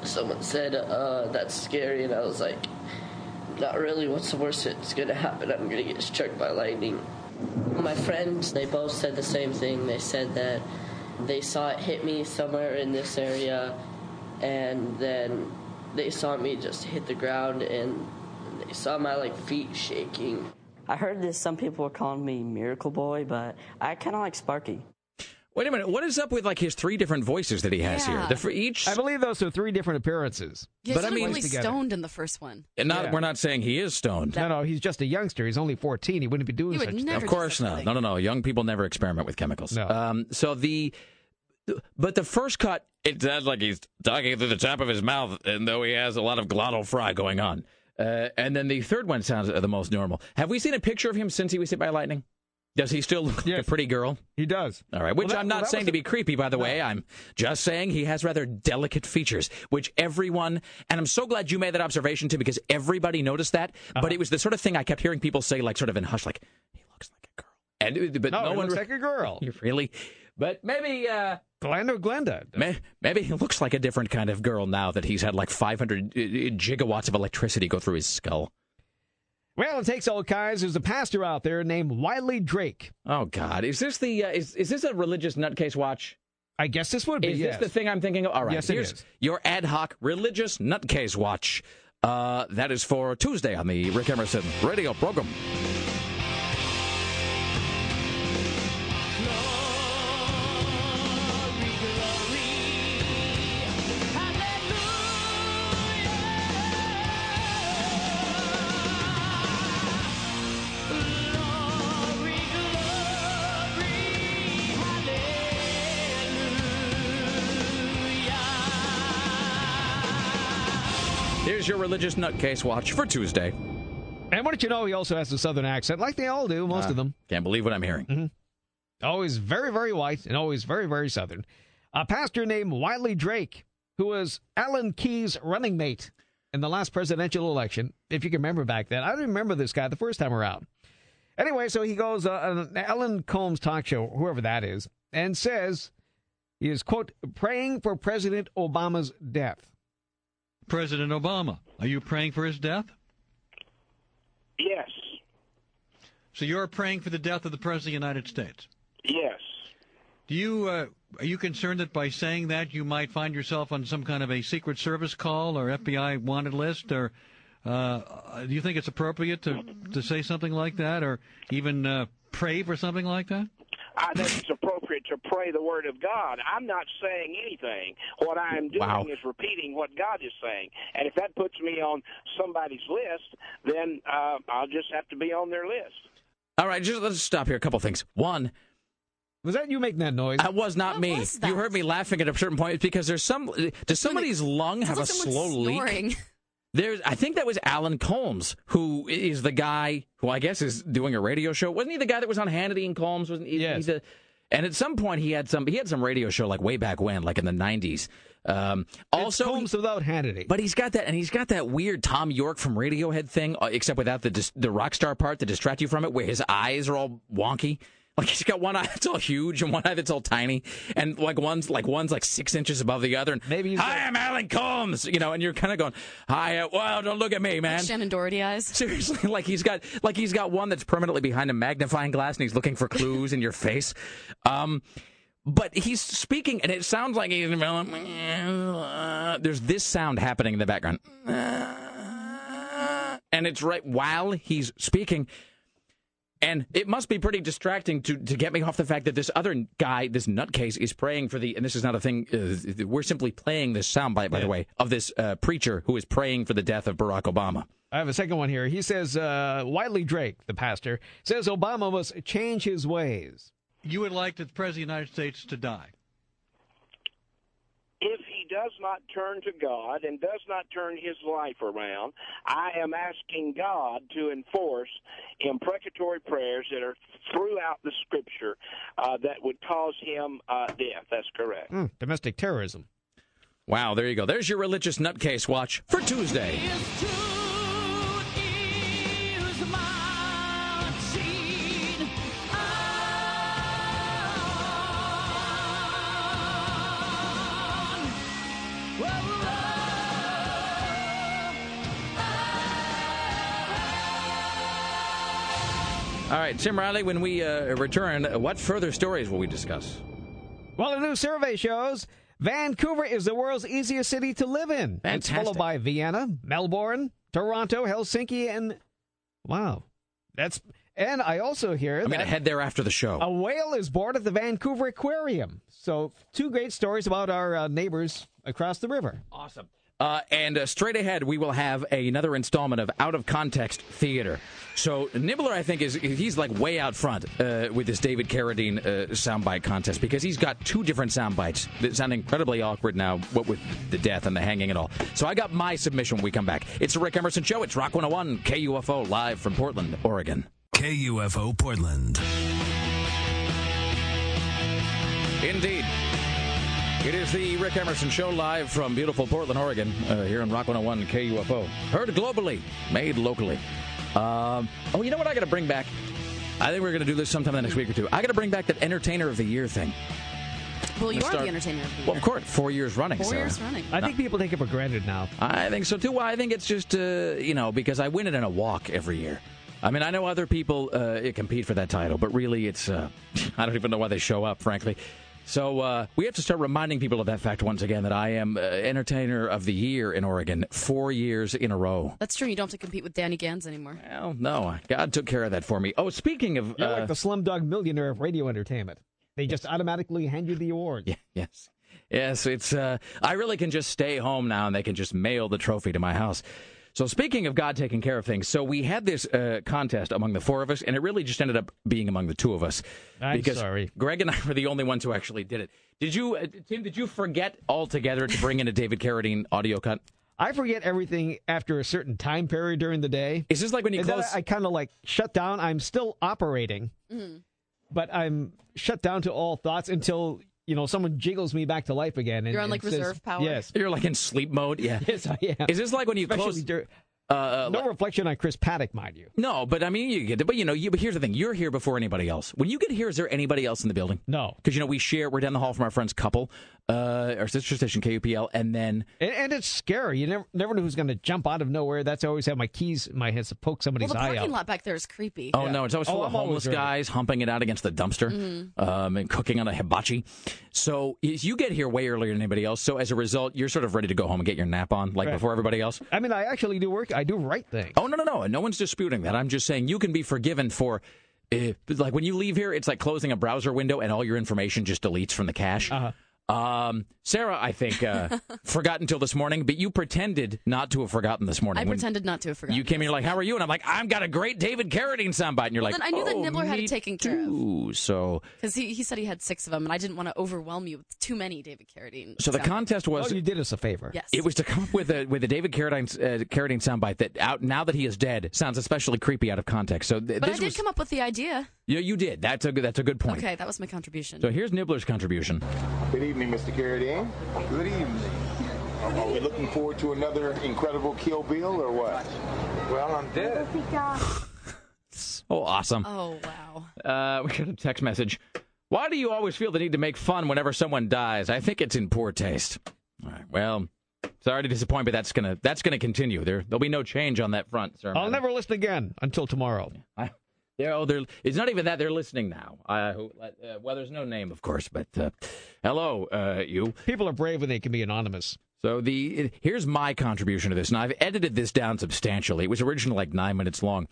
someone said, uh, that's scary, and I was like, not really. What's the worst that's gonna happen? I'm gonna get struck by lightning. My friends, they both said the same thing. They said that they saw it hit me somewhere in this area, and then they saw me just hit the ground, and they saw my like feet shaking. I heard this. Some people were calling me Miracle Boy, but I kind of like Sparky. Wait a minute. What is up with like his three different voices that he has Yeah. here? The, for each. I believe those are three different appearances. Yeah, But but I mean- really together. stoned in the first one. and not, Yeah. We're not saying he is stoned. No, no, he's just a youngster. He's only 14. He wouldn't be doing He would such never Of course not. No, no, no. Young people never experiment with chemicals. No. Um, so the, but the first cut, it sounds like he's talking through the top of his mouth, and though he has a lot of glottal fry going on. Uh, and then the third one sounds the most normal. Have we seen a picture of him since he was hit by lightning? Does he still look like a pretty girl? He does. All right, which Well, that- I'm not that saying to be creepy, by the way. I'm just saying he has rather delicate features, which everyone, and I'm so glad you made that observation too, because everybody noticed that. Uh-huh. But it was the sort of thing I kept hearing people say, like sort of in hush, like he looks like a girl, and but No, no, he one looks re- like a girl. You really, but maybe. uh Glenda Glenda? May, maybe he looks like a different kind of girl now that he's had like 500 uh, gigawatts of electricity go through his skull. Well, it takes all kinds. There's a pastor out there named Wiley Drake. Oh God, is this the uh, is is this a religious nutcase watch? I guess this would be. Is yes. this the thing I'm thinking of? All right, Yes, it here's is. your ad hoc religious nutcase watch. Uh, that is for Tuesday on the Rick Emerson radio program. Religious nutcase watch for Tuesday. And what did you know? He also has a southern accent, like they all do, most Uh, of them. Can't believe what I'm hearing. Mm-hmm. Always very, very white and always very, very southern. A pastor named Wiley Drake, who was Alan Keyes' running mate in the last presidential election, if you can remember back then. I don't remember this guy the first time around. Anyway, so he goes uh, on an Alan Colmes talk show, whoever that is, and says he is, quote, praying for President Obama's death. President Obama, are you praying for his death? Yes. So you're praying for the death of the President of the United States? Yes. Do you uh, are you concerned that by saying that you might find yourself on some kind of a Secret Service call or FBI wanted list, or uh, do you think it's appropriate to to say something like that, or even uh, pray for something like that? I think it's appropriate to pray the word of God. I'm not saying anything. What I am doing Wow. is repeating what God is saying. And if that puts me on somebody's list, then uh, I'll just have to be on their list. All right, just let's stop here. A couple things. One, was that you making that noise? That was not me. was that? You heard me laughing at a certain point because there's some. Does somebody's lung have a Sounds slow someone's leak? There's, I think that was Alan Colmes, who is the guy who I guess is doing a radio show. Wasn't he the guy that was on Hannity and Colmes? Wasn't he? Yes. He's a, and at some point he had some. He had some radio show like way back when, like in the '90s. Um, also, Colmes without Hannity. but he's got that, and he's got that weird Thom Yorke from Radiohead thing, uh, except without the the rock star part to distract you from it, where his eyes are all wonky. Like he's got one eye that's all huge and one eye that's all tiny, and like one's like one's like six inches above the other. And Maybe he's hi, I'm Alan Colmes, you know, and you're kind of going, hi, uh, well, don't look at me, man. Shannen Doherty eyes. Seriously, like he's got like he's got one that's permanently behind a magnifying glass, and he's looking for clues in your face. Um, but he's speaking, and it sounds like he's there's this sound happening in the background, and it's right while he's speaking. And it must be pretty distracting to, to get me off the fact that this other guy, this nutcase, is praying for the. And this is not a thing. Uh, we're simply playing this soundbite, by the way, of this uh, preacher who is praying for the death of Barack Obama. I have a second one here. He says, uh, Wiley Drake, the pastor, says Obama must change his ways. You would like the President of the United States to die? If he does not turn to God and does not turn his life around, I am asking God to enforce imprecatory prayers that are throughout the Scripture uh, that would cause him uh, death. That's correct. Hmm, domestic terrorism. Wow, there you go. There's your religious nutcase watch for Tuesday. All right, Tim Riley, when we uh, return, what further stories will we discuss? Well, a new survey shows Vancouver is the world's easiest city to live in. It's followed by Vienna, Melbourne, Toronto, Helsinki, and wow, that's. And I also hear I'm that going to head there after the show. a whale is born at the Vancouver Aquarium. So, two great stories about our uh, neighbors across the river. Awesome. Uh, and uh, straight ahead, we will have a, another installment of Out of Context Theater. So Nibler, I think, is he's like way out front uh, with this David Carradine uh, soundbite contest because he's got two different soundbites that sound incredibly awkward now, what with the death and the hanging and all. So I got my submission when we come back. It's the Rick Emerson Show. It's Rock 101 KUFO live from Portland, Oregon. KUFO Portland. Indeed. It is the Rick Emerson Show live from beautiful Portland, Oregon, uh, here on Rock 101 KUFO. Heard globally, made locally. Um, oh, you know what I got to bring back? I think we're going to do this sometime in the next week or two. I got to bring back that Entertainer of the Year thing. Well, you Let's are start- the entertainer of the year. Well, of course, four years running. Four Sarah. years running. I think people take it for granted now. I think so too. Well, I think it's just uh, you know because I win it in a walk every year. I mean, I know other people uh, compete for that title, but really, it's uh, I don't even know why they show up, frankly. So uh, we have to start reminding people of that fact once again that I am uh, entertainer of the year in Oregon four years in a row. That's true. You don't have to compete with Danny Gans anymore. Well, no, God took care of that for me. Oh, speaking of, You're uh, like the Slumdog Millionaire of radio entertainment. They just automatically hand you the award. Yeah, yes. Yes, it's uh I really can just stay home now and they can just mail the trophy to my house. So speaking of God taking care of things, so we had this uh, contest among the four of us, and it really just ended up being among the two of us. I'm because sorry. Greg and I were the only ones who actually did it. Did you, uh, Tim? Did you forget altogether to bring in a David Carradine audio cut? I forget everything after a certain time period during the day. Is this like when you And close? I, I kind of like shut down. I'm still operating, Mm-hmm. but I'm shut down to all thoughts until you know someone jiggles me back to life again. And, You're on, and like, says- reserve power? Yes, You're like in sleep mode. Yeah. yes, I am. Is this like when you Especially close? dur- Uh, no reflection on Chris Paddock, mind you. No, but I mean, you get. It. But you know, you. But here's the thing: you're here before anybody else. When you get here, is there anybody else in the building? No, because you know we share. We're down the hall from our friend's couple, uh, our sister station KUPL, and then And, and it's scary. You never never know who's going to jump out of nowhere. That's I always have my keys in my hands to poke somebody's Well, somebody's the eye parking out. lot back there is creepy. Oh no, it's always Oh, of I'm homeless ready. guys humping it out against the dumpster Mhm. um, and cooking on a hibachi. So you get here way earlier than anybody else. So as a result, you're sort of ready to go home and get your nap on, like Right. before everybody else. I mean, I actually do work. I do right things. Oh no, no, no, no one's disputing that. I'm just saying you can be forgiven for. Uh, like when you leave here, it's like closing a browser window and all your information just deletes from the cache. Uh-huh. Um, Sarah, I think, uh, forgot until this morning, but you pretended not to have forgotten this morning. I When pretended not to have forgotten. You came in here like, "How are you?" And I'm like, "I've got a great David Carradine soundbite." And you're Well, like, I knew that "Oh, Nibler had me it taken care of. So, Because he, he said he had six of them, and I didn't want to overwhelm you with too many David Carradine. so the contest was. Oh, you did us a favor. Yes. It was to come up with a with a David Carradine uh, Carradine soundbite that out now that he is dead sounds especially creepy out of context. So th- But I did was come up with the idea. Yeah, you did. That's a good that's a good point. Okay, that was my contribution. So here's Nibler's contribution. Good evening, Mr. Carradine. Good evening. Are are we looking forward to another incredible Kill Bill or what? Well, I'm dead. Oh, awesome. Oh wow. Uh, we got a text message. Why do you always feel the need to make fun whenever someone dies? I think it's in poor taste. All right. Well, sorry to disappoint, but that's gonna that's gonna continue. There there'll be no change on that front, sir. I'll never listen again until tomorrow. I, they're, oh, they're, it's not even that they're listening now. Uh, who- uh, well, there's no name, of course, but uh, hello, uh, you. People are brave when they can be anonymous. So the here's my contribution to this, and I've edited this down substantially. It was originally like nine minutes long.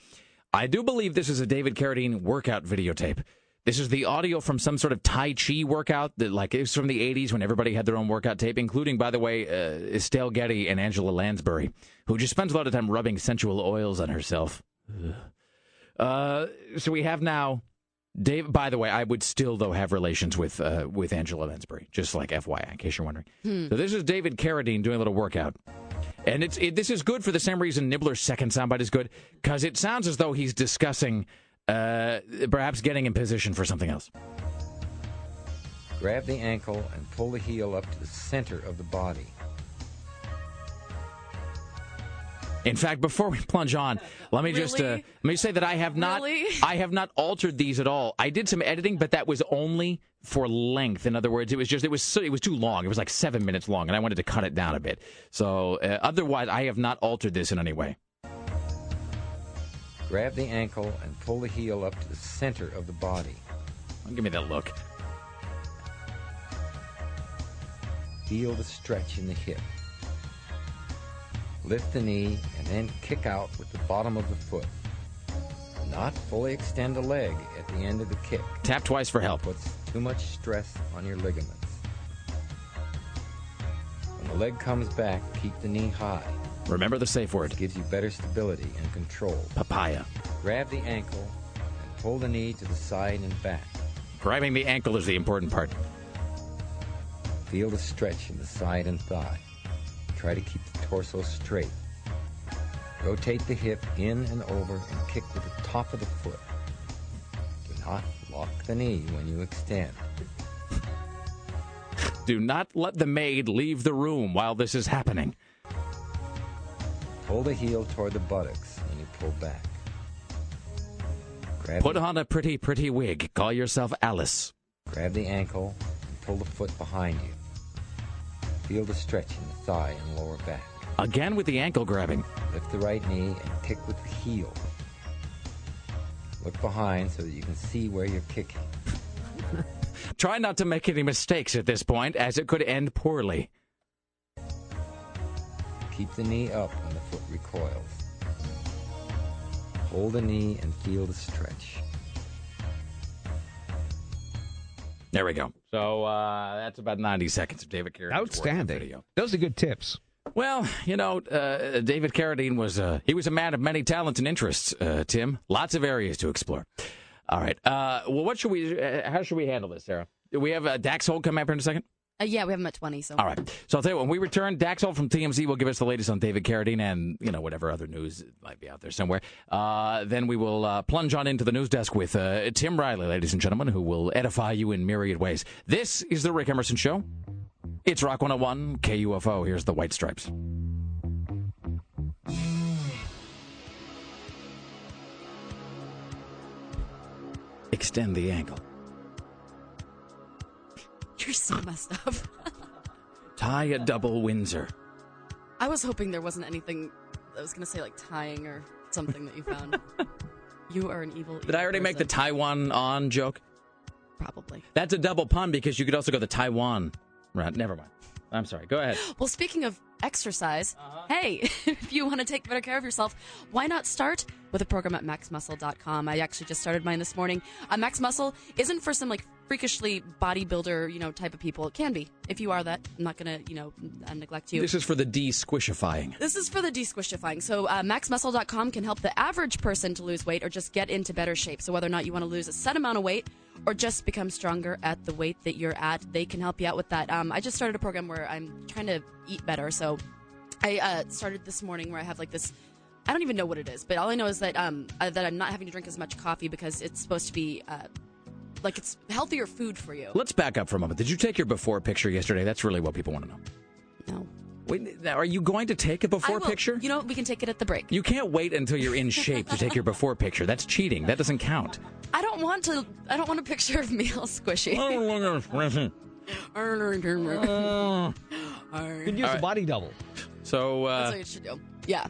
I do believe this is a David Carradine workout videotape. This is the audio from some sort of Tai Chi workout that, like, it was from the 80s when everybody had their own workout tape, including, by the way, uh, Estelle Getty and Angela Lansbury, who just spends a lot of time rubbing sensual oils on herself. Ugh. Uh, so we have now Dave. By the way, I would still though have relations with uh, with Angela Lansbury, just like FYI, in case you're wondering. Hmm. So this is David Carradine doing a little workout, and it's it, this is good for the same reason Nibler's second soundbite is good because it sounds as though he's discussing uh, perhaps getting in position for something else. Grab the ankle and pull the heel up to the center of the body. In fact, before we plunge on, let me just uh, let me say that I have not Really? I have not altered these at all. I did some editing, but that was only for length. In other words, it was just it was so, it was too long. It was like seven minutes long, and I wanted to cut it down a bit. So uh, otherwise, I have not altered this in any way. Grab the ankle and pull the heel up to the center of the body. Give me that look. Feel the stretch in the hip. Lift the knee and then kick out with the bottom of the foot. Not fully extend the leg at the end of the kick. Tap twice for help. Puts too much stress on your ligaments. When the leg comes back, keep the knee high. Remember the safe word. Gives you better stability and control. Papaya. Grab the ankle and pull the knee to the side and back. Grabbing the ankle is the important part. Feel the stretch in the side and thigh. Try to keep the torso straight. Rotate the hip in and over and kick with the top of the foot. Do not lock the knee when you extend. Do not let the maid leave the room while this is happening. Pull the heel toward the buttocks when you pull back. Grab Put the, on a pretty, pretty wig. Call yourself Alice. grab the ankle and pull the foot behind you. Feel the stretch in the thigh and lower back. Again with the ankle grabbing. Lift the right knee and kick with the heel. Look behind so that you can see where you're kicking. Try not to make any mistakes at this point, as it could end poorly. Keep the knee up when the foot recoils. Hold the knee and feel the stretch. There we go. So uh, that's about 90 seconds of David Carradine. Outstanding. Video. Those are good tips. Well, you know, uh, David Carradine was uh, he was a man of many talents and interests. Uh, Tim, lots of areas to explore. All right. Uh, well, what should we? Uh, how should we handle this, Sarah? We have uh, Dax Holt come up here in a second? Uh, yeah, we have him at 20. So All right. So I'll tell you when we return, Dax Holt from TMZ will give us the latest on David Carradine and, you know, whatever other news might be out there somewhere. Uh, then we will uh, plunge on into the news desk with uh, Tim Riley, ladies and gentlemen, who will edify you in myriad ways. This is the Rick Emerson Show. It's Rock 101 KUFO. Here's the White Stripes. Extend the ankle. You're so messed up. Tie a double Windsor. I was hoping there wasn't anything I was going to say like tying or something that you found. you are an evil. Did I already make the Taiwan on joke? Probably. That's a double pun because you could also go the Taiwan. Right, never mind. I'm sorry. Go ahead. Well, speaking of exercise, hey, if you want to take better care of yourself, why not start with a program at maxmuscle.com? I actually just started mine this morning. Uh, Max Muscle isn't for some like freakishly bodybuilder, you know, type of people. It can be if you are that. I'm not gonna, you know, uh, neglect you. This is for the de-squishifying. This is for the de-squishifying. So uh, maxmuscle.com can help the average person to lose weight or just get into better shape. So whether or not you want to lose a set amount of weight or just become stronger at the weight that you're at, they can help you out with that. Um, I just started a program where I'm trying to eat better. So I uh, started this morning where I have like this. I don't even know what it is, but all I know is that um, uh, that I'm not having to drink as much coffee because it's supposed to be uh, like it's healthier food for you. Let's back up for a moment. Did you take your before picture yesterday? That's really what people want to know. No. Wait, now, are you going to take a I before picture? You know, we can take it at the break. You can't wait until you're in shape to take your before picture. That's cheating. That doesn't count. I don't want to. I don't want a picture of me all squishy. Oh, You can use All a right. body double. So, That's uh, what you should do. Yeah.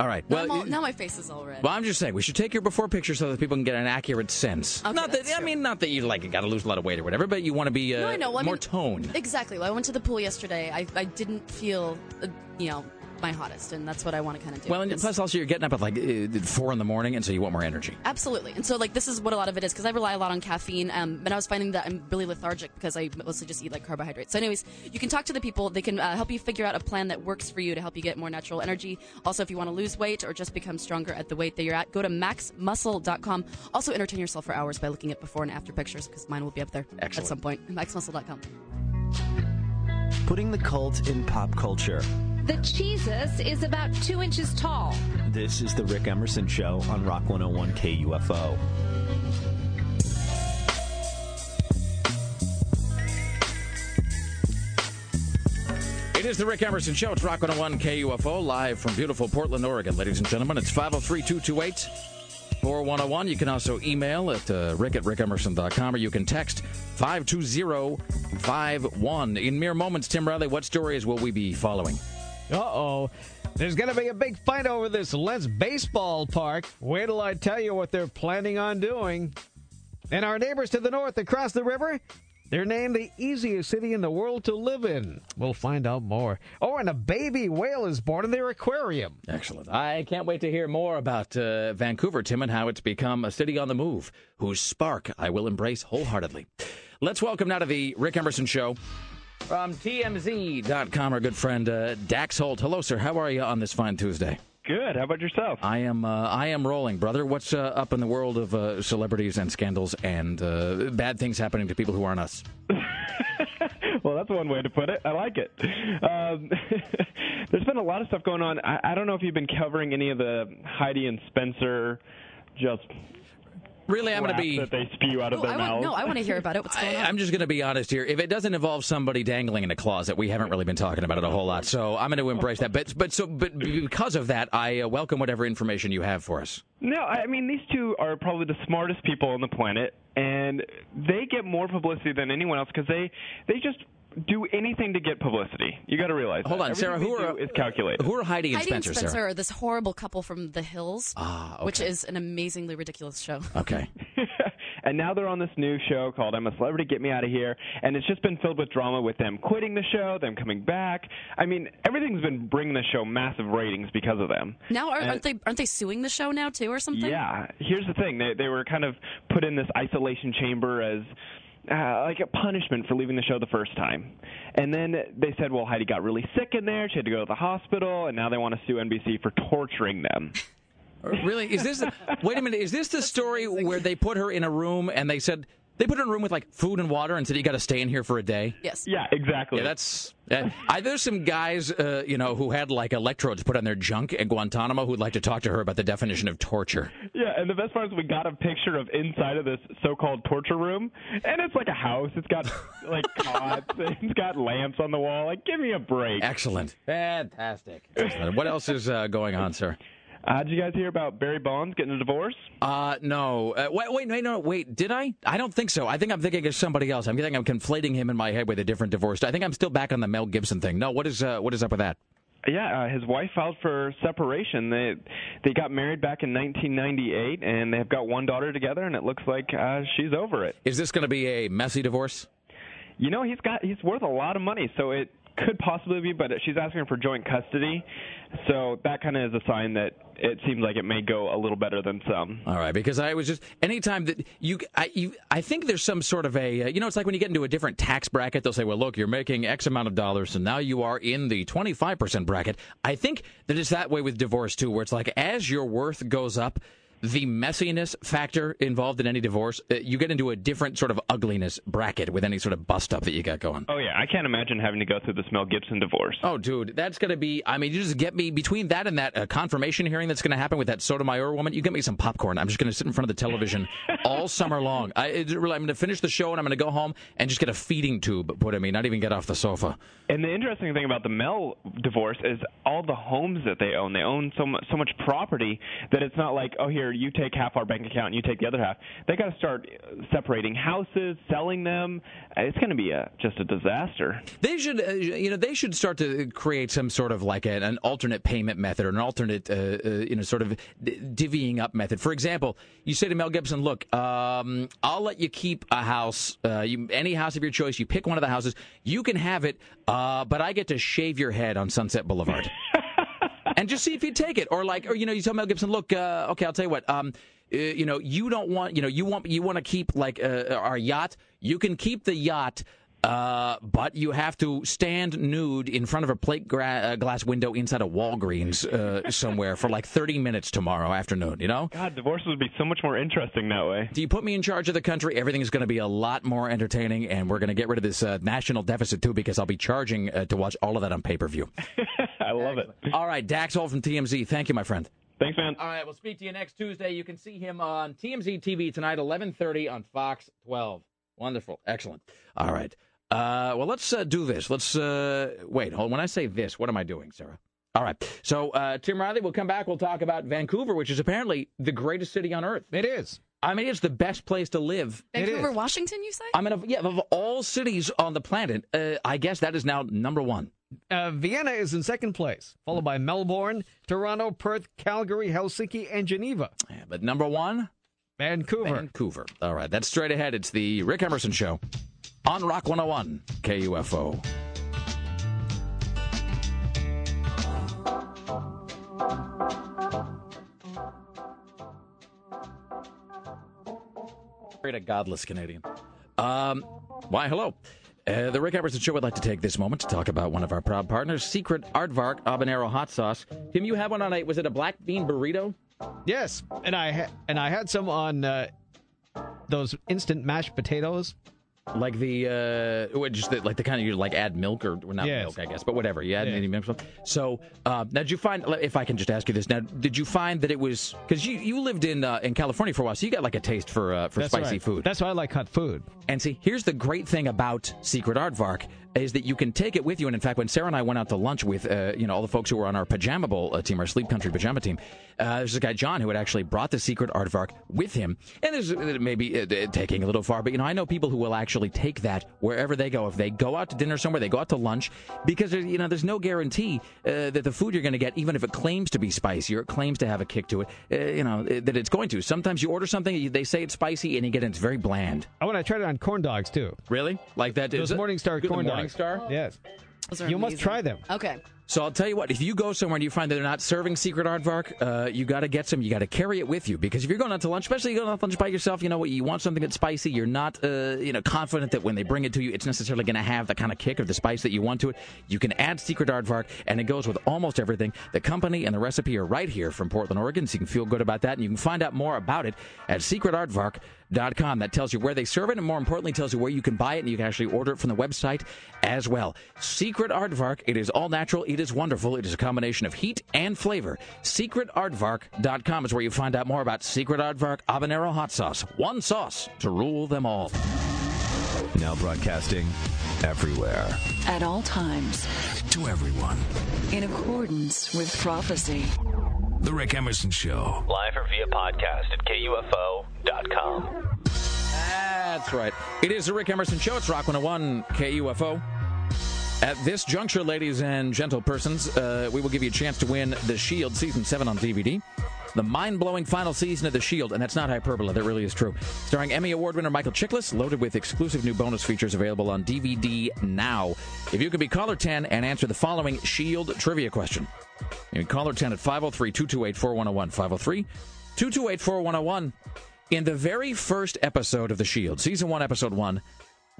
All right. Now, Well, all- now my face is all red. well, I'm just saying we should take your before picture so that people can get an accurate sense. Okay, not that that's I mean, not that you like it got to lose a lot of weight or whatever, but you want to be uh, no, I know. I more mean, toned. Exactly. Well, I went to the pool yesterday. I, I didn't feel, uh, you know, my hottest, and that's what I want to kind of do. Well, and plus also you're getting up at like uh, four in the morning, and so you want more energy. Absolutely. And so, like, this is what a lot of it is because I rely a lot on caffeine. Um, and I was finding that I'm really lethargic because I mostly just eat like carbohydrates. So, anyways, you can talk to the people. They can uh, help you figure out a plan that works for you to help you get more natural energy. Also, if you want to lose weight or just become stronger at the weight that you're at, go to maxmuscle.com. Also, entertain yourself for hours by looking at before and after pictures because mine will be up there Excellent. at some point. Maxmuscle.com. Putting the cult in pop culture. The Jesus is about two inches tall. This is the Rick Emerson Show on Rock 101 KUFO. It is the Rick Emerson Show. It's Rock 101 KUFO, live from beautiful Portland, Oregon. Ladies and gentlemen, it's 503 228 4101. You can also email at uh, rick at rickemerson.com or you can text 52051. In mere moments, Tim Riley, what stories will we be following? Uh oh. There's going to be a big fight over this Lents baseball park. Wait till I tell you what they're planning on doing. And our neighbors to the north across the river, they're named the easiest city in the world to live in. We'll find out more. Oh, and a baby whale is born in their aquarium. Excellent. I can't wait to hear more about uh, Vancouver, Tim, and how it's become a city on the move, whose spark I will embrace wholeheartedly. Let's welcome now to the Rick Emerson Show from TMZ.com, our good friend uh, Dax Holt. Hello, sir. How are you on this fine Tuesday? Good. How about yourself? I am. Uh, I am rolling, brother. What's uh, up in the world of uh, celebrities and scandals and uh, bad things happening to people who aren't us? well, that's one way to put it. I like it. Um, there's been a lot of stuff going on. I, I don't know if you've been covering any of the Heidi and Spencer just Really, I'm gonna be- that they spew out of Oh, their I mouths. want, no, I want to hear about it. What's going on? I'm just going to be honest here. If it doesn't involve somebody dangling in a closet, we haven't really been talking about it a whole lot. So I'm going to embrace that. But but so but because of that, I uh, welcome whatever information you have for us. No, I mean these two are probably the smartest people on the planet, and they get more publicity than anyone else because they they just do anything to get publicity. You got to realize. Hold that. on, Everything Sarah. Who are is calculated? Who are Heidi and Heidi Spencer? and Spencer Sarah. are this horrible couple from The Hills, Ah, okay. which is an amazingly ridiculous show. Okay. and now they're on this new show called I'm a Celebrity, Get Me Out of Here, and it's just been filled with drama with them quitting the show, them coming back. I mean, everything's been bringing the show massive ratings because of them. Now, are, aren't they aren't they suing the show now too, or something? Yeah. Here's the thing: they they were kind of put in this isolation chamber as. Uh, like a punishment for leaving the show the first time. And then they said, well, Heidi got really sick in there. She had to go to the hospital, and now they want to sue NBC for torturing them. Really? Is this? wait a minute. Is this the story where they put her in a room and they said they put her in a room with like food and water and said you got to stay in here for a day? Yes. Yeah, exactly. Yeah, that's. Uh, I, there's some guys, uh, you know, who had like electrodes put on their junk at Guantanamo who'd like to talk to her about the definition of torture. Yeah, and the best part is we got a picture of inside of this so-called torture room, and it's like a house. It's got like cots, it's got lamps on the wall. Like, give me a break. Excellent, fantastic. Excellent. What else is uh, going on, sir? Uh, did you guys hear about Barry Bonds getting a divorce? Uh, no. Uh, wait, wait, wait, no, wait. Did I? I don't think so. I think I'm thinking of somebody else. I'm thinking I'm conflating him in my head with a different divorce. I think I'm still back on the Mel Gibson thing. No, what is uh, what is up with that? Yeah, uh, his wife filed for separation. They they got married back in 1998, and they've got one daughter together, and it looks like uh, she's over it. Is this going to be a messy divorce? You know, he's got he's worth a lot of money, so it could possibly be, but she's asking for joint custody, so that kind of is a sign that it seems like it may go a little better than some. All right, because I was just anytime that you, I, you, I think there's some sort of a, uh, you know, it's like when you get into a different tax bracket, they'll say, well, look, you're making X amount of dollars, and now you are in the 25% bracket. I think that it's that way with divorce too, where it's like as your worth goes up. The messiness factor involved in any divorce, uh, you get into a different sort of ugliness bracket with any sort of bust up that you got going. Oh yeah, I can't imagine having to go through this Mel Gibson divorce. Oh, dude, that's going to be. I mean, you just get me between that and that uh, confirmation hearing that's going to happen with that Sotomayor woman. You get me some popcorn. I'm just going to sit in front of the television all summer long. I, it, really, I'm going to finish the show and I'm going to go home and just get a feeding tube put in me, not even get off the sofa. And the interesting thing about the Mel divorce is all the homes that they own. They own so much, so much property that it's not like, oh, here you take half our bank account and you take the other half. They got to start separating houses, selling them. It's going to be a just a disaster. They should, uh, you know, they should start to create some sort of like an, an alternate payment method or an alternate, uh, uh, you know, sort of divvying up method. For example, you say to Mel Gibson, "Look, um, I'll let you keep a house, uh, you, any house of your choice. You pick one of the houses, you can have it, uh, but I get to shave your head on Sunset Boulevard." and just see if he'd take it, or like, or you know, you tell Mel Gibson, "Look, uh, okay, I'll tell you what." Um, uh, you know, you don't want, you know, you want, you want to keep like uh, our yacht. You can keep the yacht, uh, but you have to stand nude in front of a plate gra- uh, glass window inside a Walgreens uh, somewhere for like 30 minutes tomorrow afternoon. You know? God, divorces would be so much more interesting that way. Do you put me in charge of the country? Everything's going to be a lot more entertaining, and we're going to get rid of this uh, national deficit too, because I'll be charging uh, to watch all of that on pay per view. I love it. All right, Dax Holt from TMZ. Thank you, my friend. Thanks, man. All right, we'll speak to you next Tuesday. You can see him on TMZ TV tonight, 11:30 on Fox 12. Wonderful, excellent. All right. Uh, well, let's uh, do this. Let's uh, wait. Hold. On when I say this, what am I doing, Sarah? All right. So uh, Tim Riley, we'll come back. We'll talk about Vancouver, which is apparently the greatest city on earth. It is. I mean, it's the best place to live. Vancouver, Washington, you say? I mean, of, yeah, of all cities on the planet, uh, I guess that is now number one. Uh, Vienna is in second place, followed by Melbourne, Toronto, Perth, Calgary, Helsinki, and Geneva. Yeah, but number one, Vancouver. Vancouver. All right, that's straight ahead. It's the Rick Emerson Show on Rock 101 KUFO. Great, a godless Canadian. Um, why, hello. Uh, the Rick Emerson Show would like to take this moment to talk about one of our proud partners, Secret Aardvark Habanero Hot Sauce. Tim, you had one on a, was it a black bean burrito? Yes, and I ha- and I had some on uh, those instant mashed potatoes. Like the uh, just the, like the kind of you like add milk or not Yes. milk, I guess, but whatever. You add Yeah. any milk. So uh, now, did you find? If I can just ask you this now, did you find that it was because you you lived in uh, in California for a while, so you got like a taste for uh, for That's spicy right. food. That's why I like hot food. And see, here's the great thing about Secret Aardvark is that you can take it with you. And in fact, when Sarah and I went out to lunch with, uh, you know, all the folks who were on our pajama bowl uh, team, our sleep country pajama team, uh, there's a guy John who had actually brought the Secret Aardvark with him. And there's uh, maybe uh, taking a little far, but you know, I know people who will actually take that wherever they go. If they go out to dinner somewhere, they go out to lunch because there's, you know, there's no guarantee uh, that the food you're going to get, even if it claims to be spicy or it claims to have a kick to it, uh, you know, that it's going to. Sometimes you order something, they say it's spicy, and you get it, it's very bland. I want to try it on corn dogs too. Really? Like that? Those Morningstar corn dogs. Morningstar? Yes. Those are You must amazing. try them. Okay. So I'll tell you what, if you go somewhere and you find that they're not serving secret aardvark, uh, you got to get some. You got to carry it with you because if you're going out to lunch, especially you're going out to lunch by yourself, you know what, you want something that's spicy. You're not, uh, you know, confident that when they bring it to you, it's necessarily going to have the kind of kick or the spice that you want to it. You can add secret aardvark, and it goes with almost everything. The company and the recipe are right here from Portland, Oregon, so you can feel good about that, and you can find out more about it at secretaardvark.com. That tells you where they serve it, and more importantly, tells you where you can buy it, and you can actually order it from the website as well. Secret Aardvark, it is all natural, it is wonderful, it is a combination of heat and flavor. SecretAardvark.com is where you find out more about Secret Aardvark Habanero Hot Sauce. One sauce to rule them all. Now broadcasting everywhere. At all times, To everyone. in accordance with prophecy. The Rick Emerson Show. Live or via podcast at KUFO.com. That's right. It is the Rick Emerson Show. It's Rock 101 KUFO. At this juncture, ladies and gentle persons, uh, we will give you a chance to win The Shield Season 7 on DVD. The mind blowing final season of The Shield, and that's not hyperbole, that really is true. Starring Emmy Award winner Michael Chiklis, loaded with exclusive new bonus features available on DVD now. If you could be caller 10 and answer the following Shield trivia question, you can caller 10 at 503 228 4101. 503 228 4101. In the very first episode of The Shield, season 1, episode 1,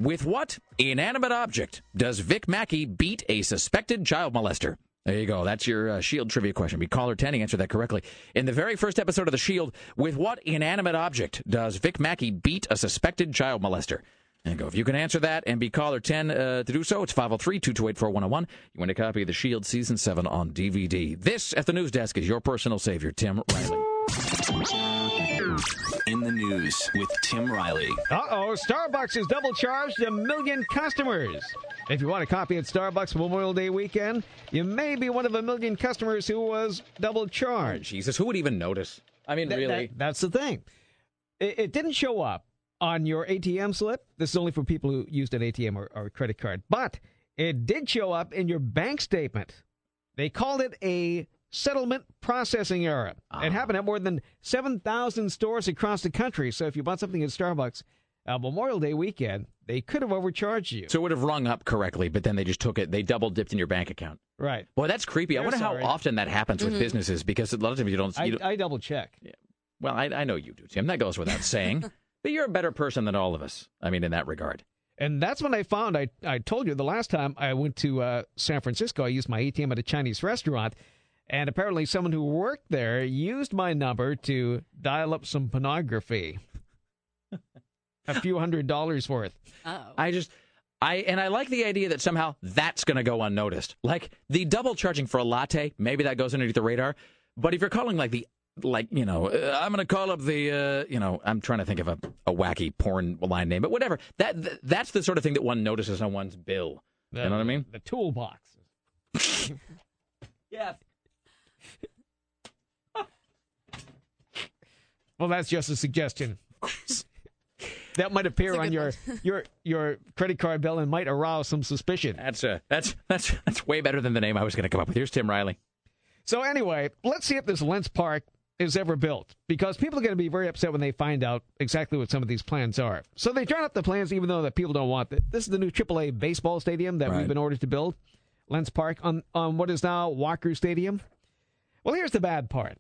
with what inanimate object does Vic Mackey beat a suspected child molester? There you go. That's your uh, Shield trivia question. Be caller 10 to answer that correctly. In the very first episode of The Shield, with what inanimate object does Vic Mackey beat a suspected child molester? You go. If you can answer that and be caller 10 uh, to do so, it's 503 228 4101. You want a copy of The Shield Season 7 on DVD. This at the news desk is your personal savior, Tim Riley. In the news with Tim Riley. Uh oh, Starbucks has double charged a million customers. If you want a coffee at Starbucks Memorial Day weekend, you may be one of a million customers who was double charged. Jesus, who would even notice? I mean, That- really? that- that's the thing. It, it didn't show up on your ATM slip. This is only for people who used an ATM or, or credit card. But it did show up in your bank statement. They called it a settlement processing error. It happened at more than 7,000 stores across the country. So if you bought something at Starbucks uh, Memorial Day weekend, they could have overcharged you. So it would have rung up correctly, but then they just took it, they double dipped in your bank account. Right. Boy, that's creepy. I They're wonder sorry. how often that happens with Mhm. businesses because a lot of times you don't. I, You don't I double check. Yeah. well, I, I know you do, Tim. That goes without saying. but you're a better person than all of us. I mean, in that regard. And that's when I found, I, I told you the last time I went to uh, San Francisco, I used my ATM at a Chinese restaurant. And apparently, someone who worked there used my number to dial up some pornography. a few hundred dollars worth. Oh. I just. I and I like the idea that somehow that's going to go unnoticed. Like the double charging for a latte, maybe that goes underneath the radar. But if you're calling like the like you know, uh, I'm going to call up the uh, you know, I'm trying to think of a, a wacky porn line name, but whatever. That th- that's the sort of thing that one notices on one's bill. you know what I mean? The toolbox. yes. Well, that's just a suggestion. that might appear on your, your your credit card bill and might arouse some suspicion. That's uh, that's that's that's way better than the name I was going to come up with. Here's Tim Riley. So anyway, let's see if this Lents Park is ever built because people are going to be very upset when they find out exactly what some of these plans are. So they drawn up the plans even though that people don't want it. This is the new AAA baseball stadium that Right. we've been ordered to build, Lents Park on on what is now Walker Stadium. Well, here's the bad part.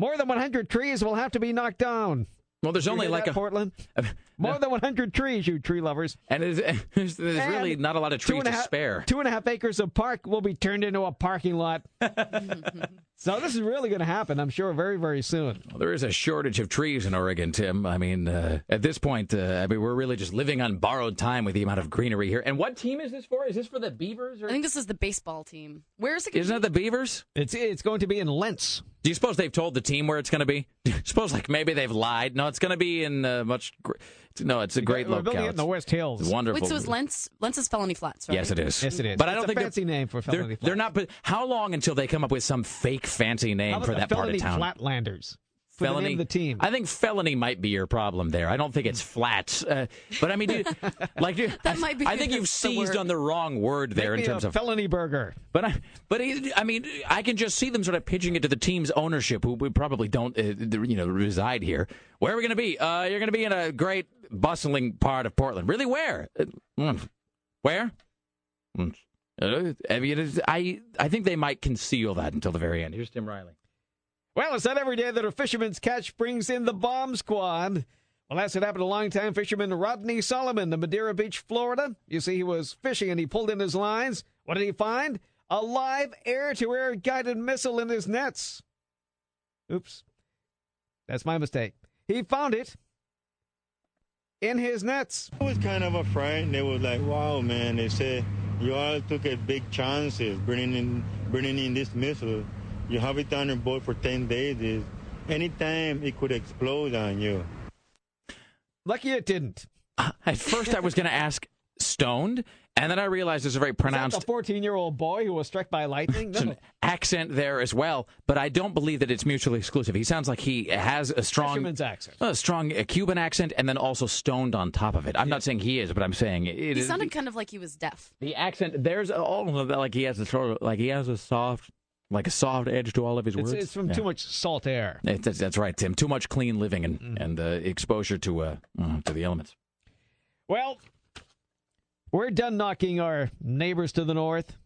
More than 100 trees will have to be knocked down. Well, there's only like that, a Portland. More than 100 trees, you tree lovers. And there's, there's, there's And really not a lot of trees to half- spare. Two and a half acres of park will be turned into a parking lot. so this is really going to happen, I'm sure, very, very soon. Well, there is a shortage of trees in Oregon, Tim. I mean, uh, at this point, uh, I mean, we're really just living on borrowed time with the amount of greenery here. And what team is this for? Is this for the Beavers? Or... I think this is the baseball team. Where is it? gonna Isn't it the Beavers? It's it's going to be in Lents. Do you suppose they've told the team where it's going to be? Do suppose like maybe they've lied? No, it's going to be in uh, much. Gr- no, it's a great We're locale. it in the West Hills. It's wonderful. Wait, so it's Lents? Lents is Felony Flats, right? Yes, it is. Yes, it is. But I don't a think they're- fancy name for they're, felony they're not. But how long until they come up with some fake fancy name for that part of town? Flatlanders? For the felony. name of the team. I think felony might be your problem there. I don't think it's flats. Uh, but I mean, you, like you, That might be I think you've seized word. on the wrong word there Maybe in terms a of felony burger. But I, but I mean, I can just see them sort of pitching it to the team's ownership, who we probably don't, uh, you know, reside here. Where are we going to be? Uh, you're going to be in a great bustling part of Portland. Really, where? Uh, mm, where? Mm, uh, I mean, I I think they might conceal that until the very end. Here's Tim Riley. Well, it's not every day that a fisherman's catch brings in the bomb squad. Well, that's what happened to longtime fisherman Rodney Solomon in Madeira Beach, Florida. You see, he was fishing and he pulled in his lines. What did he find? A live air to air guided missile in his nets. Oops. That's my mistake. He found it in his nets. I was kind of afraid. They was like, "Wow, man!" They said you all took a big chances bringing in bringing in this missile. You have it on your boat for ten days. Is anytime it could explode on you. Lucky it didn't. At first, I was going to ask stoned, and then I realized there's a very Is that pronounced the 14 year old boy who was struck by lightning? No. an accent there as well, but I don't believe that it's mutually exclusive. He sounds like he has a strong Fisherman's accent. a strong Cuban accent, and then also stoned on top of it. I'm not saying he is, but I'm saying it He is- sounded kind of like he was deaf. the accent. There's all of that, like he has a sort of like he has a soft, like a soft edge to all of his words. it's from Yeah. too much salt air. It- that's, that's right, Tim. Too much clean living and Mm-hmm. and uh, exposure to uh, uh, to the elements. Well, we're done knocking our neighbors to the north.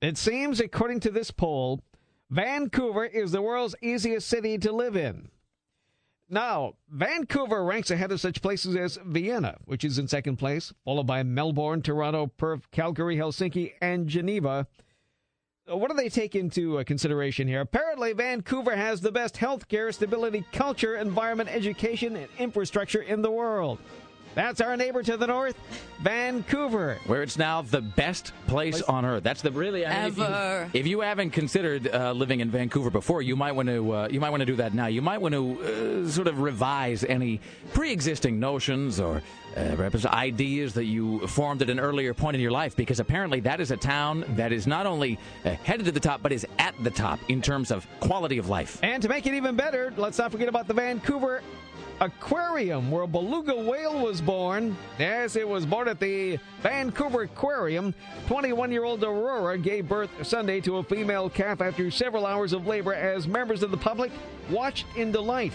It seems, according to this poll, Vancouver is the world's easiest city to live in. Now, Vancouver ranks ahead of such places as Vienna, which is in second place, followed by Melbourne, Toronto, Perth, Calgary, Helsinki, and Geneva. Uh, What do they take into uh, consideration here? Apparently, Vancouver has the best healthcare, stability, culture, environment, education, and infrastructure in the world. That's our neighbor to the north, Vancouver. Where it's now the best place on earth. That's the really I mean, if you- If you, haven't considered uh, living in Vancouver before, you might want to uh, you might want to do that now. You might want to uh, sort of revise any pre-existing notions or uh, perhaps ideas that you formed at an earlier point in your life, because apparently that is a town that is not only uh, headed to the top, but is at the top in terms of quality of life. And to make it even better, let's not forget about the Vancouver Aquarium, where a beluga whale was born. Yes, it was born at the Vancouver Aquarium. 21 year old Aurora gave birth Sunday to a female calf after several hours of labor as members of the public watched in delight.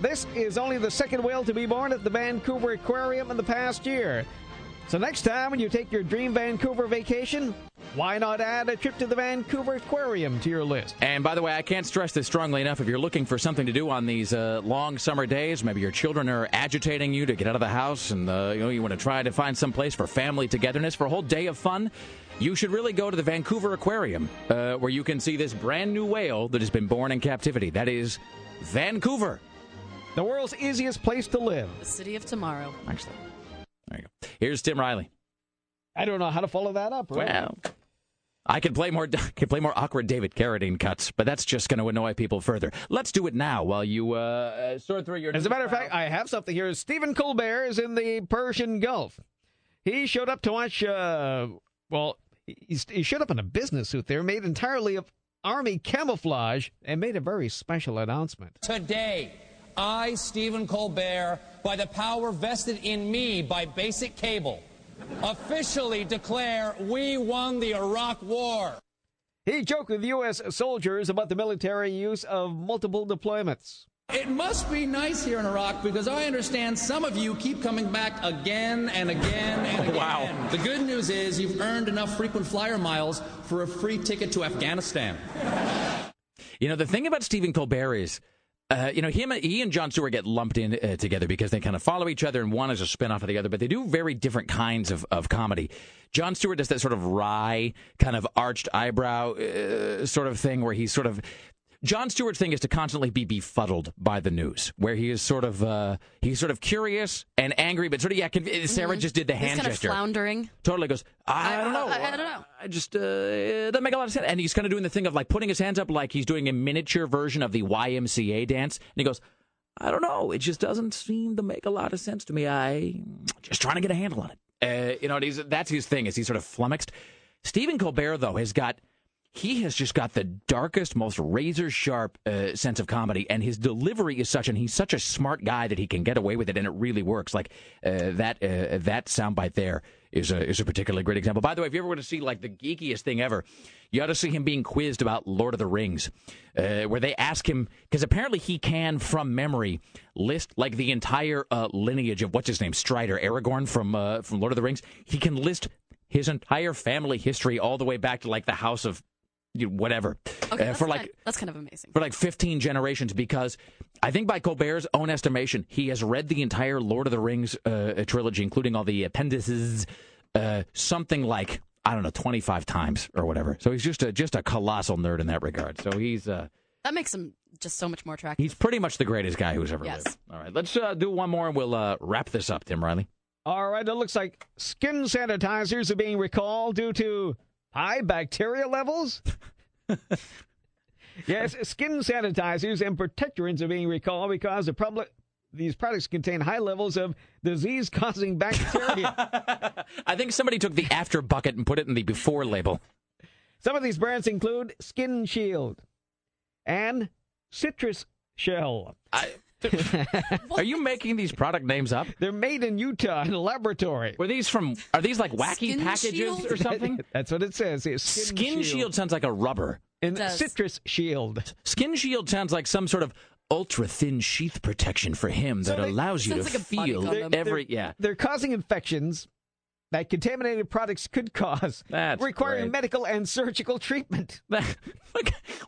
This is only the second whale to be born at the Vancouver Aquarium in the past year. So next time when you take your dream Vancouver vacation, why not add a trip to the Vancouver Aquarium to your list? And by the way, I can't stress this strongly enough. If you're looking for something to do on these uh, long summer days, maybe your children are agitating you to get out of the house, and uh, you know you want to try to find some place for family togetherness for a whole day of fun. You should really go to the Vancouver Aquarium, uh, where you can see this brand new whale that has been born in captivity. That is Vancouver. The world's easiest place to live. The city of tomorrow. Excellent. There you go. Here's Tim Riley. I don't know how to follow that up. really. Well, I could play more could play more awkward David Carradine cuts, but that's just going to annoy people further. Let's do it now while you uh, uh, sort through your. As a matter of fact, I have something here. Stephen Colbert is in the Persian Gulf. He showed up to watch. Uh, well, he, he showed up in a business suit there, made entirely of army camouflage, and made a very special announcement. Today, I, Stephen Colbert, by the power vested in me by Basic Cable, officially declare we won the Iraq War. He joked with U.S. soldiers about the military use of multiple deployments. It must be nice here in Iraq because I understand some of you keep coming back again and again and again. Wow. The good news is you've earned enough frequent flyer miles for a free ticket to Afghanistan. You know, the thing about Stephen Colbert is uh, you know, him, he and Jon Stewart get lumped in uh, together because they kind of follow each other, and one is a spinoff of the other. But they do very different kinds of, of comedy. Jon Stewart does that sort of wry, kind of arched eyebrow uh, sort of thing, where he's sort of Jon Stewart's thing is to constantly be befuddled by the news, where he is sort of uh, he's sort of curious and angry, but sort of yeah. Conv- Sarah Mhm. just did the He's hand kind gesture. of floundering. Totally goes. I, don't know. I, I don't know. I just uh, it doesn't make a lot of sense. And he's kind of doing the thing of like putting his hands up like he's doing a miniature version of the YMCA dance. And he goes, I don't know. It just doesn't seem to make a lot of sense to me. I just trying to get a handle on it. Uh, you know, that's his thing. Is he's sort of flummoxed. Stephen Colbert though has got. He has just got the darkest, most razor sharp uh, sense of comedy, and his delivery is such, and he's such a smart guy that he can get away with it, and it really works. Like uh, that, uh, that soundbite there is a is a particularly great example. By the way, if you ever want to see like the geekiest thing ever, you ought to see him being quizzed about Lord of the Rings, uh, where they ask him because apparently he can from memory list like the entire uh, lineage of what's his name Strider Aragorn from uh, from Lord of the Rings. He can list his entire family history all the way back to like the House of whatever Okay, uh, for like kind- that's kind of amazing. for like 15 generations because I think by Colbert's own estimation, he has read the entire Lord of the Rings uh, trilogy, including all the appendices, uh, something like I don't know, 25 times or whatever. So he's just a just a colossal nerd in that regard. So he's uh, That makes him just so much more attractive. he's pretty much the greatest guy who's ever Yes. lived. All right, let's uh, do one more and we'll uh, wrap this up, Tim Riley. All right, it looks like skin sanitizers are being recalled due to high bacteria levels. yes, skin sanitizers and protectorants are being recalled because the public these products contain high levels of disease-causing bacteria. I think somebody took the after bucket and put it in the before label. Some of these brands include Skin Shield and Citrus Shield. Are you making these product names up? They're made in Utah in a laboratory. Were these from? Are these like wacky Skin packages Shield? or something? That's what it says. Skin, Skin Shield sounds like a rubber. And Citrus Shield. Skin Shield sounds like some sort of ultra thin sheath protection for him that allows you to feel every yeah. They're causing infections that contaminated products could cause, That's requiring great. medical and surgical treatment.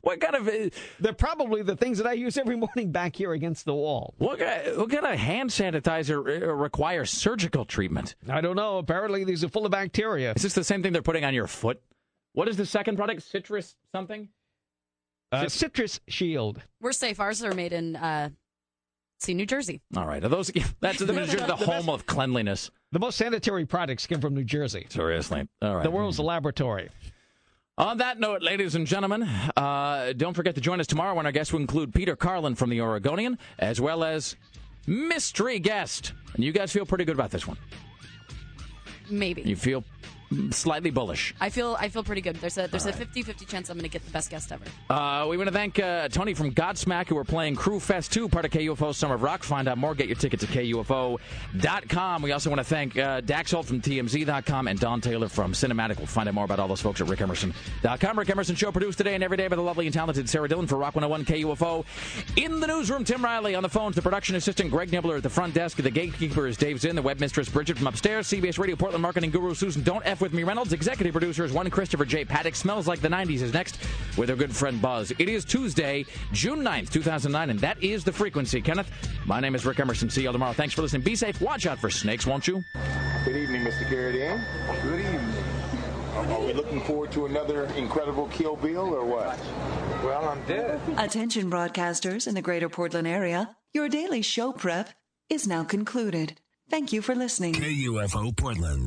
what kind of? uh, They're probably the things that I use every morning back here against the wall. What kind, what kind of hand sanitizer uh, requires surgical treatment? I don't know. Apparently, these are full of bacteria. Is this the same thing they're putting on your foot? What is the second product? Citrus something? Uh, Citrus Shield. We're safe. Ours are made in, uh, see, New Jersey. All right, are those that's the, the home of cleanliness. The most sanitary products come from New Jersey. Seriously. All right. The world's a laboratory. On that note, ladies and gentlemen, uh, don't forget to join us tomorrow when our guests will include Peter Carlin from the Oregonian, as well as mystery guest. And you guys feel pretty good about this one. Maybe. You feel slightly bullish. I feel I feel pretty good. There's a there's a 50-50 chance I'm going to get the best guest ever. Uh, we want to thank uh, Tony from Godsmack, who are playing Crue Fest 2, part of KUFO Summer of Rock. Find out more. Get your tickets at KUFO.com. We also want to thank uh, Dax Holt from TMZ.com and Don Taylor from Cinematic. We'll find out more about all those folks at RickEmerson.com. Rick Emerson Show produced today and every day by the lovely and talented Sarah Dillon for Rock 101 KUFO. In the newsroom, Tim Riley on the phones, the production assistant Greg Nibler at the front desk, the gatekeeper is Dave Zinn, the web mistress Bridget from upstairs, CBS Radio Portland marketing guru Susan Don't F with me Reynolds, executive producer is one Christopher J. Paddock. Smells like the 90s is next with our good friend Buzz. It is Tuesday, June 9th, 2009, and that is the frequency. Kenneth, my name is Rick Emerson. See you all tomorrow. Thanks for listening. Be safe. Watch out for snakes, won't you? Good evening, Mr. Carradine. Eh? Good evening. Um, are we looking forward to another incredible Kill Bill or what? Well, I'm dead. Attention broadcasters in the greater Portland area. Your daily show prep is now concluded. Thank you for listening. KUFO Portland.